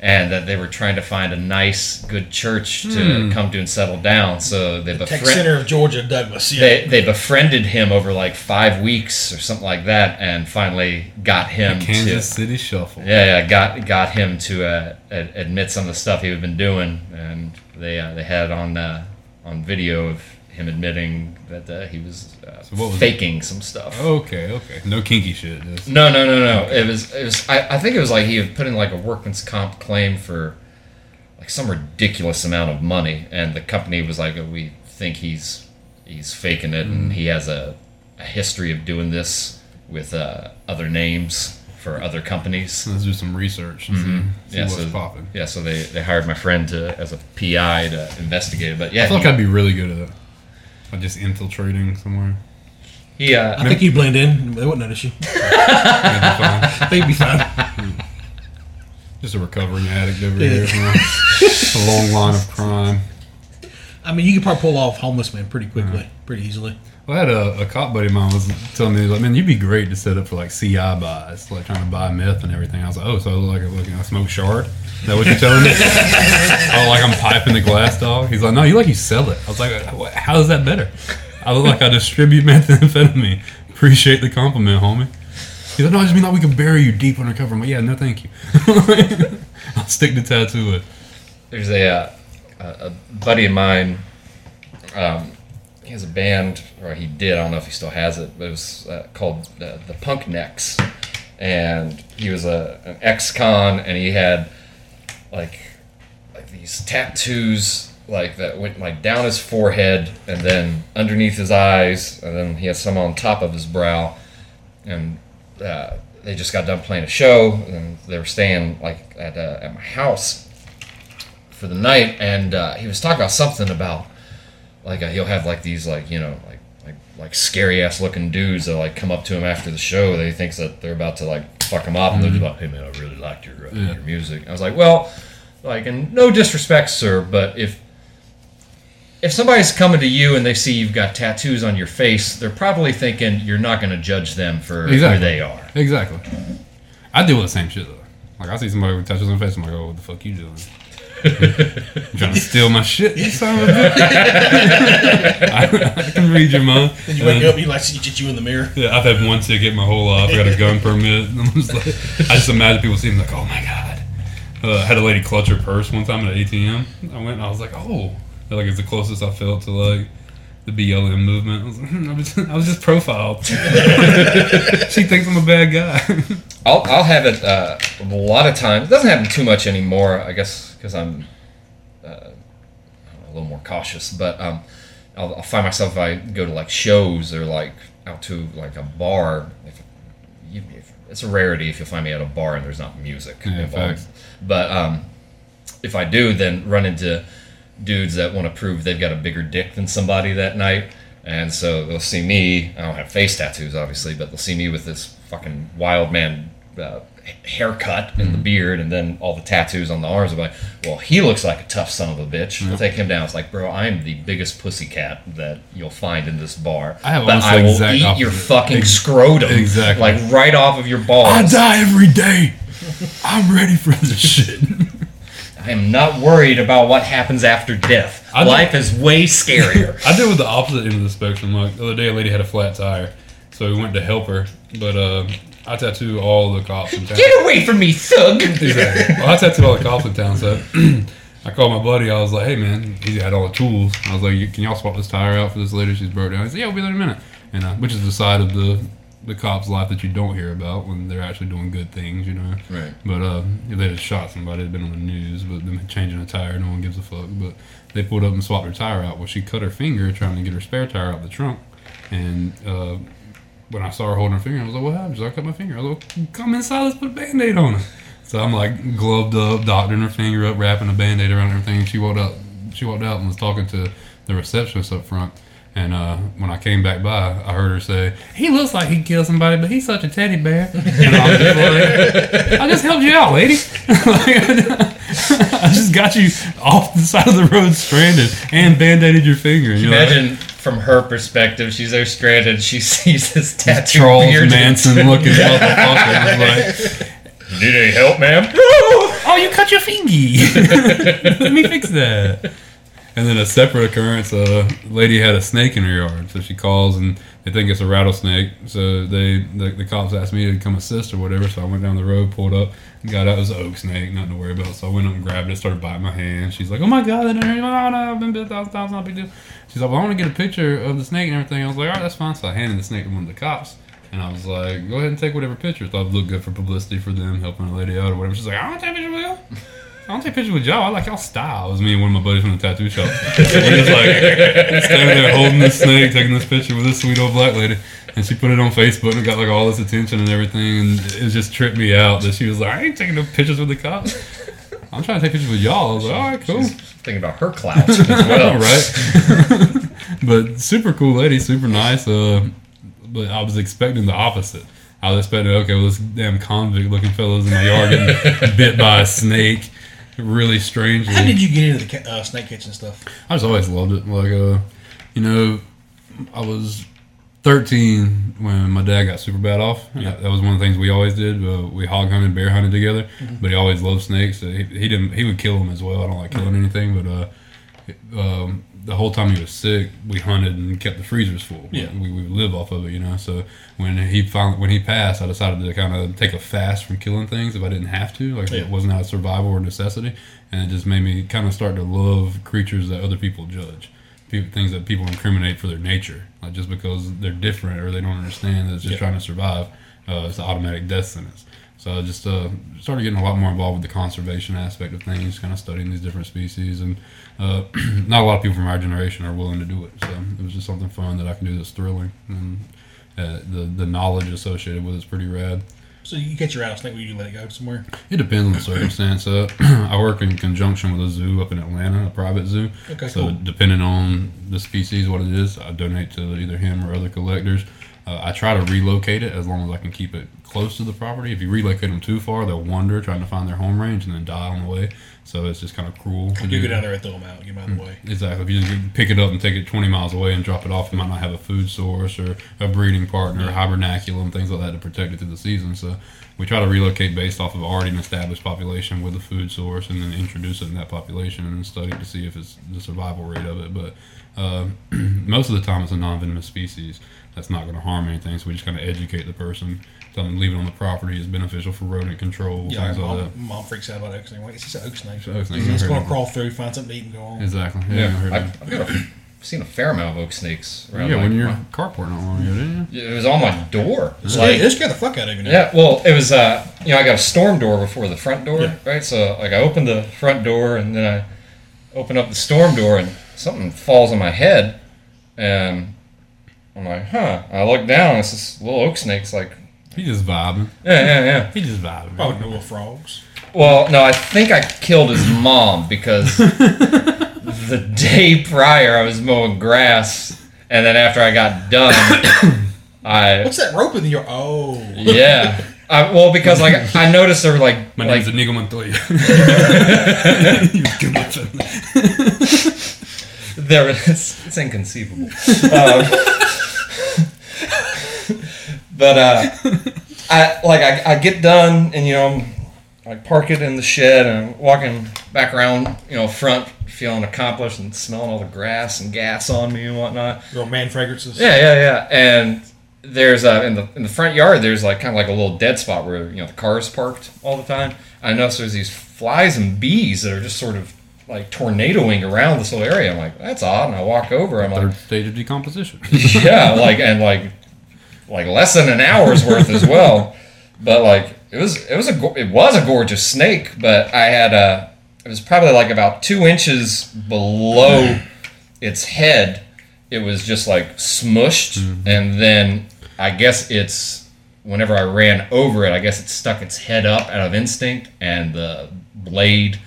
and that they were trying to find a nice good church to come to and settle down so they Tech befriend Center of Georgia, Douglas. Yeah. they they befriended him over like five weeks or something like that, and finally got him Kansas to City Shuffle. yeah, yeah got got him to uh, admit some of the stuff he had been doing, and they uh, they had on uh, on video of him admitting that uh, he was, uh, So was faking some stuff. Okay, okay. No kinky shit. Just, No, no, no, no. It was it was. I, I think it was like he had put in like a workman's comp claim for like some ridiculous amount of money, and the company was like, "We think he's he's faking it, and he has a, a history of doing this with uh, other names for other companies." let's do some research and see, Mm-hmm. Yeah, what's so popping. yeah, so they, they hired my friend to as a PI to investigate it. But yeah, I feel like I'd be really good at it. Like just infiltrating somewhere. he uh, I think you blend in. They wouldn't notice you. That'd be fun. I think you'd be fine. Just a recovering addict over Yeah. here. you know? a long line of crime. I mean, you could probably pull off homeless man pretty quickly, pretty easily. Well, I had a, a cop buddy of mine was telling me, like, man, you'd be great to set up for like CI buys, like trying to buy meth and everything. I was like, oh, so I look like, like I smoke shard? Is that what you're telling me? oh, like I'm piping the glass dog? He's like, no, you like you sell it. I was like, how is that better? I look like I distribute methamphetamine. Appreciate the compliment, homie. He's like, no, I just mean like we can bury you deep undercover. I'm like, yeah, no, thank you. I'll stick the tattoo it. There's a, uh, a a buddy of mine. Um, he has a band, or he did. I don't know if he still has it, but it was uh, called uh, the Punk Necks, and he was a an ex-con, and he had like like these tattoos like that went like down his forehead and then underneath his eyes, and then he had some on top of his brow, and uh, they just got done playing a show, and they were staying like at uh, at my house for the night, and uh, he was talking about something about like uh, he'll have like these like you know like like like scary ass looking dudes that like come up to him after the show. They thinks that they're about to like fuck him up, and they're just like, "Hey man, I really liked your uh, Yeah. your music." I was like, "Well, like, and no disrespect, sir, but if if somebody's coming to you and they see you've got tattoos on your face, they're probably thinking you're not going to judge them for Exactly. who they are." Exactly. I deal with the same shit though. Like I see somebody with tattoos on their face, I'm like, oh, what the fuck you doing? You trying to steal my shit, you son of a bitch. I, I can read your mind. Then you wake up, you like see just you in the mirror. Yeah, I've had one ticket my whole life. I got a gun permit. I'm just like, I just imagine people seeing like, oh my god. Uh, I had a lady clutch her purse one time at an ATM. I went and I was like, oh, like it's the closest I felt to like the BLM movement. I was, like, hmm, I, was I was just profiled. she thinks I'm a bad guy. I'll, I'll have it uh, a lot of times. It doesn't happen too much anymore, I guess, because I'm uh, know, a little more cautious. But um, I'll, I'll find myself if I go to like shows or like out to like a bar. If, you, if, it's a rarity if you find me at a bar and there's not music Yeah, involved. facts. But um, if I do, then run into dudes that want to prove they've got a bigger dick than somebody that night. And so they'll see me. I don't have face tattoos, obviously, but they'll see me with this fucking wild man uh, haircut and the beard, and then all the tattoos on the arms. I'm like, well, he looks like a tough son of a bitch. We'll take him down. It's like, bro, I am the biggest pussycat that you'll find in this bar. I have but I will exact eat your fucking Ex- scrotum, exactly. like right off of your balls. I die every day. I'm ready for this shit. I am not worried about what happens after death. I Life is way scarier. I deal with the opposite end of the spectrum. Like the other day, a lady had a flat tire, so we went to help her. But uh, I tattoo all the cops in town. Get away from me, thug! Exactly. Well, I tattoo all the cops in town, so I called my buddy. I was like, "Hey, man," he had all the tools. I was like, "Can y'all swap this tire out for this lady? She's broke down." He said, "Yeah, we'll be there in a minute." And uh, which is the side of the the cop's life that you don't hear about when they're actually doing good things, you know. Right. But uh, if they had shot somebody, it'd been on the news. But them changing a tire, no one gives a fuck. But they pulled up and swapped her tire out. Well, she cut her finger trying to get her spare tire out of the trunk, and uh, when I saw her holding her finger, I was like, "What happened?" She's like, "I cut my finger." I was like, "Come inside, let's put a band-aid on it." So I'm like gloved up, doctoring her finger up, wrapping a band-aid around everything. She walked out. She walked out and was talking to the receptionist up front. And uh, when I came back by, I heard her say, "He looks like he'd kill somebody, but he's such a teddy bear." And I was just like, "I just helped you out, lady. I just got you off the side of the road, stranded, and band-aided your finger." Like, Imagine from her perspective, she's there stranded. She sees this tattoo Charles bearded- Manson looking motherfucker. Like, Need any help, ma'am? oh, you cut your fingy. Let me fix that. And then a separate occurrence, a lady had a snake in her yard, so she calls and they think it's a rattlesnake. So they the, the cops asked me to come assist or whatever. So I went down the road, pulled up, and got out. It was an oak snake, nothing to worry about. So I went up and grabbed it, started biting my hand. She's like, "Oh my god, hurt. Oh no, I've been bit a thousand times, not a big deal." She's like, "Well, I want to get a picture of the snake and everything." I was like, "All right, that's fine." So I handed the snake to one of the cops. And I was like, go ahead and take whatever pictures. Thought would look good for publicity for them, helping a lady out or whatever. She's like, I want to take a picture with y'all. I don't take pictures with y'all. I like y'all style. It was me and one of my buddies from the tattoo shop. We're just like standing there holding this snake, taking this picture with this sweet old black lady. And she put it on Facebook and it got like all this attention and everything. And it just tripped me out that she was like, I ain't taking no pictures with the cops. I'm trying to take pictures with y'all. I was like, all right, cool. She's thinking about her clout as well. right? but super cool lady, super nice. Uh, but I was expecting the opposite. I was expecting, okay, well, this damn convict looking fellow's in my yard getting bit by a snake. Really strange. How did you get into the ca- uh, snake catching stuff? I just always loved it. Like, uh, you know, I was 13 when my dad got super bad off. Yeah. That was one of the things we always did. Uh, we hog hunted, bear hunted together. Mm-hmm. But he always loved snakes. So he, he didn't. He would kill them as well. I don't like killing anything, but uh, um, the whole time he was sick, we hunted and kept the freezers full. Yeah. we, we would live off of it, you know. So when he finally when he passed, I decided to kind of take a fast from killing things if I didn't have to. Like Yeah. it wasn't out of survival or necessity, and it just made me kind of start to love creatures that other people judge. People, things that people incriminate for their nature, like just because they're different or they don't understand that it's just Yeah. trying to survive. Uh, it's an automatic death sentence. So just uh, started getting a lot more involved with the conservation aspect of things, kind of studying these different species, and uh, not a lot of people from our generation are willing to do it. So it was just something fun that I can do that's thrilling, and uh, the the knowledge associated with it's pretty rad. So you catch your rattlesnake, will you let it go somewhere? It depends on the circumstance. Uh, I work in conjunction with a zoo up in Atlanta, a private zoo. Okay, so cool. depending on the species, what it is, I donate to either him or other collectors. Uh, I try to relocate it as long as I can keep it close to the property. If you relocate them too far, they'll wander trying to find their home range and then die on the way. So it's just kind of cruel. You do go down there and throw them out, get them out of the way. Exactly. If you just pick it up and take it 20 miles away and drop it off, you might not have a food source or a breeding partner, hibernaculum, things like that to protect it through the season. So we try to relocate based off of already an established population with a food source and then introduce it in that population and then study to see if it's the survival rate of it. But uh, most of the time, it's a non venomous species that's not going to harm anything. So we just kind of educate the person, tell them leave it on the property is beneficial for rodent control, Yeah, things my like mom, that. mom freaks out about oak snake. It's just an oak snake. It's an oak snake. It's just going to crawl through, find something to eat, and go on. Exactly. Yeah, Yeah, heard I've, that. I've got a, seen a fair amount of oak snakes around. Yeah, my- when you're my- carport not long ago, didn't you? it was on my door. It's Like, it scared the fuck out of you. now. Yeah, well, it was uh, you know, I got a storm door before the front door, Yeah. right? So like I opened the front door and then I open up the storm door and something falls on my head, and I'm like, huh? I look down, it's this little oak snake's like, He just vibing. yeah, yeah, yeah. He just vibing. Probably no little frogs. Well, no, I think I killed his mom because the day prior I was mowing grass, and then after I got done, I What's that rope in your? Oh, yeah. I, well, because like I noticed there were like My like name's Inigo Montoya. You give me something. there it's, it's inconceivable. um, but uh, I like I, I get done and you know I park it in the shed and I'm walking back around you know front feeling accomplished and smelling all the grass and gas on me and whatnot. girl, man fragrances. Yeah, yeah, yeah. And there's uh, in the in the front yard. There's like kind of like a little dead spot where you know the cars parked all the time. I noticed there's these flies and bees that are just sort of like tornadoing around this little area. I'm like, that's odd. And I walk over. I'm like, Third stage of decomposition. yeah, like and like like less than an hour's worth as well. But like it was it was a it was a gorgeous snake, but I had a it was probably like about two inches below its head. It was just like smushed, and then I guess it's whenever I ran over it, I guess it stuck its head up out of instinct, and the blade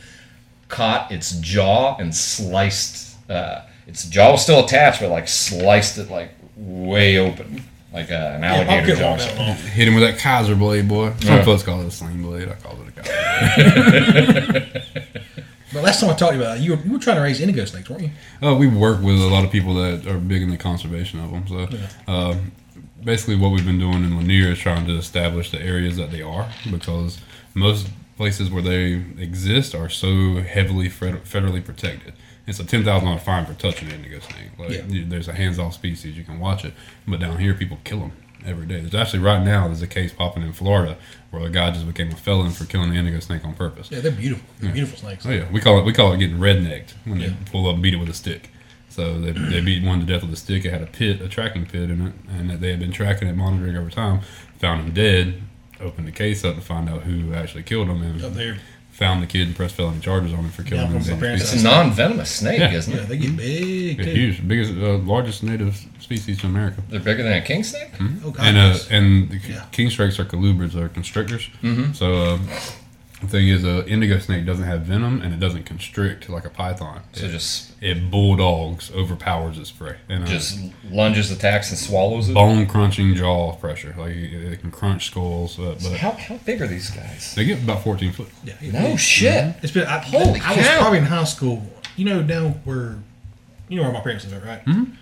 caught its jaw and sliced. Uh, its jaw was still attached, but like sliced it like way open, like uh, an alligator pumpkin jaw. or won't something. that long. Hit him with that Kaiser blade, boy. Some Yeah. folks call it a sling blade. I call it a Kaiser. But last time I talked to you about it, you were, you were trying to raise indigo snakes, weren't you? Uh, we work with a lot of people that are big in the conservation of them. So, uh, basically, what we've been doing in Lanier is trying to establish the areas that they are because most places where they exist are so heavily federally protected. It's a ten thousand dollar fine for touching an indigo snake. Like, Yeah. you- there's a hands-off species, you can watch it, but down here, people kill them every day. There's actually right now there's a case popping in Florida where a guy just became a felon for killing an indigo snake on purpose. Yeah, they're beautiful. They're beautiful snakes. Oh yeah, we call it we call it getting rednecked when Yeah. they pull up and beat it with a stick. So they, they beat one to death with a stick. It had a pit, a tracking pit in it, and that they had been tracking it, monitoring over time. Found him dead. Opened the case up to find out who actually killed him, and Up there. Found the kid and pressed felony charges on him for killing Yeah, him. from my It's a non-venomous snake, Yeah. isn't Yeah, it? they get big. They're too. huge, biggest, uh, largest native species in America. They're bigger than a king snake. Oh, God, and uh, yes. and the Yeah. king strikes are colubrid, are constrictors. Mm-hmm. So uh, The thing is, a indigo snake doesn't have venom and it doesn't constrict like a python. So It, just it bulldogs, overpowers its prey. And, uh, just lunges, attacks, and swallows it. bone crunching jaw pressure. Like it it can crunch skulls, uh, but How, how big are these guys? they get about 14 foot. Yeah, No it- shit. It's been. I, Holy I was probably in high school. You know, down where, you know where my parents live, right? Mm-hmm.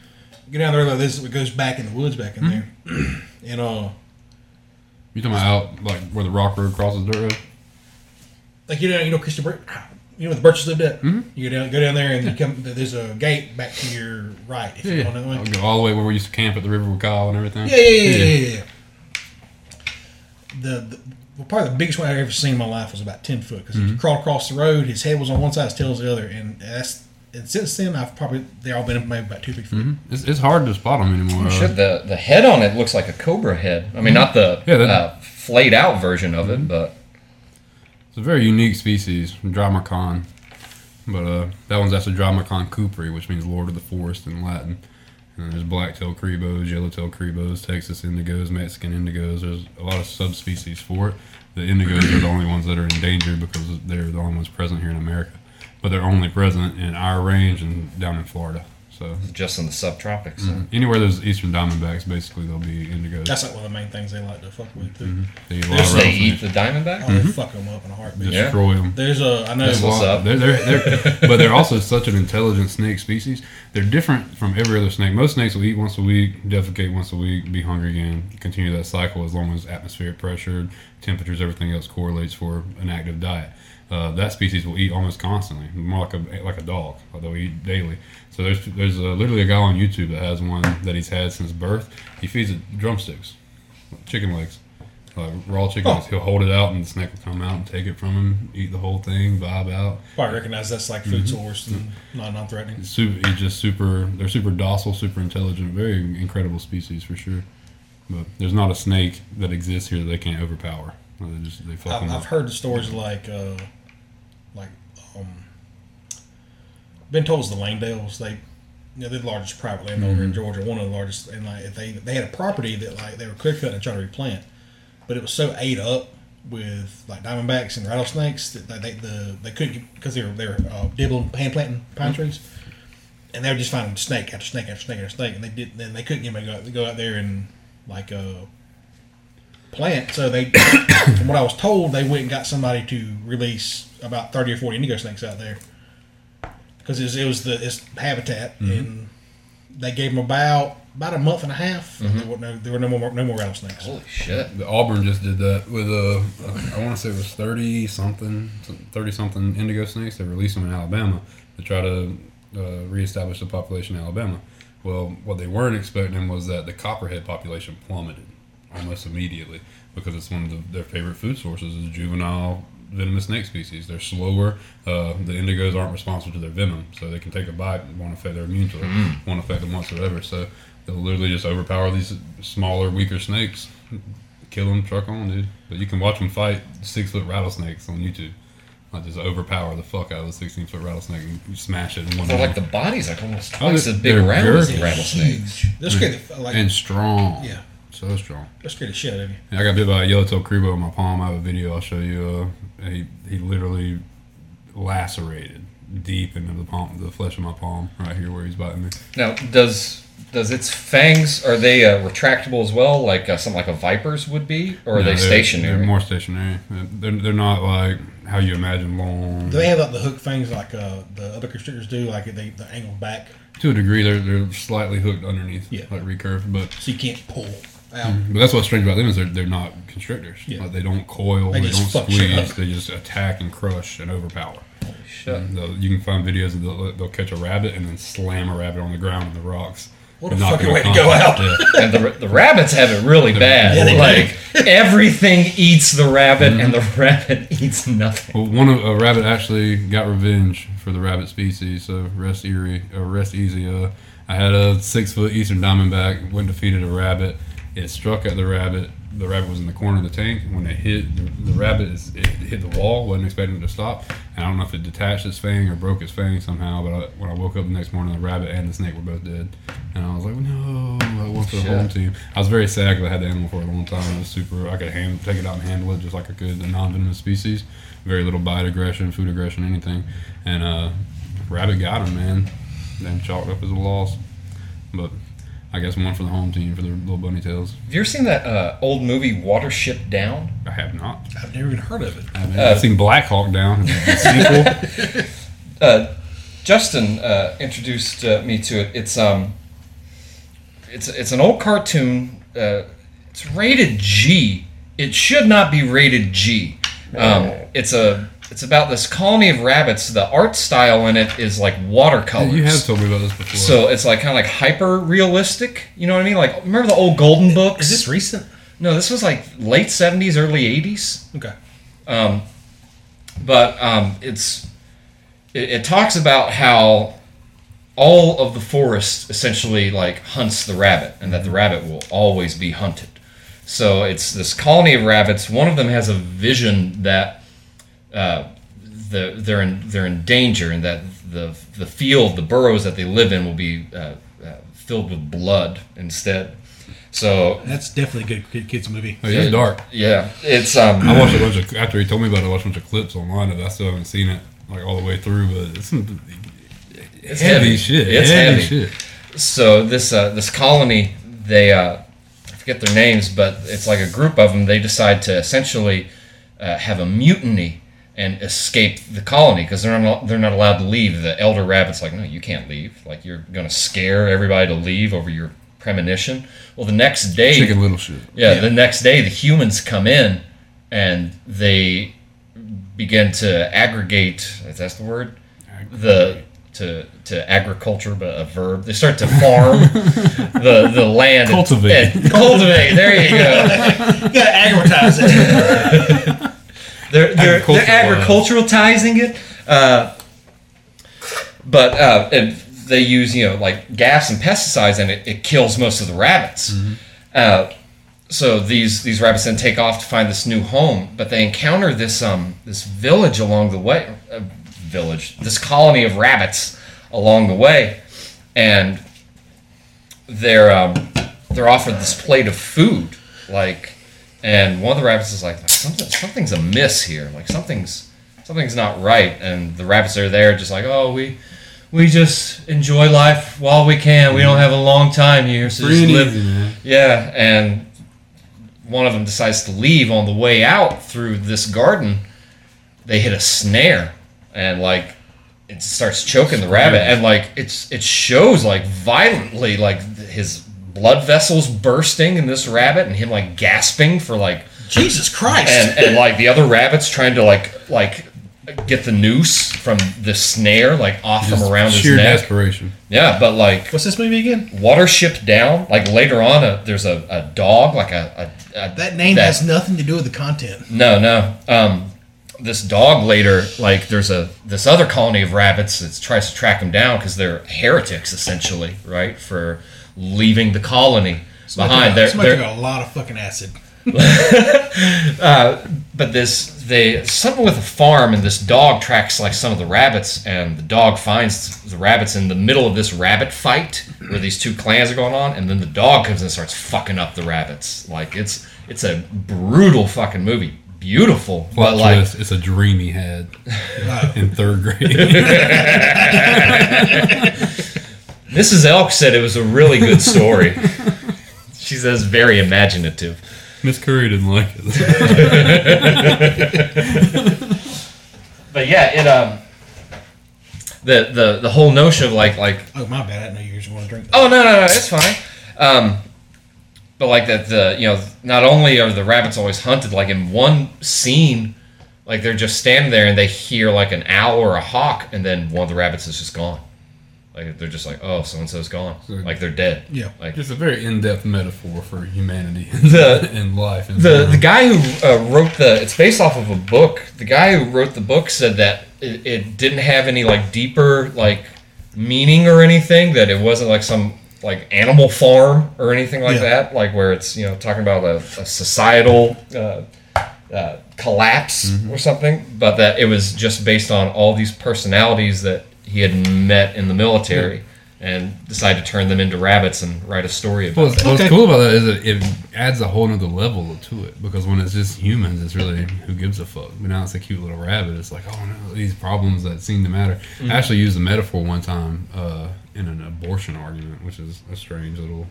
Get down there. Like this it goes back in the woods back in Mm-hmm. there, and uh, You talking about out like where the rock road crosses dirt road? Like you know, you know, Christian, Bir- you know where the Birches lived at. Mm-hmm. You go down, go down there, and you come. There's a gate back to your right. If Yeah, you yeah. go. I'll go all the way where we used to camp at the river with Kyle and everything. Yeah, yeah, yeah, yeah, yeah, yeah. The, the well, probably the biggest one I've ever seen in my life was about ten foot because Mm-hmm. he crawled across the road. His head was on one side, his tail was the other, and that's and since then I've probably they all been maybe about two three feet. It's, it's hard to spot them anymore. uh, the the head on it looks like a cobra head. I mean, not the Yeah, uh, flayed out version of it, but It's a very unique species, Drymarchon. But uh, that one's actually Drymarchon couperi, which means Lord of the Forest in Latin. And there's black-tailed cribos, yellow-tailed cribos, Texas indigos, Mexican indigos. There's a lot of subspecies for it. The indigos are the only ones that are endangered because they're the only ones present here in America. But they're only present in our range and down in Florida. So just in the subtropics. Mm-hmm. anywhere there's eastern diamondbacks, basically they'll be indigos. That's like one of the main things they like to fuck with too. Mm-hmm. They eat a lot There's of They eat the diamondback. Oh, they fuck them up in a heartbeat. Yeah. Destroy them. There's a I know That's what's Well, up. They're, they're, they're, but they're also such an intelligent snake species. They're different from every other snake. Most snakes will eat once a week, defecate once a week, be hungry again, continue that cycle as long as atmospheric pressure, temperatures, everything else correlates for an active diet. Uh, that species will eat almost constantly, more like a like a dog. They'll eat daily. So there's there's uh, literally a guy on YouTube that has one that he's had since birth. He feeds it drumsticks, chicken legs, like raw chicken Oh. legs. He'll hold it out, and the snake will come out and take it from him, eat the whole thing, vibe out. probably recognize that's like food source and not non threatening. Super, he's just super. They're super docile, super intelligent, very incredible species for sure. But there's not a snake that exists here that they can't overpower. They just they I've, I've heard the stories like uh like um been told it's the Langdales. They you know, they're the largest private landowner in Georgia, one of the largest and like if they they had a property that like they were clear cutting and trying to replant. But it was so ate up with like diamondbacks and rattlesnakes that they, they the they couldn't because they were they were uh, dibbling hand planting pine trees. And they were just finding snake after snake after snake after snake, and they did. Then they couldn't get to go out, go out there and like uh, plant. So they, from what I was told, they went and got somebody to release about thirty or forty indigo snakes out there because it was, it was the its habitat, mm-hmm. and they gave them about about a month and a half. Mm-hmm. There, were no, there were no more no more rattlesnakes. Holy shit! The Auburn just did that with a I want to say it was thirty something, thirty something indigo snakes. They released them in Alabama to try to uh, reestablish the population in Alabama. Well, what they weren't expecting was that the copperhead population plummeted almost immediately because it's one of the, their favorite food sources is juvenile venomous snake species. They're slower. Uh, the indigos aren't responsive to their venom, so they can take a bite and won't affect their immune to it, won't affect them whatsoever. So they'll literally just overpower these smaller, weaker snakes, kill them, truck on, dude. But you can watch them fight six foot rattlesnakes on YouTube. Like just overpower the fuck out of the sixteen foot rattlesnake and smash it in one. They're hit. like the body's like almost Oh, twice they're- as big they're around as very the rattlesnakes. They're scared the, like and strong. yeah, so strong. they're scared the shit out of you. Yeah, I got bit by a yellowtail cribo in my palm. I have a video I'll show you. Uh, he he literally lacerated deep into the palm, the flesh of my palm, right here where he's biting me. Now, does does its fangs are they uh, retractable as well, like uh, something like a viper's would be, or are No, they they're- stationary? They're more stationary. They're, they're not like how you imagine long. Do they have like the hook fangs like uh, the other constrictors do? Like they the angle back, to a degree, they're they're slightly hooked underneath, Yeah. like recurved, but. so you can't pull out. Mm-hmm. But that's what's strange about them is they're, they're not constrictors. Yeah. Like they don't coil, They they, just don't squeeze, they just attack and crush and overpower. Shit. Mm-hmm. They'll, you can find videos of they'll, they'll catch a rabbit and then slam a rabbit on the ground in the rocks. What a and knock fucking it way to go out. Yeah. and the, the rabbits have it really bad. Yeah, they like everything eats the rabbit, and the mm-hmm. rabbit eats nothing. Well, one of a rabbit actually got revenge for the rabbit species. So rest eerie, or uh, rest easy. Uh, I had a six foot eastern diamondback went and defeated a rabbit. It struck at the rabbit. The rabbit was in the corner of the tank. When it hit, the, the rabbit is, it hit the wall. wasn't expecting it to stop. And I don't know if it detached its fang or broke its fang somehow. But I, when I woke up the next morning, the rabbit and the snake were both dead. And I was like, no, I went for the Shit. home team. I was very sad because I had the animal for a long time. It was super. I could hand, take it out and handle it just like I could a non-venomous species. Very little bite aggression, food aggression, anything. And uh, rabbit got him, man. Then chalked up as a loss. But I guess one for the home team for the little bunny tails. Have you ever seen that uh, old movie Watership Down? I have not. I've never even heard of it. I have Uh, I've seen Black Hawk Down, sequel. uh, Justin uh, introduced uh, me to it. It's um, it's it's an old cartoon. Uh, it's rated G. It should not be rated G. Um, it's a it's about this colony of rabbits. The art style in it is like watercolors. you have told me about this before. so it's like kind of like hyper realistic. You know what I mean? Like remember the old Golden books? Is this recent? no? This was like late seventies, early eighties. Okay. Um, but um, it's it, it talks about how all of the forest essentially like hunts the rabbit, and that the rabbit will always be hunted. So it's this colony of rabbits. One of them has a vision that uh, the, they're in they're in danger, and that the the field, the burrows that they live in, will be uh, uh, filled with blood instead. So That's definitely a good kid- kids movie. oh, yeah, it's dark. yeah, it's um. I watched a bunch of after he told me about it. I watched a bunch of clips online of it. I still haven't seen it like all the way through, but it's It's heavy, heavy. shit. It's heavy, heavy. shit. so this uh, this colony they uh, I forget their names but it's like a group of them they decide to essentially uh, have a mutiny and escape the colony because they're not they're not allowed to leave the elder rabbit's like no you can't leave like you're gonna scare everybody to leave over your premonition well the next day Chicken little shit. yeah, the next day the humans come in and they begin to aggregate. Is that the word? The to to agriculture, but a verb. They start to farm the the land. and- Cultivate. and cultivate. There you go. You gotta advertise it. They're they're, they're agriculturalizing it. Uh, but uh, and they use you know like gas and pesticides, and it, it kills most of the rabbits. Uh, so these these rabbits then take off to find this new home, but they encounter this um this village along the way, uh, village, this colony of rabbits along the way, and they're um, they're offered this plate of food, like, and one of the rabbits is like, something something's amiss here, like something's something's not right, and the rabbits are there just like, oh we. We just enjoy life while we can. We don't mhm. have a long time here, so just live. easy, man. Yeah, and one of them decides to leave on the way out through this garden. They hit a snare, and like it starts choking the rabbit, and like it's it shows like violently, like his blood vessels bursting in this rabbit, and him like gasping for like Jesus Christ. and and like the other rabbits trying to like like get the noose from the snare like off from Just around his neck. desperation. Yeah, but like What's this movie again? Watership Down. Like later on, a, there's a, a dog, like a, a, a That name that- has nothing to do with the content. no, no. Um, this dog later, like there's a this other colony of rabbits that tries to track them down because they're heretics essentially, right? For leaving the colony behind. They're, Somebody they're, a lot of fucking acid. Uh, but this they something with a farm and this dog tracks like some of the rabbits and the dog finds the rabbits in the middle of this rabbit fight where these two clans are going on and then the dog comes and starts fucking up the rabbits like it's it's a brutal fucking movie beautiful Plot but like twist, it's a dream he had in third grade. mrs elk said it was a really good story she says very imaginative Miss Curry didn't like it. but yeah it um the the the whole notion of like like Oh my bad, I didn't know you were want to drink. That. Oh no no no, it's fine. Um, but like that the you know not only are the rabbits always hunted, like in one scene, like they're just standing there and they hear like an owl or a hawk, and then one of the rabbits is just gone. Like they're just like, oh, so and so's gone. Like they're dead. Yeah. Like Just a very in-depth metaphor for humanity The- in life. the the guy who uh, wrote the it's based off of a book. The guy who wrote the book said that it, it didn't have any like deeper like meaning or anything. That it wasn't like some like Animal Farm or anything like Yeah. that, like where it's you know talking about a, a societal uh, uh, collapse or something, but that it was just based on all these personalities that he had met in the military and decided to turn them into rabbits and write a story about Well, what's, that. what's Okay. cool about that is that it adds a whole nother level to it because when it's just humans, it's really who gives a fuck. But now it's a cute little rabbit. It's like, oh no, these problems that seem to matter. Mm-hmm. I actually used a metaphor one time uh, in an abortion argument, which is a strange little.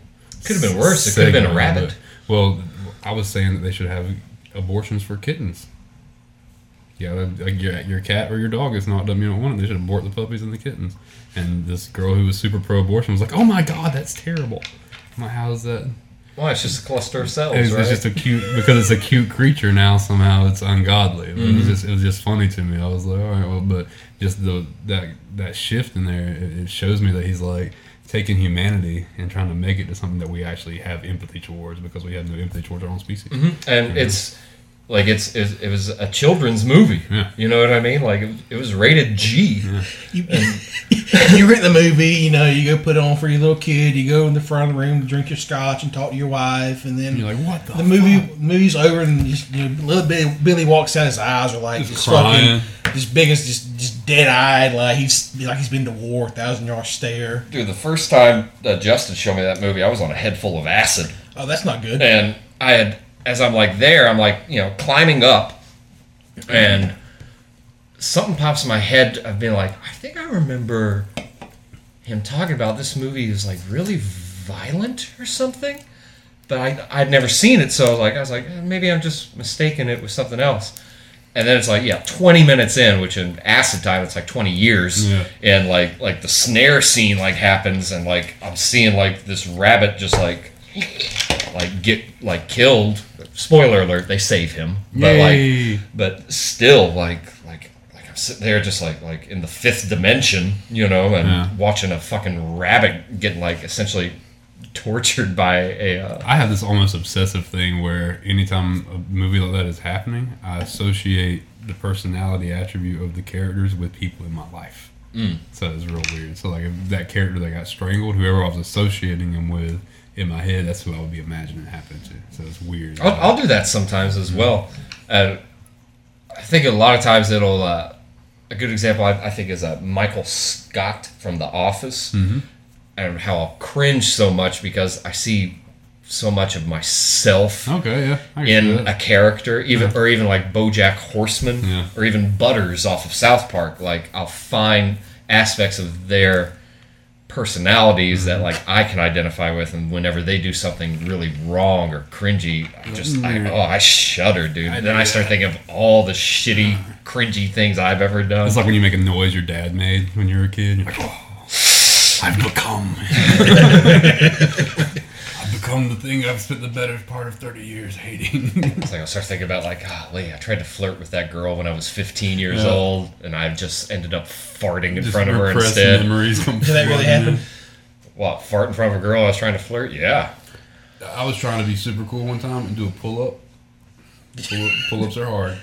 Could have been worse. It could have been a rabbit. Well, I was saying that they should have abortions for kittens. Yeah, like your, your cat or your dog is not done. You don't want it. They should abort the puppies and the kittens. And this girl who was super pro-abortion was like, "Oh my god, that's terrible." I'm like, "How is that?" Well, it's just a cluster of cells, It's, right? it's just a cute because it's a cute creature now. Somehow it's ungodly. But It was mm-hmm. just it was just funny to me. I was like, all right, well, but just the that that shift in there, it, it shows me that he's like taking humanity and trying to make it to something that we actually have empathy towards because we have no empathy towards our own species. Mm-hmm. and it's like it's, it, it was a children's movie. Yeah. You know what I mean? Like it, it was rated G. You, you rent the movie, you know, you go put it on for your little kid, you go in the front of the room to drink your scotch and talk to your wife, and then And you're like, what the? the movie movie's over and just, you know, little Billy, Billy walks out, his eyes are like Just just crying. fucking, just big as just just dead eyed, like he's like he's been to war, thousand yard stare. Dude, the first time that Justin showed me that movie, I was on a head full of acid. Oh, that's not good. And I had, as I'm like there, I'm like, you know, climbing up, and something pops in my head. I've been like, I think I remember him talking about this movie is like really violent or something. But I, I'd never seen it, so like I was like, eh, maybe I'm just mistaking it with something else. And then it's like, yeah, 20 minutes in, which in acid time it's like 20 years, Yeah. and like like the snare scene like happens, and like I'm seeing like this rabbit just like like get like killed. Spoiler alert: they save him, but Yay. like, but still like like like I'm sitting there just like like in the fifth dimension, you know, and Yeah. watching a fucking rabbit get like essentially tortured by a. Uh, I have this almost obsessive thing where anytime a movie like that is happening, I associate the personality attribute of the characters with people in my life. Mm. So it's real weird. So like if that character that got strangled, whoever I was associating him with in my head, that's who I would be imagining happening to. So it's weird. I'll, I'll do that sometimes as well. Uh, I think a lot of times it'll. Uh, a good example I, I think is uh, Michael Scott from The Office, and how I'll cringe so much because I see so much of myself okay, yeah. I can see in a character, even or even like BoJack Horseman, Yeah. or even Butters off of South Park. Like I'll find aspects of their personalities that like mm. I can identify with, and whenever they do something really wrong or cringy, I mm. just I, mm. oh I shudder, dude. then I start thinking of all the shitty, cringy things I've ever done. It's like when you make a noise your dad made when you were a kid. You're like, oh, I've become. I've become the thing I've spent the better part of 30 years hating. It's like I start thinking about like, golly, I tried to flirt with that girl when I was 15 years Yeah. old, and I just ended up farting in Just front of her repressed instead. memories come Did that really happen? What, fart in front of a girl I was trying to flirt? Yeah. I was trying to be super cool one time and do a pull up. Pull, up, pull ups are hard.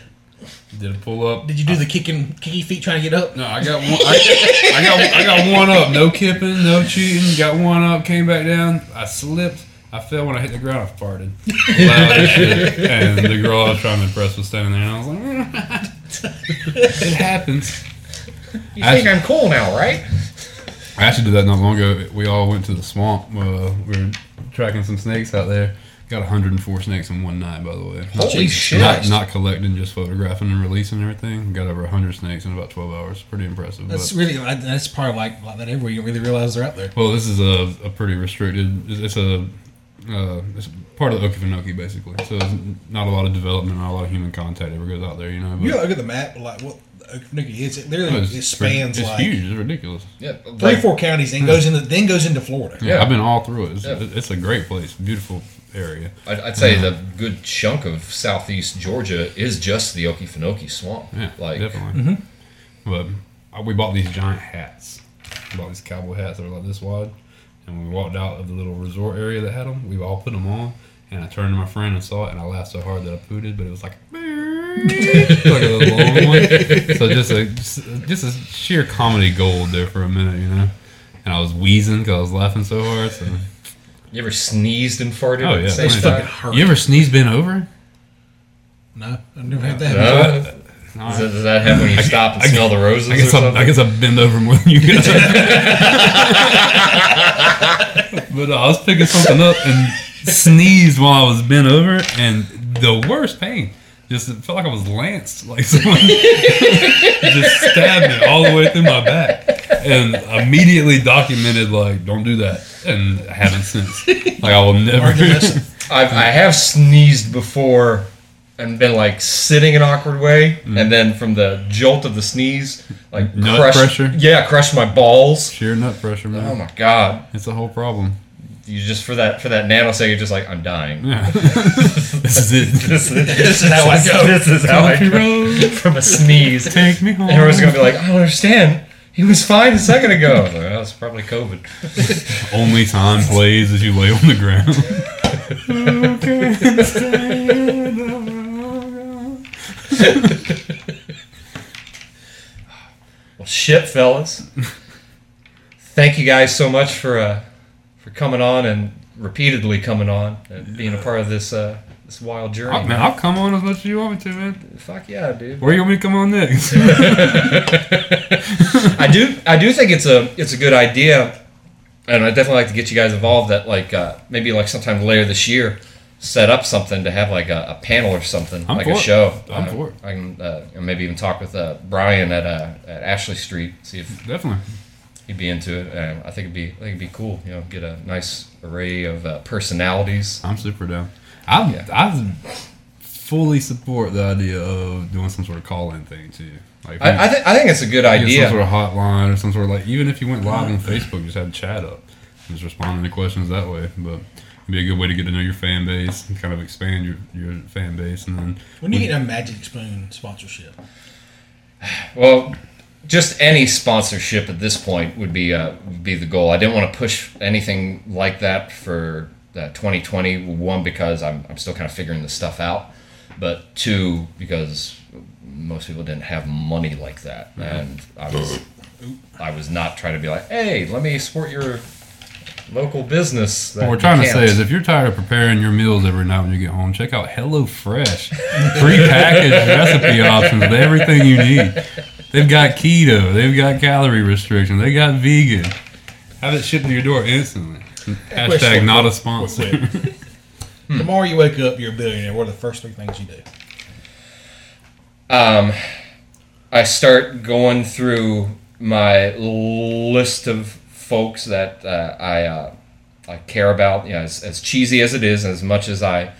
Did a pull up. Did you do the kicking kicky feet trying to get up? No, I got one. I, I got I got one up. No kipping, no cheating. Got one up. Came back down. I slipped. I fell when I hit the ground. I farted. Loud as shit. And the girl I was trying to impress was standing there, and I was like, "It happens." You I- think I'm cool now, right? I actually did that not long ago. We all went to the swamp. Uh, we were tracking some snakes out there. Got 104 snakes in one night, by the way. Holy shit. Not, not collecting, just photographing and releasing everything. Got over 100 snakes in about 12 hours. Pretty impressive. That's but- really that's part of like, like that everywhere. You don't really realize they're out there. well, this is a, a pretty restricted. It's, it's a uh, it's part of the Okefenokee, basically. So there's not a lot of development, not a lot of human contact ever goes out there, you know. But You look at the map, like what Okefenokee is. It literally it's, it spans it's like huge. It's ridiculous. Yeah. three, like- four counties, then goes into then goes into Florida. Yeah, Yeah. I've been all through it. It's, Yeah. it's a great place, beautiful area. I'd, I'd say the good chunk of southeast Georgia is just the Okefenokee Swamp. Yeah, like definitely. But uh, we bought these giant hats. We bought these cowboy hats that are like this wide. And we walked out of the little resort area that had them, we all put them on. And I turned to my friend and saw it, and I laughed so hard that I pooted, but it was like, like a long one. So just a just, just a sheer comedy gold there for a minute, you know. and I was wheezing because I was laughing so hard. So, You ever sneezed and farted oh yeah, the same fucking hurt. you ever sneeze bent over? No, I've never had that. No? No, Does that, does that happen when you stop and I- smell the roses I guess, I, something? I guess I bend over more than you guys. but uh, I was picking something up and sneezed while I was bent over, and the worst pain. Just it felt like I was lanced, like someone just stabbed me all the way through my back, and immediately documented like, "Don't do that," and I haven't since. Like I will never. Learned a. I've, I have sneezed before and been like sitting an awkward way, and then from the jolt of the sneeze, like Mm. Nut crushed, pressure? Yeah, crushed my balls. Sheer nut pressure, man. Oh my god! It's a whole problem. You just for that for that nanosecond, you're just like I'm dying. Yeah. this is it. this, is, this is how I go. This is how I go from a sneeze. take me home. Everyone's gonna be like, I don't understand. He was fine a second ago. Was like, well, it's probably COVID. Only time plays as you lay on the ground. Who can stand the Well, shit, fellas. Thank you guys so much for uh, for coming on and repeatedly coming on and being a part of this uh, this wild journey. Oh, man, I'll come on as much as you want me to, man. Fuck yeah, dude. Where you want me to come on next? I do I do think it's a it's a good idea, and I definitely like to get you guys involved. That like uh, maybe like sometime later this year, set up something to have like a, a panel or something I'm like a show. I'm Uh, for it. I can uh, maybe even talk with uh, Brian at uh, at Ashley Street, see if Definitely. he'd be into it. Um, I think it'd be I think it'd be cool. You know, get a nice array of uh, personalities. I'm super down. I Yeah. I fully support the idea of doing some sort of call-in thing too. Like, I, you I, th- I think it's a good idea. some sort of hotline or some sort of like even if you went live on Facebook, just have a chat up, and just responding to questions that way. But be a good way to get to know your fan base and kind of expand your, your fan base, and then When you get a Magic Spoon sponsorship, Well, just any sponsorship at this point would be uh, would be the goal. I didn't want to push anything like that for uh, 2020. One because I'm I'm still kind of figuring this stuff out, but two because most people didn't have money like that, and I was I was not trying to be like, hey, let me support your local business. that What we're you trying to say is if you're tired of preparing your meals every night when you get home, check out HelloFresh. Pre-packaged recipe options with everything you need. They've got keto, they've got calorie restriction, they got vegan. Have it shipped to your door instantly. Hashtag Question. not a sponsor. tomorrow you wake up, you're a billionaire. What are the first three things you do? um, I start going through my list of folks that uh, I uh, I care about. You know, as, as cheesy as it is, as much as I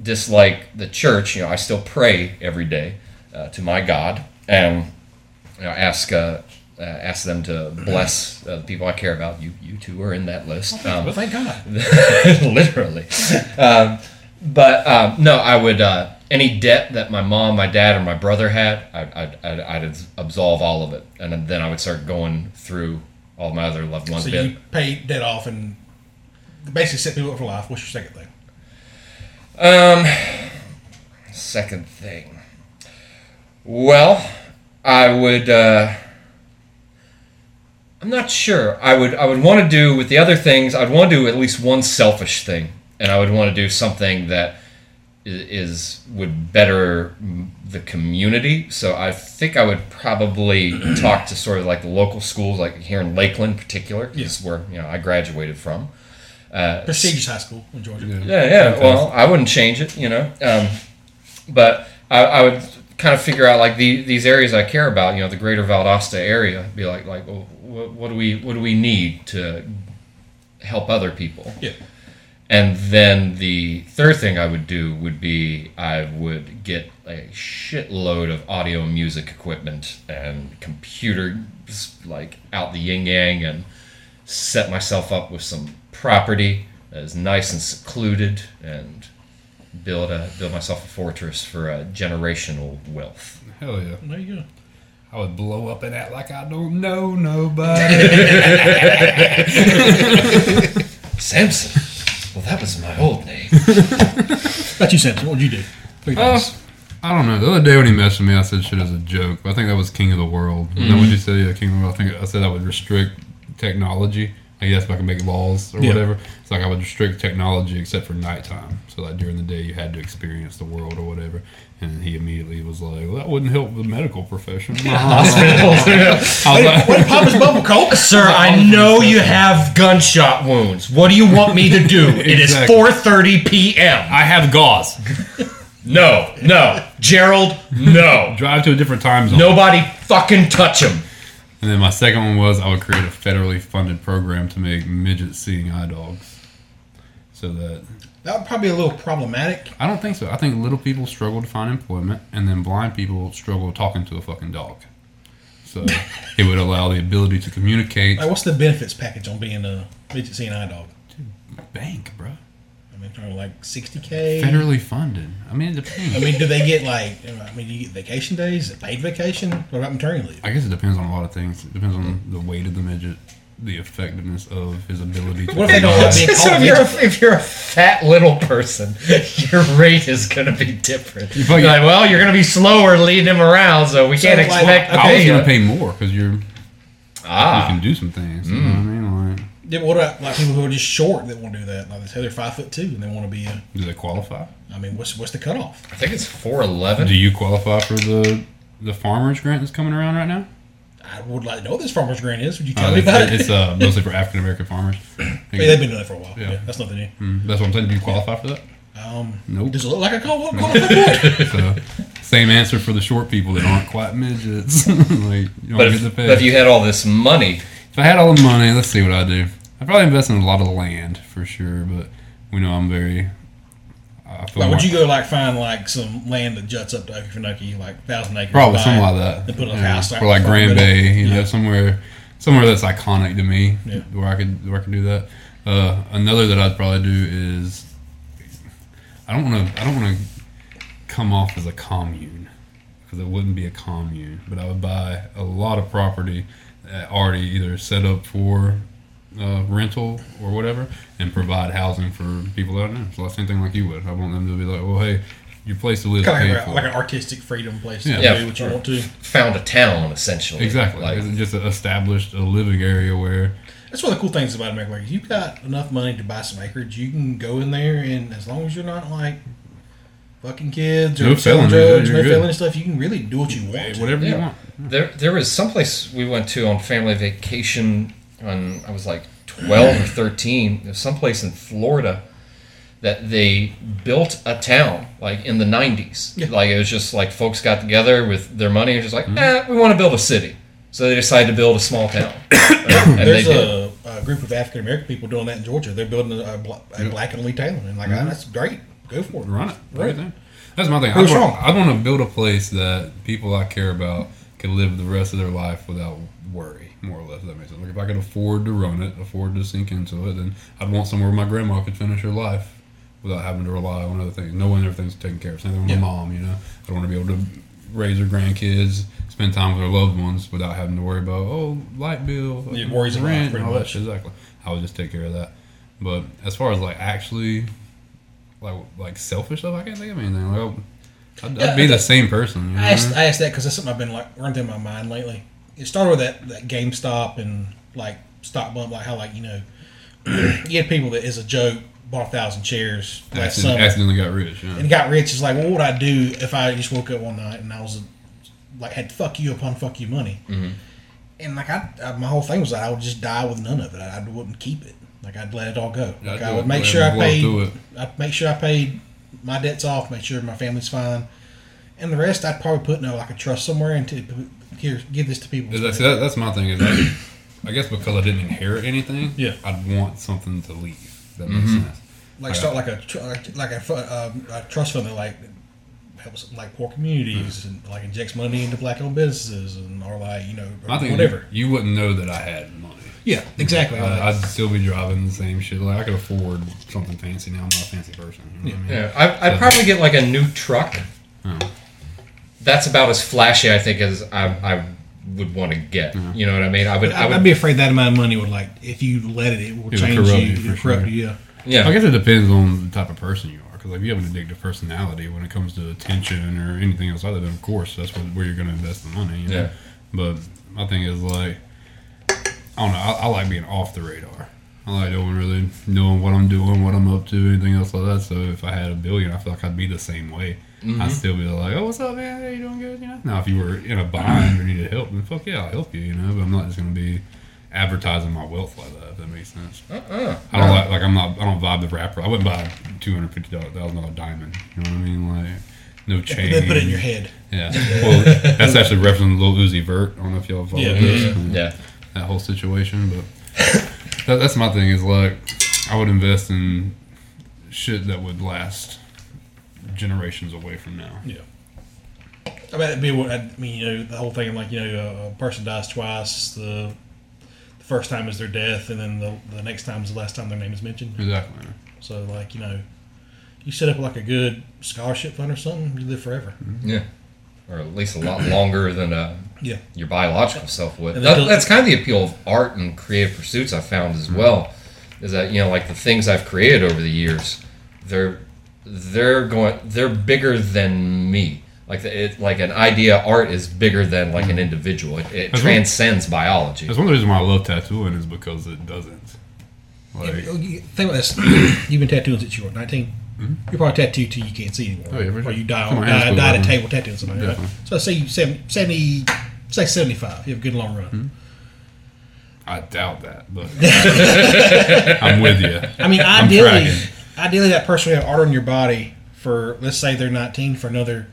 dislike the church, you know, I still pray every day uh, to my God and you know, ask uh, uh, ask them to bless uh, the people I care about. You you two are in that list. Um, well, thank God. literally. Um, but um, no, I would uh, any debt that my mom, my dad, or my brother had, I'd, I'd, I'd, I'd absolve all of it, and then I would start going through all my other loved ones. So you pay debt off and basically set people up for life. What's your second thing? Um, second thing. Well, I would. Uh, I'm not sure. I would. I would want to do with the other things. I'd want to do at least one selfish thing, and I would want to do something that is would better the community. So I think I would probably talk to sort of like the local schools, like here in Lakeland, in particular, is where you know I graduated from. Uh, Prestigious high school in Georgia. Yeah. yeah, yeah. Well, I wouldn't change it, you know. Um, but I, I would kind of figure out like the, these areas I care about, you know, the greater Valdosta area. Be like, like, well, what, what do we, what do we need to help other people? Yeah. And then the third thing I would do would be I would get a shitload of audio and music equipment and computers like out the yin yang and set myself up with some property that is nice and secluded and build a build myself a fortress for a generational wealth. Hell yeah. There you go. I would blow up and act like I don't know nobody. Samson. Well, that was my old name. About you, Samson. What would you do? Three things. Uh, I don't know. The other day when he messaged me, I said shit as a joke. But I think that was King of the World. Is that what mm-hmm. you said? Yeah, King of the World. I think I said I would restrict technology. I guess if I can make laws or Yeah. whatever. It's like I would restrict technology except for nighttime. So like during the day you had to experience the world or whatever. And he immediately was like, "Well, that wouldn't help the medical profession." I was like, What pop his bubble coke? Sir, I know you have gunshot wounds. What do you want me to do? It is Exactly. 4:30 p.m. I have gauze. No, no, Gerald, no. Drive to a different time zone. Nobody fucking touch him. And then my second one was I would create a federally funded program to make midget seeing eye dogs. So that That would probably be a little problematic. I don't think so. I think little people struggle to find employment, and then blind people struggle talking to a fucking dog. So it would allow the ability to communicate. Like, what's the benefits package on being a midget seeing eye dog? Bank, bro. I mean, like sixty k. Federally funded. I mean, it depends. I mean, do they get like? I mean, do you get vacation days? Is it paid vacation? What about maternity leave? I guess it depends on a lot of things. It depends on the weight of the midget, the effectiveness of his ability to. What if they don't like being So if you're, a, if you're a fat little person, your rate is going to be different. You probably- You're like, well, you're going to be slower leading him around, so we can't like, expect to I was gonna pay more because you're you Ah, can do some things. You know what I mean? Like, Yeah, what about like people who are just short that want to do that? Like they say they're five foot two and they want to be a. do they qualify? I mean, what's what's the cutoff? I think it's 411. Do you qualify for the the farmers grant that's coming around right now? I would like to know what this farmer's grant is. Would you tell Uh, me about it's it? it's uh, mostly for African American farmers. Yeah, they've been doing it for a while. Yeah. Yeah, that's nothing new. Mm, That's what I'm saying. Do you qualify for that? Um, Nope. does it look like a call? What, what, So, same answer for the short people that aren't quite midgets. like, you don't But get if, the but if you had all this money, If I had all the money, let's see what I do. I'd probably invest in a lot of land for sure, but we know I'm very. I feel like, would you go like find like some land that juts up to Okefenokee, like thousand acres? probably something like that. And put a Yeah. house or like Grand in the middle? Bay, you know, somewhere, somewhere that's iconic to me, Yeah. where I could where I could do that. Uh, another that I'd probably do is, I don't want to I don't want to come off as a commune because it wouldn't be a commune, but I would buy a lot of property that already either set up for uh, rental or whatever, and provide housing for people out there. So the same thing like you would. I want them to be like, well, hey, your place to live Kind of like, like an artistic freedom place Yeah. to Yeah. do what you want to. found a town essentially. Exactly. Like, it's just established a living area where That's one of the cool things about America. Like, if you've got enough money to buy some acreage, you can go in there, and as long as you're not like fucking kids or No selling drugs, you're no good. felony stuff, you can really do what you want. to. whatever you Yeah. want. There, there was someplace we went to on family vacation when I was like 12 or 13. There's someplace in Florida that they built a town like in the 90s. Yeah. Like it was just like folks got together with their money and just Mm-hmm. like, eh, we want to build a city. So they decided to build a small town. and they There's did. a, a group of African American people doing that in Georgia. They're building a, a, bla- a black and white town, and like ah, that's great. Go for it. Run it. Right. Right there. That's my thing. I Who's want, wrong? I want to build a place that people I care about can live the rest of their life without worry, more or less. If that makes sense. Like if I could afford to run it, afford to sink into it, then I'd want somewhere my grandma could finish her life without having to rely on other things, knowing everything's taken care of. Same thing with Yeah. my mom. You know, I don't want to be able to raise her grandkids, spend time with her loved ones without having to worry about oh light bill, Yeah, worries rent, pretty all much. shit. Exactly. I would just take care of that. But as far as like actually like like selfish stuff, I can't think of anything. Like, I'd, Yeah, I'd be the same person. You know? I asked, I asked that because that's something I've been like running through my mind lately. It started with that, that GameStop and like stock bump, like how like you know you had people that as a joke bought a thousand shares last Accident, summer accidentally got rich. Yeah. and got rich. It's like, well, what would I do if I just woke up one night and I was like had fuck you upon fuck you money? Mm-hmm. And like I, I, my whole thing was that I would just die with none of it. I, I wouldn't keep it. Like I'd let it all go. Like I would make sure I through paid. it. I'd make sure I paid my debts off. Make sure my family's fine. And the rest, I'd probably put no like a trust somewhere and to here give this to people. That's, that, that's my thing. Is I, I guess because I didn't inherit anything, Yeah. I'd want something to leave. If that makes Mm-hmm. sense. like start like a tr- like- like a, fu- um, a trust fund that like helps like poor communities and like injects money into black owned businesses and or like you know I think whatever. You, you wouldn't know that I had money. Yeah, exactly. I, I'd still be driving the same shit. Like I could afford something fancy now. I'm not a fancy person. You know what I mean? Yeah, I, I'd probably get like a new truck. Oh. That's about as flashy, I think, as I, I would want to get. You know what I mean? I would. I I would would be afraid that amount of money would like if you let it, it will would change corrupt you, you for corrupt sure. you. Yeah. yeah. I guess it depends on the type of person you are. Because like, if you have an addictive personality when it comes to attention or anything else other than, of course, that's what, where you're going to invest the money. You know? Yeah. But my thing is like, I don't know. I, I like being off the radar. I like doing really knowing what I'm doing, what I'm up to, anything else like that. So if I had a billion, I feel like I'd be the same way. Mm-hmm. I'd still be like, "Oh, what's up, man? How you doing good?" You know. Now, if you were in a bind or needed help, then fuck yeah, I'll help you. You know. But I'm not just gonna be advertising my wealth like that. If that makes sense. Uh-uh. I don't like like I'm not I don't vibe the rapper. I wouldn't buy a two hundred fifty thousand dollar diamond. You know what I mean? Like no chain. They put it in your head. Yeah. Well, that's actually referencing Lil Uzi Vert. I don't know if y'all follow Yeah. this. Yeah. That whole situation, but that, that's my thing. Is like I would invest in shit that would last generations away from now. Yeah. I mean, it'd be what I mean. You know, the whole thing like you know, a person dies twice. The the first time is their death, and then the the next time is the last time their name is mentioned. Exactly. So like you know, you set up like a good scholarship fund or something, you live forever. Yeah. Or at least a lot longer than uh, Yeah. your biological self would. That, then- that's kind of the appeal of art and creative pursuits I've found as well. Is that you know like the things I've created over the years, they're they're going they're bigger than me. Like it like an idea art is bigger than like an individual. It, it That's transcends biology. That's one of the reasons why I love tattooing is because it doesn't. Like, Yeah, Think about this. You've been tattooing since you were 19. You're probably tattooed till you can't see anymore. Mm-hmm. Oh, yeah, Or sure. you die, Come on, on, die, die at a table tattooing somebody. Right? Definitely. So say you 70, 70, say 75. You have a good long run. Mm-hmm. I doubt that, but I'm with you. I mean, I'm ideally, tracking. Ideally that person would have art on your body for, let's say they're 19 for another.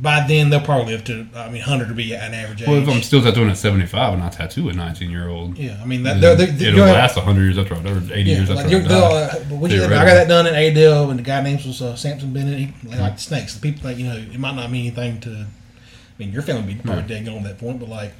By then, they'll probably live to, I mean, 100 to be an average age. Well, if I'm still tattooing at 75 and I tattoo a 19 year old, yeah, I mean, that, they're, they're, it'll you'll last 100 years after I, or 80 Yeah, years like after I die. uh, but when I got that done at ADL, and the guy names was uh, Samson Bennett. He they like snakes. The people like you know, it might not mean anything to. I mean, your family would be probably dead gone at that point, but like,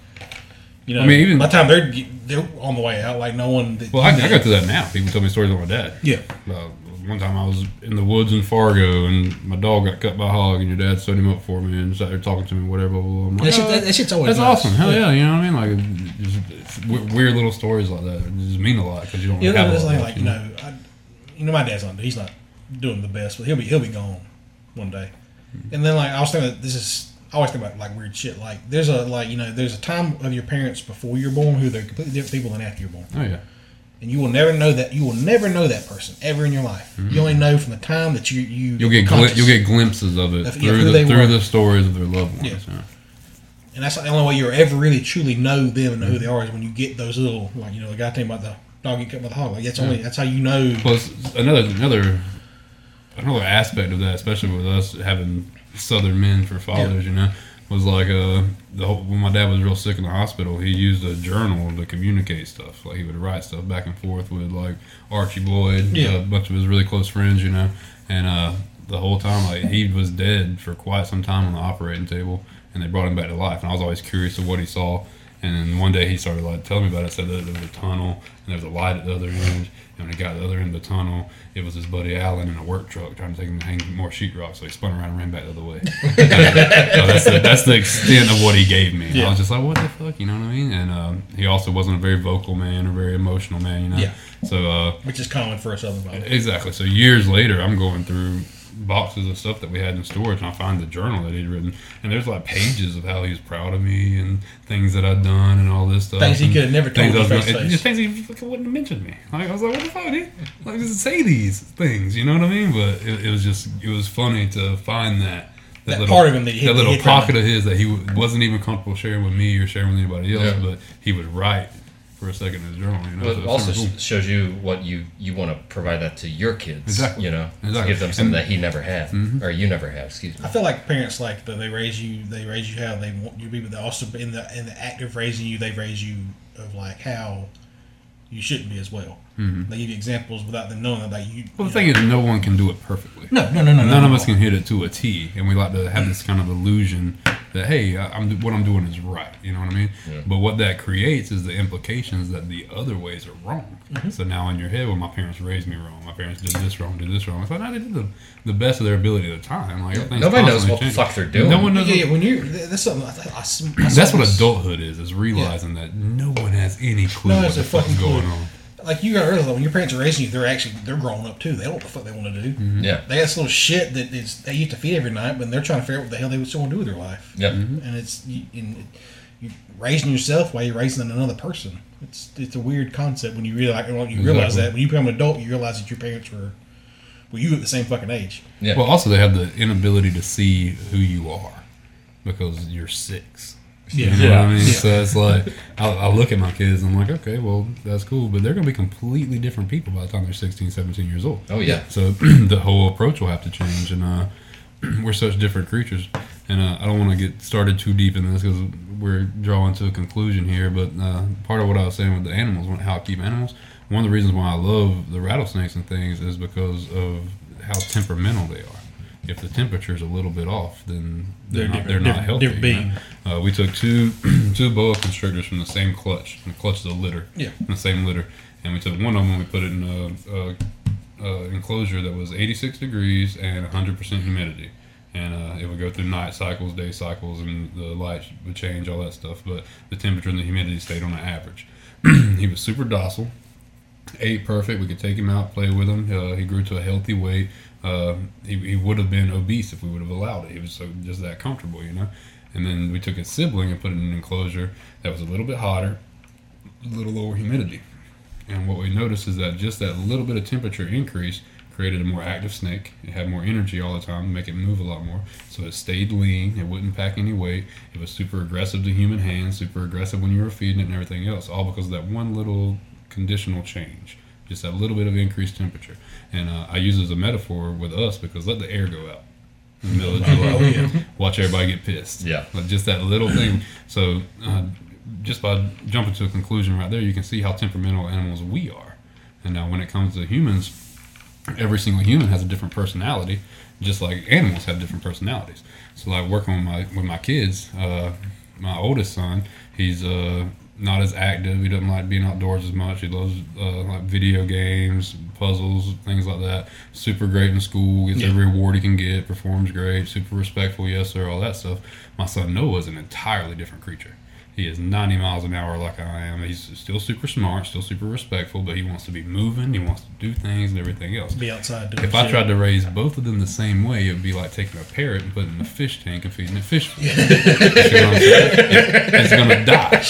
you know, I mean, even- by the time they're they're on the way out, like no one. That Well, I, I go through that now. People tell me stories about my dad. Yeah, Uh, one time I was in the woods in Fargo and my dog got cut by a hog and your dad set him up for me and sat there talking to me, whatever. Like, that, shit, "Oh, that, that shit's always that's nice. awesome. Hell yeah. you know what I mean? Like, just, weird little stories like that. It just mean a lot because you don't Yeah, have a lot like, you know, I, you know, my dad's not. He's not doing the best, but he'll be he'll be gone one day. And then like I was thinking, that this is I always think about like weird shit. Like there's a like you know there's a time of your parents before you're born who they're completely different people than after you're born, Oh, yeah. and you will never know that you will never know that person ever in your life. You only know from the time that you you Mm-hmm. You'll get you'll get glimpses of it Of- through who the through were. the stories of their loved ones. Yeah. Yeah. and that's the only way you'll ever really truly know them and know who they are is when you get those little like you know the guy talking about the dog get cut by the hog. Like that's only that's how you know. Plus another another another aspect of that, especially with us having Southern men for fathers, you know, was like uh the whole, when my dad was real sick in the hospital, he used a journal to communicate stuff. Like he would write stuff back and forth with like Archie Boyd, Yeah. a bunch of his really close friends, you know, and uh the whole time like he was dead for quite some time on the operating table, and they brought him back to life, and I was always curious of what he saw. And then one day he started like telling me about it. Said that there was a tunnel and there was a light at the other end. And when he got to the other end of the tunnel, it was his buddy Alan in a work truck trying to take him to hang more sheetrock. So he spun around and ran back the other way. so that's the, that's the extent of what he gave me. I was just like, what the fuck, you know what I mean? And um, he also wasn't a very vocal man or very emotional man, you know. Yeah. So uh, which is common for a southern body. Exactly. So years later, I'm going through boxes of stuff that we had in storage, and I find the journal that he'd written, and there's like pages of how he was proud of me and things that I'd done and all this stuff. Things he could have never told things you face face. just things he fucking wouldn't have mentioned me. Like I was like, what the fuck, dude? Like just say these things, you know what I mean? But it, it was just it was funny to find that. That part of him that he- that little he had found. pocket of his that he w- wasn't even comfortable sharing with me or sharing with anybody else, Yeah. but he would write for a second in his journal. You know, Well, So it it's also super cool. shows you what you you want to provide that to your kids. Exactly. You know, Exactly. give them something And- that he never had, mm-hmm. or you never had. Excuse me. I feel like parents like that they raise you, they raise you how they want you to be, but they also in the in the act of raising you, they raise you of like how you shouldn't be as well. They give you examples without them knowing that like you. Mm-hmm. Well, you the thing is, no one can do it perfectly. no, no, no, no, None no, of no. us can hit it to a T, and we like to have this kind of illusion that hey, I'm what I'm doing is right. You know what I mean? But what that creates is the implications that the other ways are wrong. Mm-hmm. So now in your head, well, my parents raised me wrong. My parents did this wrong, did this wrong. It's like no, they did the, the best of their ability at the time. Like Nobody knows what the fuck they're doing. No one knows. Yeah, yeah, when you that's something. I, I, that's what adulthood is: is realizing that no one has any clue No, what the fuck's fucking going clue. on. Like you got earlier, when your parents are raising you, they're actually they're grown up too. They don't know what the fuck they want to do. Mm-hmm. Yeah. They got this little shit that is they used to feed every night, but they're trying to figure out what the hell they would still want to do with their life. Yeah, Mm-hmm. And it's you, in, you raising yourself while you're raising another person. It's it's a weird concept when you realize when you realize Exactly. that when you become an adult, you realize that your parents were well, you at the same fucking age. Yeah. Well, also they have the inability to see who you are because you're six. You know Yeah. what I mean? Yeah. So it's like I, I look at my kids and I'm like, okay, well that's cool, but they're gonna be completely different people by the time they're 16, 17 years old. oh yeah. So the whole approach will have to change, and uh, we're such different creatures. And uh, I don't want to get started too deep in this because we're drawing to a conclusion here. But uh, part of what I was saying with the animals, how I keep animals, one of the reasons why I love the rattlesnakes and things is because of how temperamental they are. If the temperature is a little bit off, then they're, They're not, they're not healthy. know? being. Uh, we took two two boa constrictors from the same clutch. And the clutch is a litter. Yeah. The same litter. And we took one of them and we put it in a, a, a enclosure that was 86 degrees and 100% humidity. And uh, it would go through night cycles, day cycles, and the light would change, all that stuff. But the temperature and the humidity stayed on an average. he was super docile, ate perfect. We could take him out, play with him. Uh, he grew to a healthy weight. Uh, he, he would have been obese if we would have allowed it. He was so just that comfortable, you know. And then we took his sibling and put it in an enclosure that was a little bit hotter, a little lower humidity. And what we noticed is that just that little bit of temperature increase created a more active snake. It had more energy all the time, make it move a lot more. So it stayed lean. It wouldn't pack any weight. It was super aggressive to human hands, super aggressive when you were feeding it and everything else. All because of that one little conditional change, just that little bit of increased temperature. And uh, I use it as a metaphor with us because let the air go out in the middle of July. Oh. Watch everybody get pissed. Yeah. Like just that little thing. So, uh, just by jumping to a conclusion right there, you can see how temperamental animals we are. And now, when it comes to humans, every single human has a different personality, just like animals have different personalities. So, like working with my with my kids, uh, my oldest son, he's uh, not as active. He doesn't like being outdoors as much. He loves uh, like video games, puzzles, things like that. Super great in school, gets Yeah. every award he can get, performs great, super respectful, yes sir, all that stuff. My son Noah is an entirely different creature. He is 90 miles an hour like I am. He's still super smart, still super respectful, but he wants to be moving. He wants to do things and everything else. Be outside doing If I shit. tried to raise both of them the same way, it would be like taking a parrot and putting it in a fish tank and feeding it fish food. You see what I'm saying? It- it's gonna die.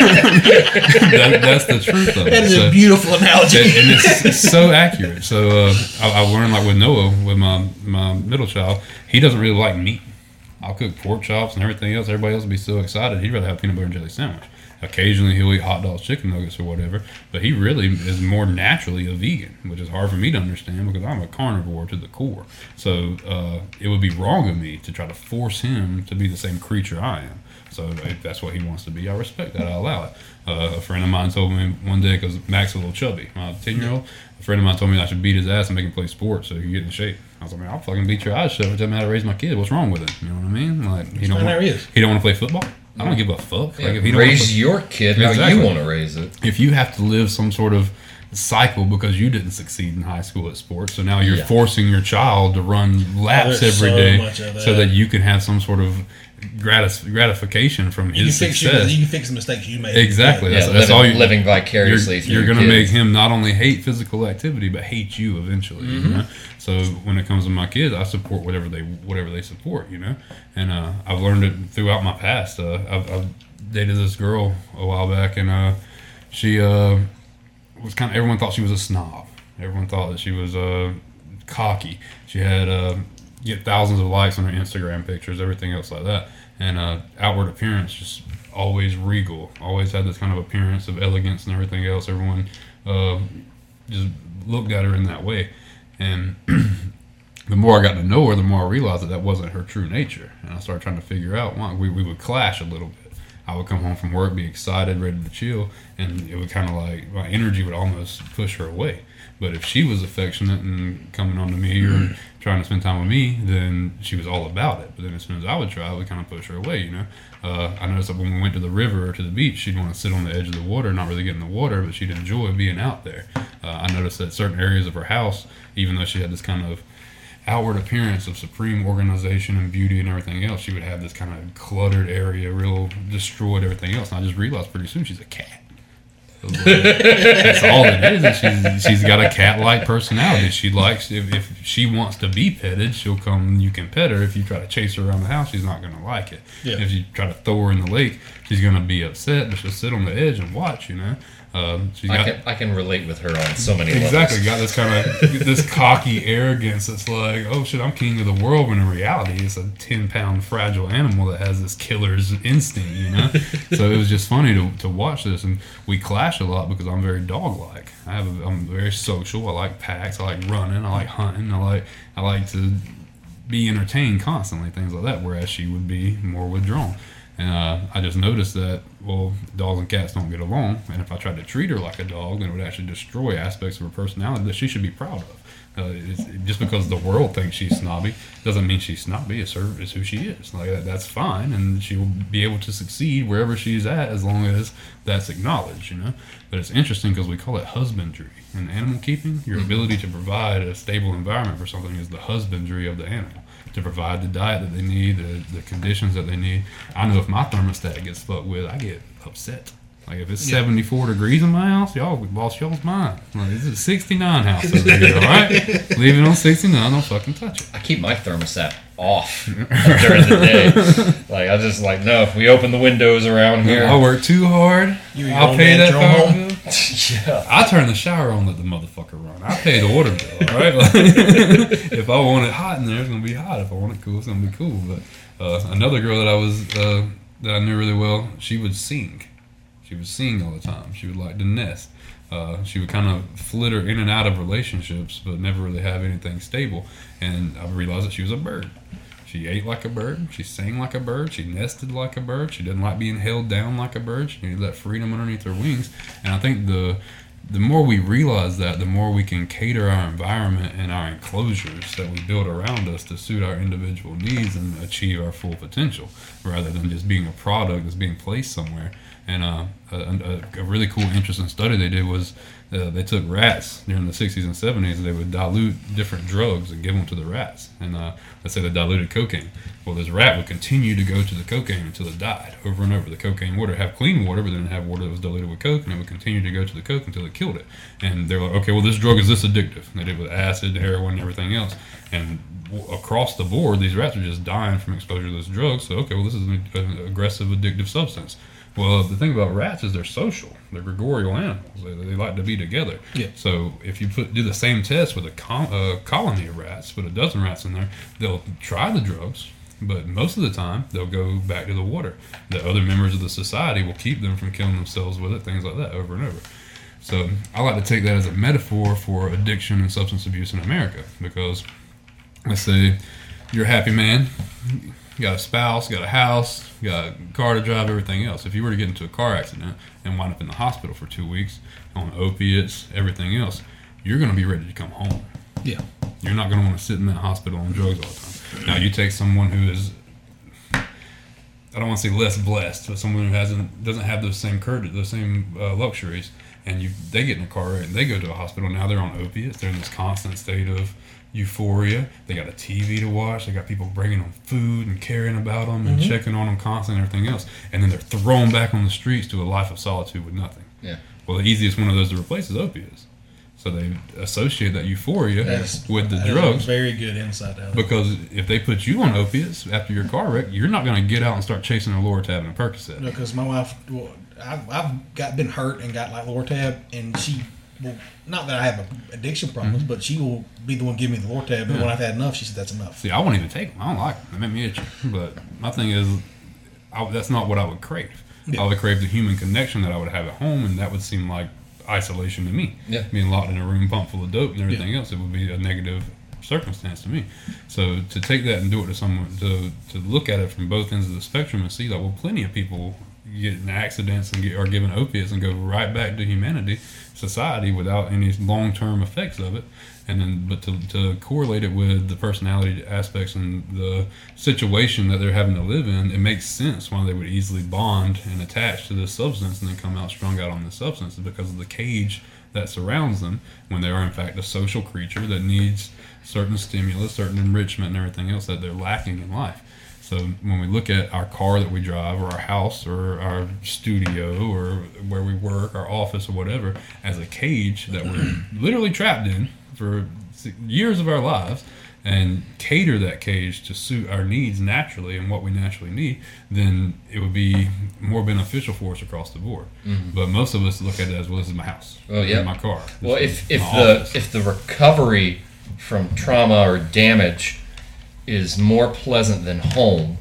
That- that's the truth of it. That is So- a beautiful analogy. and, and it's, it's so accurate. So uh, I, I learned like with Noah, with my my middle child, he doesn't really like meat. I'll cook pork chops and everything else. Everybody else will be so excited. He'd rather have peanut butter and jelly sandwich. Occasionally he'll eat hot dogs, chicken nuggets, or whatever. But he really is more naturally a vegan, which is hard for me to understand because I'm a carnivore to the core. So uh, it would be wrong of me to try to force him to be the same creature I am. So if that's what he wants to be, I respect that. I allow it. Uh, a friend of mine told me one day because Max is a little chubby, my ten year old. A friend of mine told me I should beat his ass and make him play sports so he can get in shape. I was like, man, I'll fucking beat your eyes shut every time I how to raise my kid. What's wrong with him? You know what I mean? Like he don't fine want, he don't want to play football. I don't give a fuck. Yeah, Like if he don't raise play- your kid how Exactly. you want to raise it. if you have to live some sort of cycle because you didn't succeed in high school at sports, so now you're Yeah. forcing your child to run laps There's every so day much of so that. that you can have some sort of gratis, gratification from you his fix your, success. you can fix the mistakes you made. Exactly. Yeah, That's, that's living, all you, living you're, vicariously through you're going to make him not only hate physical activity but hate you eventually. Mm-hmm. know? So when it comes to my kids, I support whatever they whatever they support. You know, and uh, I've learned it throughout my past. Uh, I've, I've dated this girl a while back, and uh, she uh, was kind of everyone thought she was a snob. Everyone thought that she was uh, cocky. She had uh, get thousands of likes on her Instagram pictures, everything else like that, and uh, outward appearance just always regal. Always had this kind of appearance of elegance and everything else. Everyone uh, just looked at her in that way, and the more I got to know her, the more I realized that that wasn't her true nature, and I started trying to figure out why we, we would clash a little bit. I would come home from work, be excited, ready to chill, and it would kind of like my energy would almost push her away. But if she was affectionate and coming on to me or trying to spend time with me, then she was all about it. But then as soon as I would try, I would kind of push her away, you know. Uh, I noticed that when we went to the river or to the beach, she'd want to sit on the edge of the water, not really get in the water, but she'd enjoy being out there. Uh, I noticed that certain areas of her house, even though she had this kind of outward appearance of supreme organization and beauty and everything else, she would have this kind of cluttered area, real destroyed everything else. And I just realized pretty soon she's a cat. I was like, That's all it is. She's, she's got a cat-like personality. She likes if, if she wants to be petted, she'll come. and You can pet her. If you try to chase her around the house, she's not going to like it. Yeah. If you try to throw her in the lake, she's going to be upset. But she'll sit on the edge and watch. You know. Um, she's I got can I can relate with her on so many levels. exactly levels. got this kind of this cocky arrogance. It's like, oh shit, I'm king of the world. When in reality, it's a ten pound fragile animal that has this killer's instinct. You know. so it was just funny to, to watch this, and we clash a lot because I'm very dog like. I have a, I'm very social. I like packs. I like running. I like hunting. I like I like to be entertained constantly, things like that. Whereas she would be more withdrawn. And uh, I just noticed that, well, dogs and cats don't get along. And if I tried to treat her like a dog, then it would actually destroy aspects of her personality that she should be proud of. Uh, it's, just because the world thinks she's snobby doesn't mean she's snobby. It's her, it's who she is. Like that, that's fine, and she will be able to succeed wherever she's at as long as that's acknowledged. You know. But it's interesting because we call it husbandry in animal keeping. Your ability to provide a stable environment for something is the husbandry of the animal to provide the diet that they need, the, the conditions that they need. I know if my thermostat gets fucked with, I get upset. Like if it's 74 degrees in my house, y'all boss y'all's mine. Like this is 69 house over here, all right? Leave it on 69, don't fucking touch it. I keep my thermostat off during the day. Like I just like no. If we open the windows around here, I work too hard. You I'll pay that at your own power bill. yeah. I turn the shower on, let the motherfucker run. I pay the water bill, all right? Like, if I want it hot in there, it's gonna be hot. If I want it cool, it's gonna be cool. But uh, another girl that I was uh, that I knew really well, she would sing. She would sing all the time. She would like to nest. Uh, she would kind of flitter in and out of relationships, but never really have anything stable. And I realized that she was a bird. She ate like a bird. She sang like a bird. She nested like a bird. She didn't like being held down like a bird. She needed that freedom underneath her wings. And I think the the more we realize that, the more we can cater our environment and our enclosures that we build around us to suit our individual needs and achieve our full potential, rather than just being a product that's being placed somewhere. And uh, a, a, really cool, interesting study they did was uh, they took rats during the 60s and 70s and they would dilute different drugs and give them to the rats. And uh, let's say they diluted cocaine. Well, this rat would continue to go to the cocaine until it died over and over. The cocaine water have clean water, but then have water that was diluted with coke, and it would continue to go to the coke until it killed it. And they're like, okay, well, this drug is this addictive. And they did it with acid, heroin, and everything else. And across the board, these rats are just dying from exposure to this drug. So, okay, well, this is an aggressive, addictive substance. Well, the thing about rats is they're social. They're gregarial animals. They, they like to be together. Yeah. So if you put do the same test with a uh, colony of rats, put a dozen rats in there, they'll try the drugs, but most of the time they'll go back to the water. The other members of the society will keep them from killing themselves with it, things like that, over and over. So I like to take that as a metaphor for addiction and substance abuse in America because let's say you're a happy man, you got a spouse, got a house, got a car to drive, everything else. If you were to get into a car accident and wind up in the hospital for two weeks on opiates, everything else, you're going to be ready to come home. Yeah. You're not going to want to sit in that hospital on drugs all the time. Now, you take someone who is, I don't want to say less blessed, but someone who hasn't doesn't have those same courage, those same uh, luxuries, and you they get in a car wreck and they go to a hospital. Now they're on opiates. They're in this constant state of euphoria. They got a TV to watch. They got people bringing them food and caring about them and mm-hmm. checking on them constantly and everything else. And then they're thrown back on the streets to a life of solitude with nothing. Yeah. Well, the easiest one of those to replace is opiates. So they associate that euphoria That's with the that is a drugs. Very good insight out. Because if they put you on opiates after your car wreck, you're not going to get out and start chasing a Lortab and a Percocet. No, because my wife, well, I've, I've got been hurt and got like Lortab, and she, well, not that I have a addiction problems, mm-hmm. but she will be the one giving me the Lortab. But when I've had enough, she said that's enough. See, I won't even take them. I don't like them. They make me itchy. But my thing is, I, that's not what I would crave. Yeah. I would crave the human connection that I would have at home, and that would seem like isolation to me. Yeah. Being locked in a room pumped full of dope and everything else, it would be a negative circumstance to me. So to take that and do it to someone, to, to look at it from both ends of the spectrum and see that, well, plenty of people get in accidents and get, are given opiates and go right back to humanity, society, without any long term effects of it. And then, but to, to correlate it with the personality aspects and the situation that they're having to live in, it makes sense why they would easily bond and attach to this substance and then come out strung out on the substance because of the cage that surrounds them when they are in fact a social creature that needs certain stimulus, certain enrichment, and everything else that they're lacking in life. So when we look at our car that we drive, or our house, or our studio, or where we work, our office, or whatever, as a cage that we're literally trapped in for years of our lives, and cater that cage to suit our needs naturally and what we naturally need, then it would be more beneficial for us across the board. Mm-hmm. But most of us look at it as well. This is my house. Oh, yeah. my car. This Well, if if the office. if the recovery from trauma or damage is more pleasant than home,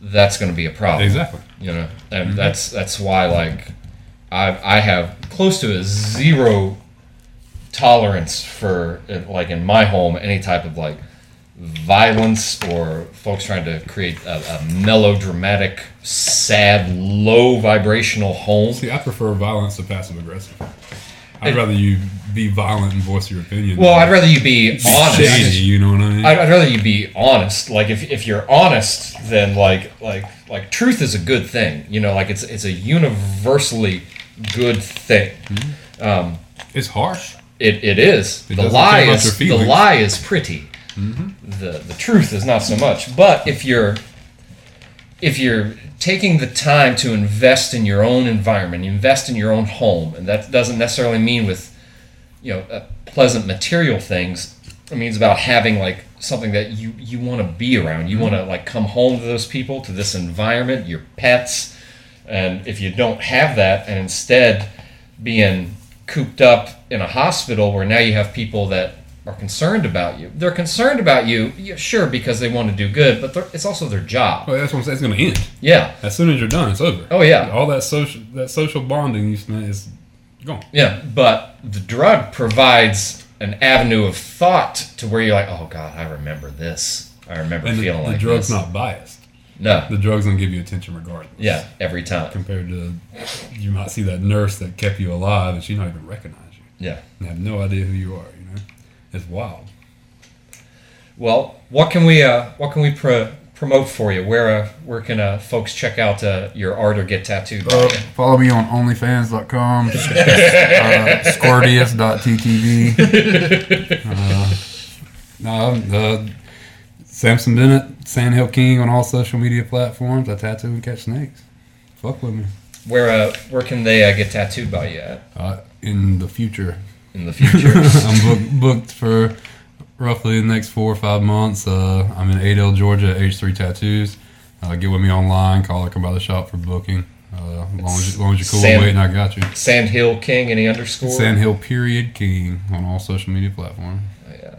that's going to be a problem. exactly. You know, and mm-hmm. that's that's why like I I have close to a zero tolerance for like in my home any type of like violence or folks trying to create a, a melodramatic, sad, low vibrational home. See, I prefer violence to passive aggressive. I'd rather you be violent and voice your opinion. Well, I'd rather you be honest. shady, you know what I mean? I'd, I'd rather you be honest. Like if, if you're honest, then like like like truth is a good thing. You know, like it's it's a universally good thing. Um, it's harsh. it, it is. It the lie is the. Mm-hmm. lie is pretty. The the truth is not so much. But if you're if you're taking the time to invest in your own environment, invest in your own home, and that doesn't necessarily mean with you know uh, pleasant material things. It means about having like something that you you want to be around. You want to like come home to those people, to this environment, your pets, and if you don't have that, and instead being cooped up in a hospital where now you have people that are concerned about you. They're concerned about you, yeah, sure, because they want to do good, but it's also their job. Well, that's what I'm saying. It's going to end Yeah. as soon as you're done. It's over. Oh yeah. All that social that social bonding you spent is gone. Yeah, but the drug provides an avenue of thought to where you're like, oh god, I remember this. I remember And the, feeling the like drug's this. not biased. no, The drug's going to give you attention regardless. yeah, every time. Compared to you might see that nurse that kept you alive and she not even recognize you Yeah. and have no idea who you are. It's wild. Well, what can we uh, what can we pro- promote for you? Where uh, where can uh, folks check out uh, your art or get tattooed? Uh, follow me on OnlyFans.com, uh, Scordius.ttv. No, uh, Samson Bennett, Sandhill King on all social media platforms. I tattoo and catch snakes. Fuck with me. Where uh, where can they uh, get tattooed by you at Uh, in the future, in the future? I'm book, booked for roughly the next four or five months. Uh, I'm in Adel, Georgia, H3 Tattoos. Uh, get with me online. Call or come by the shop for booking. Uh, as, long as, as long as you're cool Sam- and waiting, I got you. Sand Hill King, any underscore? Sandhill period King on all social media platforms. Oh, yeah.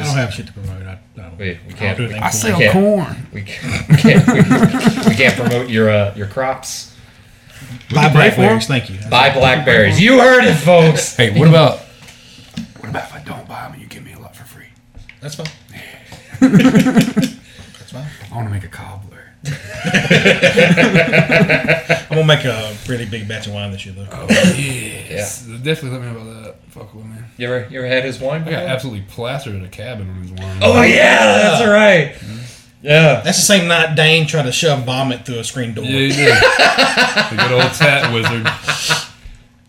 I don't have shit to promote. I, I don't, We- we I don't can't- do anything I cool. sell can't- corn. We can't, we can't, we, we can't promote your uh, your crops. Buy blackberries. Thank you. Buy blackberries. You heard it, folks. Hey, what about what about if I don't buy them and you give me a lot for free? That's fine. That's fine. I want to make a cobbler. I'm gonna make a really big batch of wine this year, though. Oh yes, definitely let me know about that. Fuck with me. You ever you ever had his wine? I got absolutely plastered in a cabin on his wine. Oh yeah, that's ah. right. Mm-hmm. Yeah. That's the same night Dane tried to shove vomit through a screen door. Yeah, he did. the good old tat wizard.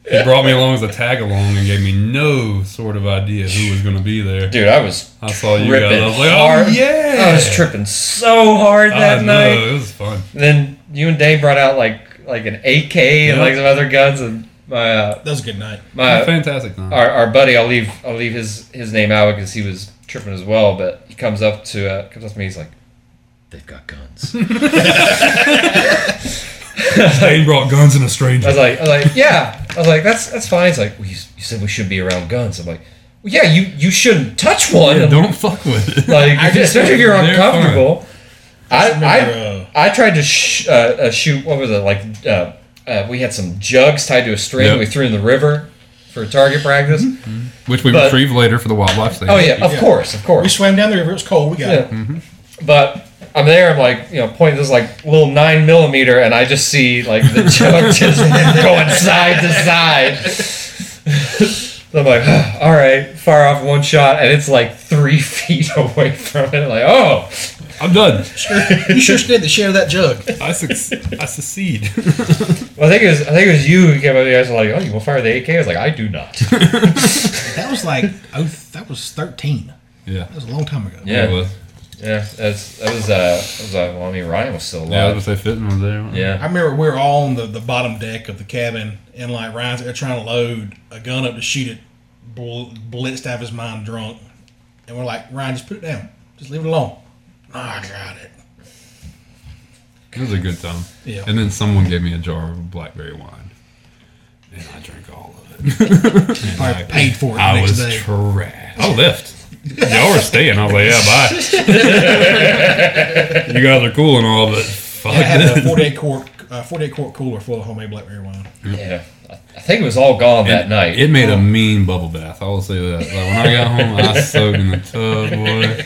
He brought me along as a tag along and gave me no sort of idea who was going to be there. Dude, I was I saw you guys. tripping I was like, hard. oh yeah. I was tripping so hard I that know, night. It was fun. Then you and Dave brought out like like an AK and like some other guns and my uh, That was a good night. my Fantastic night. our, our buddy I'll leave I'll leave his his name out because he was tripping as well. But he comes up to uh, comes up to me. He's like, "They've got guns." Dane brought guns in a I stranger. was like, I was like, yeah. I was like, that's that's fine. He's like, well, you, you said we should be around guns. I'm like, well, yeah, you you shouldn't touch one. Yeah, don't fuck with it. like, especially if you're They're uncomfortable. I remember, I, I tried to sh- uh, uh, shoot. What was it like? Uh, uh, we had some jugs tied to a string. Yep. We threw in the river for target practice. Which we But- retrieved later for the wildlife station. Oh yeah, of Yeah. course, of course. We swam down the river. It was cold. We got Yeah. it. But I'm there. I'm like, you know, pointing this like little nine millimeter, and I just see like the jug just going side to side. so I'm like, all right, fire off one shot, and it's like three feet away from it. Like, oh, I'm done. You sure scared the share of that jug. I, suc- I secede. well, I think it was I think it was you who came up. You I was like, oh, you want to fire the AK? I was like, I do not. That was like oh, that was thirteen. yeah. That was a long time ago. Yeah. It was. Yeah, that's that was uh, that was uh, well, I mean Ryan was still Yeah, alive. was gonna say Fitton was there. Yeah, I remember we were all on the, the bottom deck of the cabin, and like Ryan's there trying to load a gun up to shoot it, bl- blitzed out of his mind, drunk, and we're like, Ryan, just put it down, just leave it alone. Nah, I got it. It was a good time. Yeah. And then someone gave me a jar of blackberry wine, and I drank all of it. I paid for it the I next was day. trash. I left. Y'all were staying. I was like, yeah, bye. you guys are cool and all, but fuck I had a this. 48 quart, uh, 48 quart cooler full of homemade blackberry wine. yeah. I I think it was all gone that night. It made a mean bubble bath. I will say that. Like when I got home, I soaked in the tub, boy.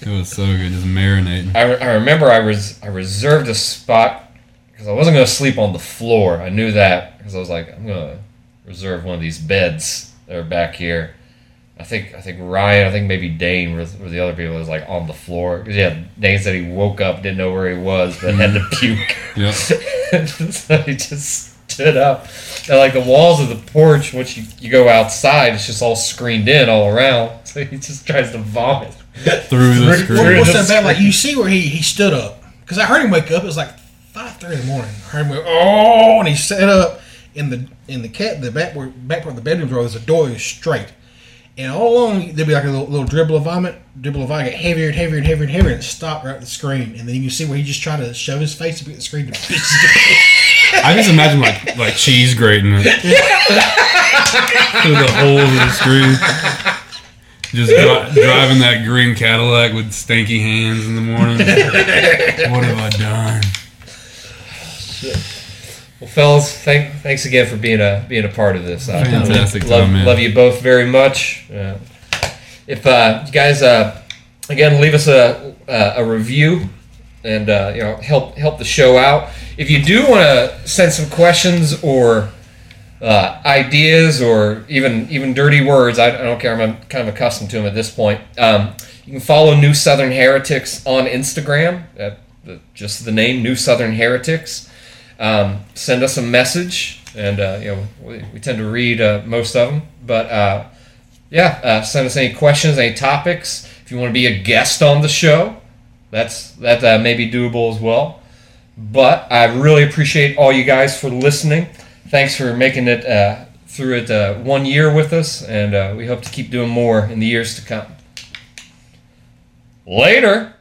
It was so good, just marinating. I, I remember I was I reserved a spot because I wasn't going to sleep on the floor. I knew that because I was like I'm going to reserve one of these beds that are back here. I think I think Ryan, I think maybe Dane were, were the other people that was like on the floor. 'Cause, yeah, Dane said he woke up, didn't know where he was, but had to puke. Yep. so he just stood up. And like the walls of the porch, once you, you go outside, it's just all screened in all around. So he just tries to vomit. Through the Through- What, screen. what's that bad? Like you see where he, he stood up because I heard him wake up. It was like five thirty in the morning. I heard him go, oh, and he sat up in the in the cat the back where- back part of the bedroom door. There's a door that's straight, and all along there'd be like a little, little dribble of vomit, dribble of vomit, get heavier and heavier and heavier and heavier, and stopped right at the screen. And then you can see where he just tried to shove his face up at the screen to I just imagine like like cheese grating it through the holes of the screen. Just dri- driving that green Cadillac with stanky hands in the morning. what have I done? Well, fellas, thank, thanks again for being a being a part of this. Uh, Fantastic love, time, man. love you both very much. Uh, if uh, you guys uh, again leave us a a, a review and uh, you know help help the show out. If you do want to send some questions or uh, ideas or even even dirty words, I, I don't care. I'm kind of accustomed to them at this point. Um, you can follow New Southern Heretics on Instagram at the, just the name New Southern Heretics um, send us a message, and uh, you know we, we tend to read uh, most of them. But uh, yeah, uh, send us any questions, any topics. If you want to be a guest on the show, that's that uh, may be doable as well. But I really appreciate all you guys for listening. Thanks for making it through it uh, one year with us, and uh, we hope to keep doing more in the years to come. Later.